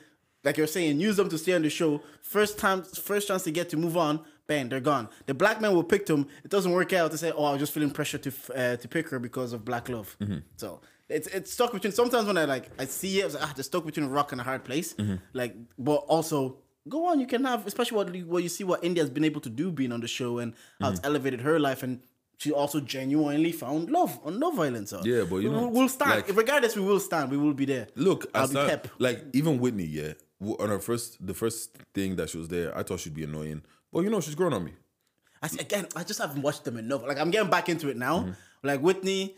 like you're saying, use them to stay on the show. First time, first chance to get to move on, bang, they're gone. The black man will pick them. It doesn't work out to say, oh, I was just feeling pressure to uh, to pick her because of black love. So it's it's stuck between. Sometimes when I like I see it, I was like, ah, they're stuck between a rock and a hard place. Like, but also. Go on, you can have, especially what what you see what Indiyah's been able to do being on the show and how it's elevated her life, and she also genuinely found love on Love Island. So Yeah, but you know, we'll, stand. like- regardless, we will stand. We will be there. Look, I'll be pep. like even Whitney, yeah. On her first, the first thing that she was there, I thought she'd be annoying, but you know she's grown on me. I see, again, I just haven't watched them enough. Like I'm getting back into it now. Mm-hmm. Like Whitney,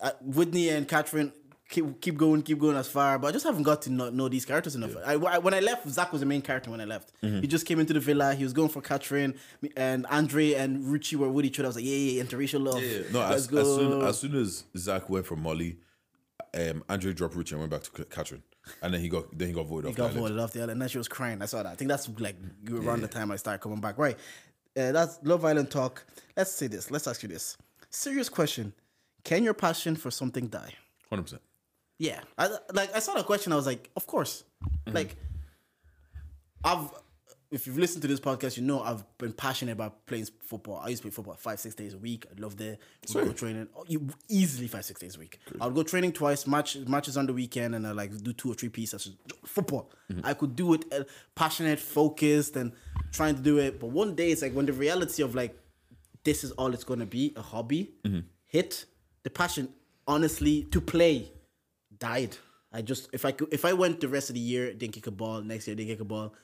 uh, Whitney and Catherine keep keep going, keep going as far. But I just haven't got to know, know these characters enough. I, I- when I left, Zach was the main character. When I left, Mm-hmm. he just came into the villa. He was going for Catherine, and Andre and Ruchee were with each other. I was like, yeah, yeah, interracial love. No, Let's as, go. as soon as soon as Zach went for Molly, um, Andre dropped Ruchee and went back to Catherine, and then he got then he got voted off. He got voted off the island, and then she was crying. I saw that. I think that's like around the time I started coming back. Right. Uh, that's Love Island talk. Let's say this. Let's ask you this. Serious question. Can your passion for something die? Hundred percent. Yeah. I, like I saw the question, I was like, of course. Mm-hmm. Like I've if you've listened to this podcast, you know I've been passionate about playing football. I used to play football five, six days a week. I loved it. We'd go training oh, you, easily five, six days a week. I'll go training twice, match matches on the weekend, and I like do two or three pieces. Football. Mm-hmm. I could do it uh, passionate, focused, and trying to do it. But one day it's like when the reality of like this is all it's gonna be, a hobby, mm-hmm. hit the passion. Honestly, to play died. I just if I could if I went the rest of the year didn't kick a ball next year didn't kick a ball,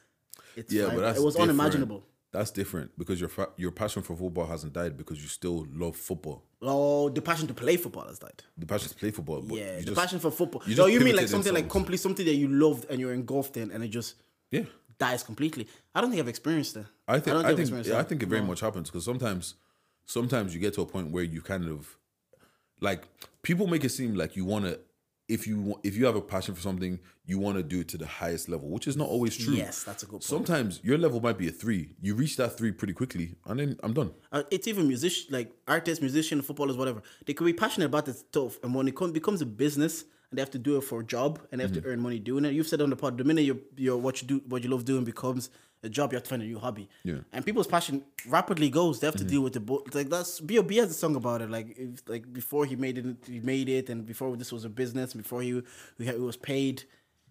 it's Yeah, fine. but that's it was different. unimaginable. That's different because your fa- your passion for football hasn't died because you still love football. Oh, the passion to play football has died. The passion to play football, Yeah, the just, passion for football. you no, you mean like something like complete something that you loved and you're engulfed in, and it just yeah. dies completely. I don't think I've experienced that. I think don't I, think experienced yeah, I think it very much happens because sometimes sometimes you get to a point where you kind of like people make it seem like you want to if you if you have a passion for something, you want to do it to the highest level, which is not always true. Yes, that's a good point. Sometimes your level might be a three. You reach that three pretty quickly, and then I'm done. Uh, it's even musician, like artists, musicians, footballers, whatever. They could be passionate about this stuff, and when it come, becomes a business, and they have to do it for a job, and they have Mm-hmm. to earn money doing it. You've said on the pod, the minute your your what you do, what you love doing becomes a job, you have to find a new hobby. Yeah. Mm-hmm. And people's passion rapidly goes. They have to deal with the bo- like that's B.O.B. has a song about it. Like if, like before he made it, he made it, and before this was a business, before he he, was paid,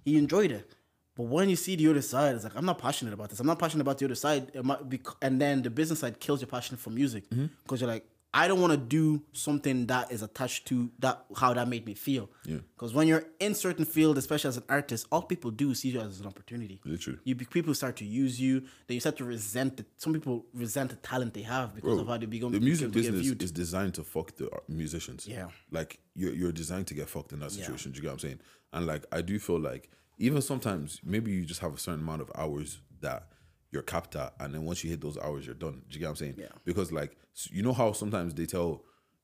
he enjoyed it. But when you see the other side, it's like I'm not passionate about this. I'm not passionate about the other side, It might be- and then the business side kills your passion for music Mm-hmm. because you're like, I don't want to do something that is attached to that how that made me feel. Yeah. Because when you're in certain field, especially as an artist, all people do see you as an opportunity. Literally. you be- people start to use you. Then you start to resent it. Some people resent the talent they have because of how they become the music business is designed to fuck the uh, musicians. Yeah. like you're you're designed to get fucked in that Yeah. situation. Do you get what I'm saying? And like I do feel like even sometimes maybe you just have a certain amount of hours that you're capped at, and then once you hit those hours, you're done. Do you get what I'm saying? Yeah. Because like you know how sometimes they tell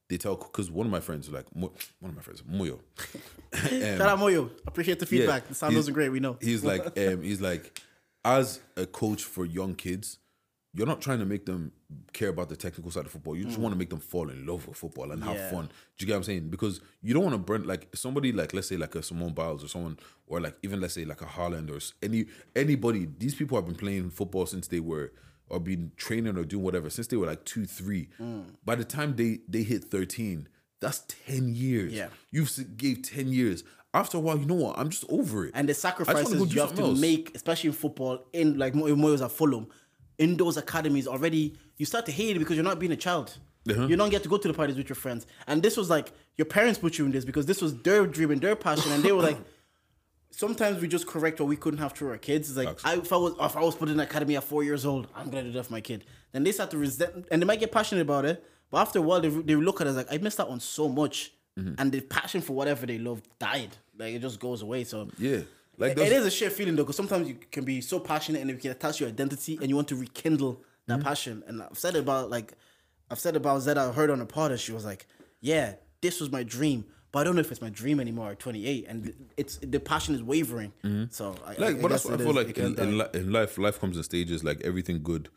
they tell because one of my friends like one of my friends Moyo. Shout out Moyo. Appreciate the feedback. the sound wasn't great. We know. He's like, um, he's like, as a coach for young kids, you're not trying to make them care about the technical side of football. You just want to make them fall in love with football and have Mm. Yeah. fun. Do you get what I'm saying? Because you don't want to burn like somebody like let's say like a Simone Biles or someone or like even let's say like a Haaland or any anybody. These people have been playing football since they were or been training or doing whatever since they were like two, three. Mm. By the time they they hit 13, that's 10 years. Yeah. You've gave 10 years. After a while, you know what? I'm just over it. and the I sacrifices you have to else. make, especially in football, in like Mo- Moyos at Fulham, in those academies already, you start to hate it because you're not being a child. Uh-huh. You don't get to go to the parties with your friends, and this was like your parents put you in this because this was their dream and their passion, and they were like. Sometimes we just correct what we couldn't have through our kids. It's like I, if I was if I was put in an academy at four years old, I'm gonna do that for my kid. Then they start to resent, and they might get passionate about it. But after a while, they, they look at it as like I missed out on so much, Mm-hmm. and the passion for whatever they love died. Like it just goes away. So Yeah. Like those- it is a shared feeling though, because sometimes you can be so passionate and you can attach your identity and you want to rekindle that Mm-hmm. passion. And I've said about like I've said about Zeta. I heard on a pod and she was like, "Yeah, this was my dream, but I don't know if it's my dream anymore at 28." And it's the passion is wavering. So I, Mm-hmm. like, I but that's guess I feel is- like in, in, li- in life. Life comes in stages. Like everything good,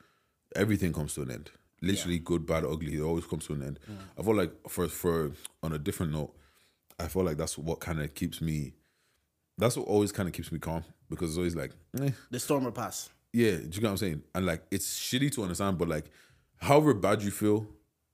everything comes to an end. Literally, good, bad, ugly. It always comes to an end. Mm. I feel like for for on a different note, I feel like that's what kind of keeps me. That's what always kind of keeps me calm because it's always like, eh, the storm will pass. yeah, do you get what I'm saying? And like, it's shitty to understand, but like, however bad you feel,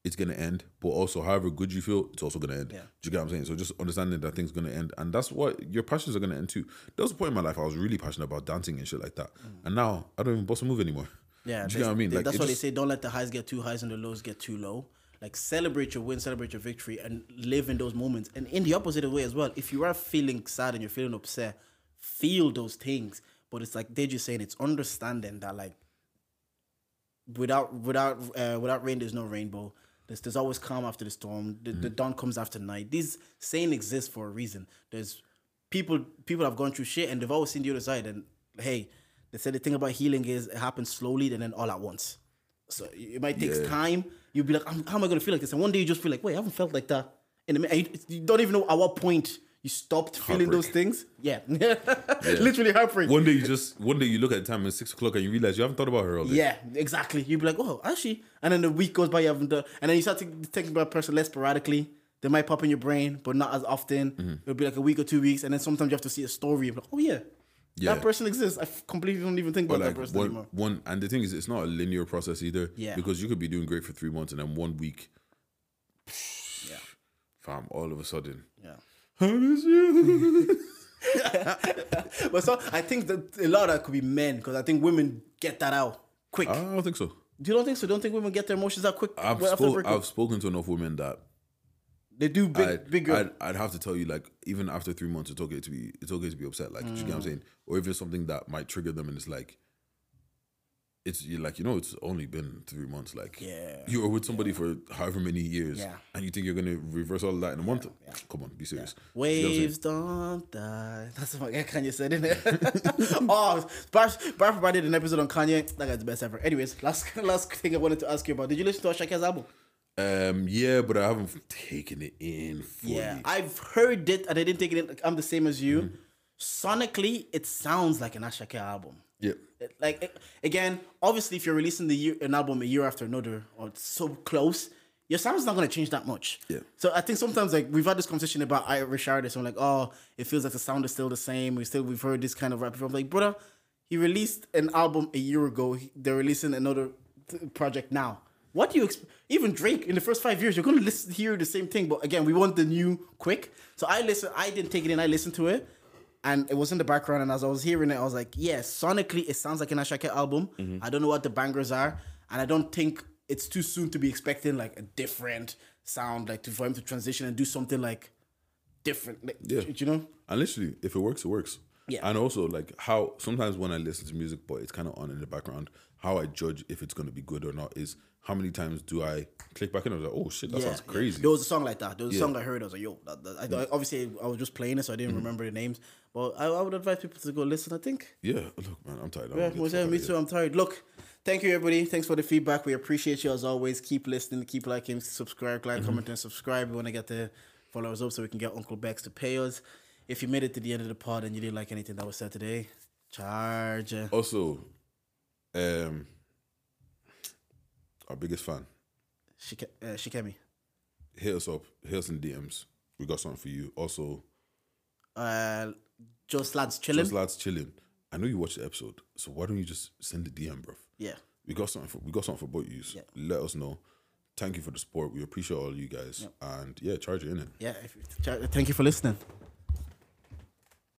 it's gonna end. But also, however good you feel, it's also gonna end. Yeah. Do you get what I'm saying? So just understanding that things gonna end, and that's what your passions are gonna end too. There was a point in my life I was really passionate about dancing and shit like that, and now I don't even bust a move anymore. Mm. Yeah, do you get what I mean? Like, that's why just- they say don't let the highs get too highs and the lows get too low. Like celebrate your win, celebrate your victory, and live in those moments. And in the opposite way as well, if you are feeling sad and you're feeling upset, feel those things. But it's like they're just saying it's understanding that like without without uh, without rain, there's no rainbow. There's, there's always calm after the storm. The, the dawn comes after night. These saying exists for a reason. There's people people have gone through shit and they've always seen the other side. And hey, they said the thing about healing is it happens slowly and then all at once. So it might take Yeah. time. You'll be like, "I'm- how am I gonna feel like this? And one day you just feel like, wait, I haven't felt like that. In a minute, and you, you don't even know at what point you stopped feeling those things. Yeah, literally heartbreak. One day you just one day you look at the time it's six o'clock and you realize you haven't thought about her all day. Yeah, exactly. You'd be like, oh, actually, and then the week goes by, you haven't done, and then you start to thinking about a person less sporadically. They might pop in your brain, but not as often. Mm-hmm. It'll be like a week or two weeks, and then sometimes you have to see a story. Like, oh yeah, Yeah. that person exists. I completely don't even think about like that person one, anymore. one, and the thing is, it's not a linear process either. Yeah. Because you could be doing great for three months and then one week, Yeah, fam, all of a sudden, yeah. I miss you. But so I think that a lot of that could be men because I think women get that out quick. I don't think so. Do you don't think so? Don't think women get their emotions out quick? I've, spoke. I've spoken to enough women that they do big, I'd, bigger. I'd, I'd have to tell you, like, even after three months, it's okay to be, it's okay to be upset. Like, do you get what Mm. I'm saying? Or even something that might trigger them, and it's like, it's you're like, you know, it's only been three months. Like, Yeah. you were with somebody for however many years, Yeah. and you think you're gonna reverse all that in a month? Come on, be serious. You know what I'm saying? Waves don't die. That's what Kanye said in it. oh, Bar Bar did an episode on Kanye. That guy's the best ever. Anyways, last last thing I wanted to ask you about. Did you listen to Ashake's album? Um, yeah, but I haven't taken it in fully. Yeah, I've heard it and I didn't take it in. I'm the same as you. Mm-hmm. Sonically, it sounds like an Ashake album. yeah. Like it- again, obviously, if you're releasing the year, an album a year after another or it's so close, your sound's not going to change that much. Yeah. So I think sometimes like we've had this conversation about Irish artists. I'm like, oh, it feels like the sound is still the same. We still we've heard this kind of rap. before. I'm like, brother, he released an album a year ago. He- They're releasing another th- project now. What do you exp- even Drake in the first five years? You're gonna listen hear the same thing, but again, we want the new quick. So I listen. I didn't take it in. I listened to it, and it was in the background. And as I was hearing it, I was like, yeah, sonically, it sounds like an Ashake album. Mm-hmm. I don't know what the bangers are, and I don't think it's too soon to be expecting like a different sound, like to for him to transition and do something like different. Like, Yeah. you know. And literally, if it works, it works. Yeah. And also, like how sometimes when I listen to music, but it's kind of on in the background, how I judge if it's going to be good or not is how many times do I click back and I was like, oh shit, that sounds crazy. There was a song like that. There was a Yeah. song I heard. I was like, yo, that, that, I, mm. I- obviously I was just playing it, so I didn't mm. remember the names. But I, I would advise people to go listen. I think. Yeah, look, man, I'm tired. Yeah, wanna get was the that fuck me too. I'm tired. Look, thank you everybody. Thanks for the feedback. We appreciate you as always. Keep listening. Keep liking. Subscribe. Like, mm-hmm. comment, and subscribe. We want to get the followers up so we can get Uncle Bex to pay us. If you made it to the end of the pod and you didn't like anything that was said today, charge. Also, um, our biggest fan, Shike, uh, Shikemi. hit us up, hit us in DMs. We got something for you. Also, Uh, just lads chilling. just lads chilling. I know you watched the episode, so why don't you just send the DM, bro? yeah. We got something for we got something for both yous. Yeah. Let us know. Thank you for the support. We appreciate all you guys. And yeah, charge it in it. Yeah. If, thank you for listening.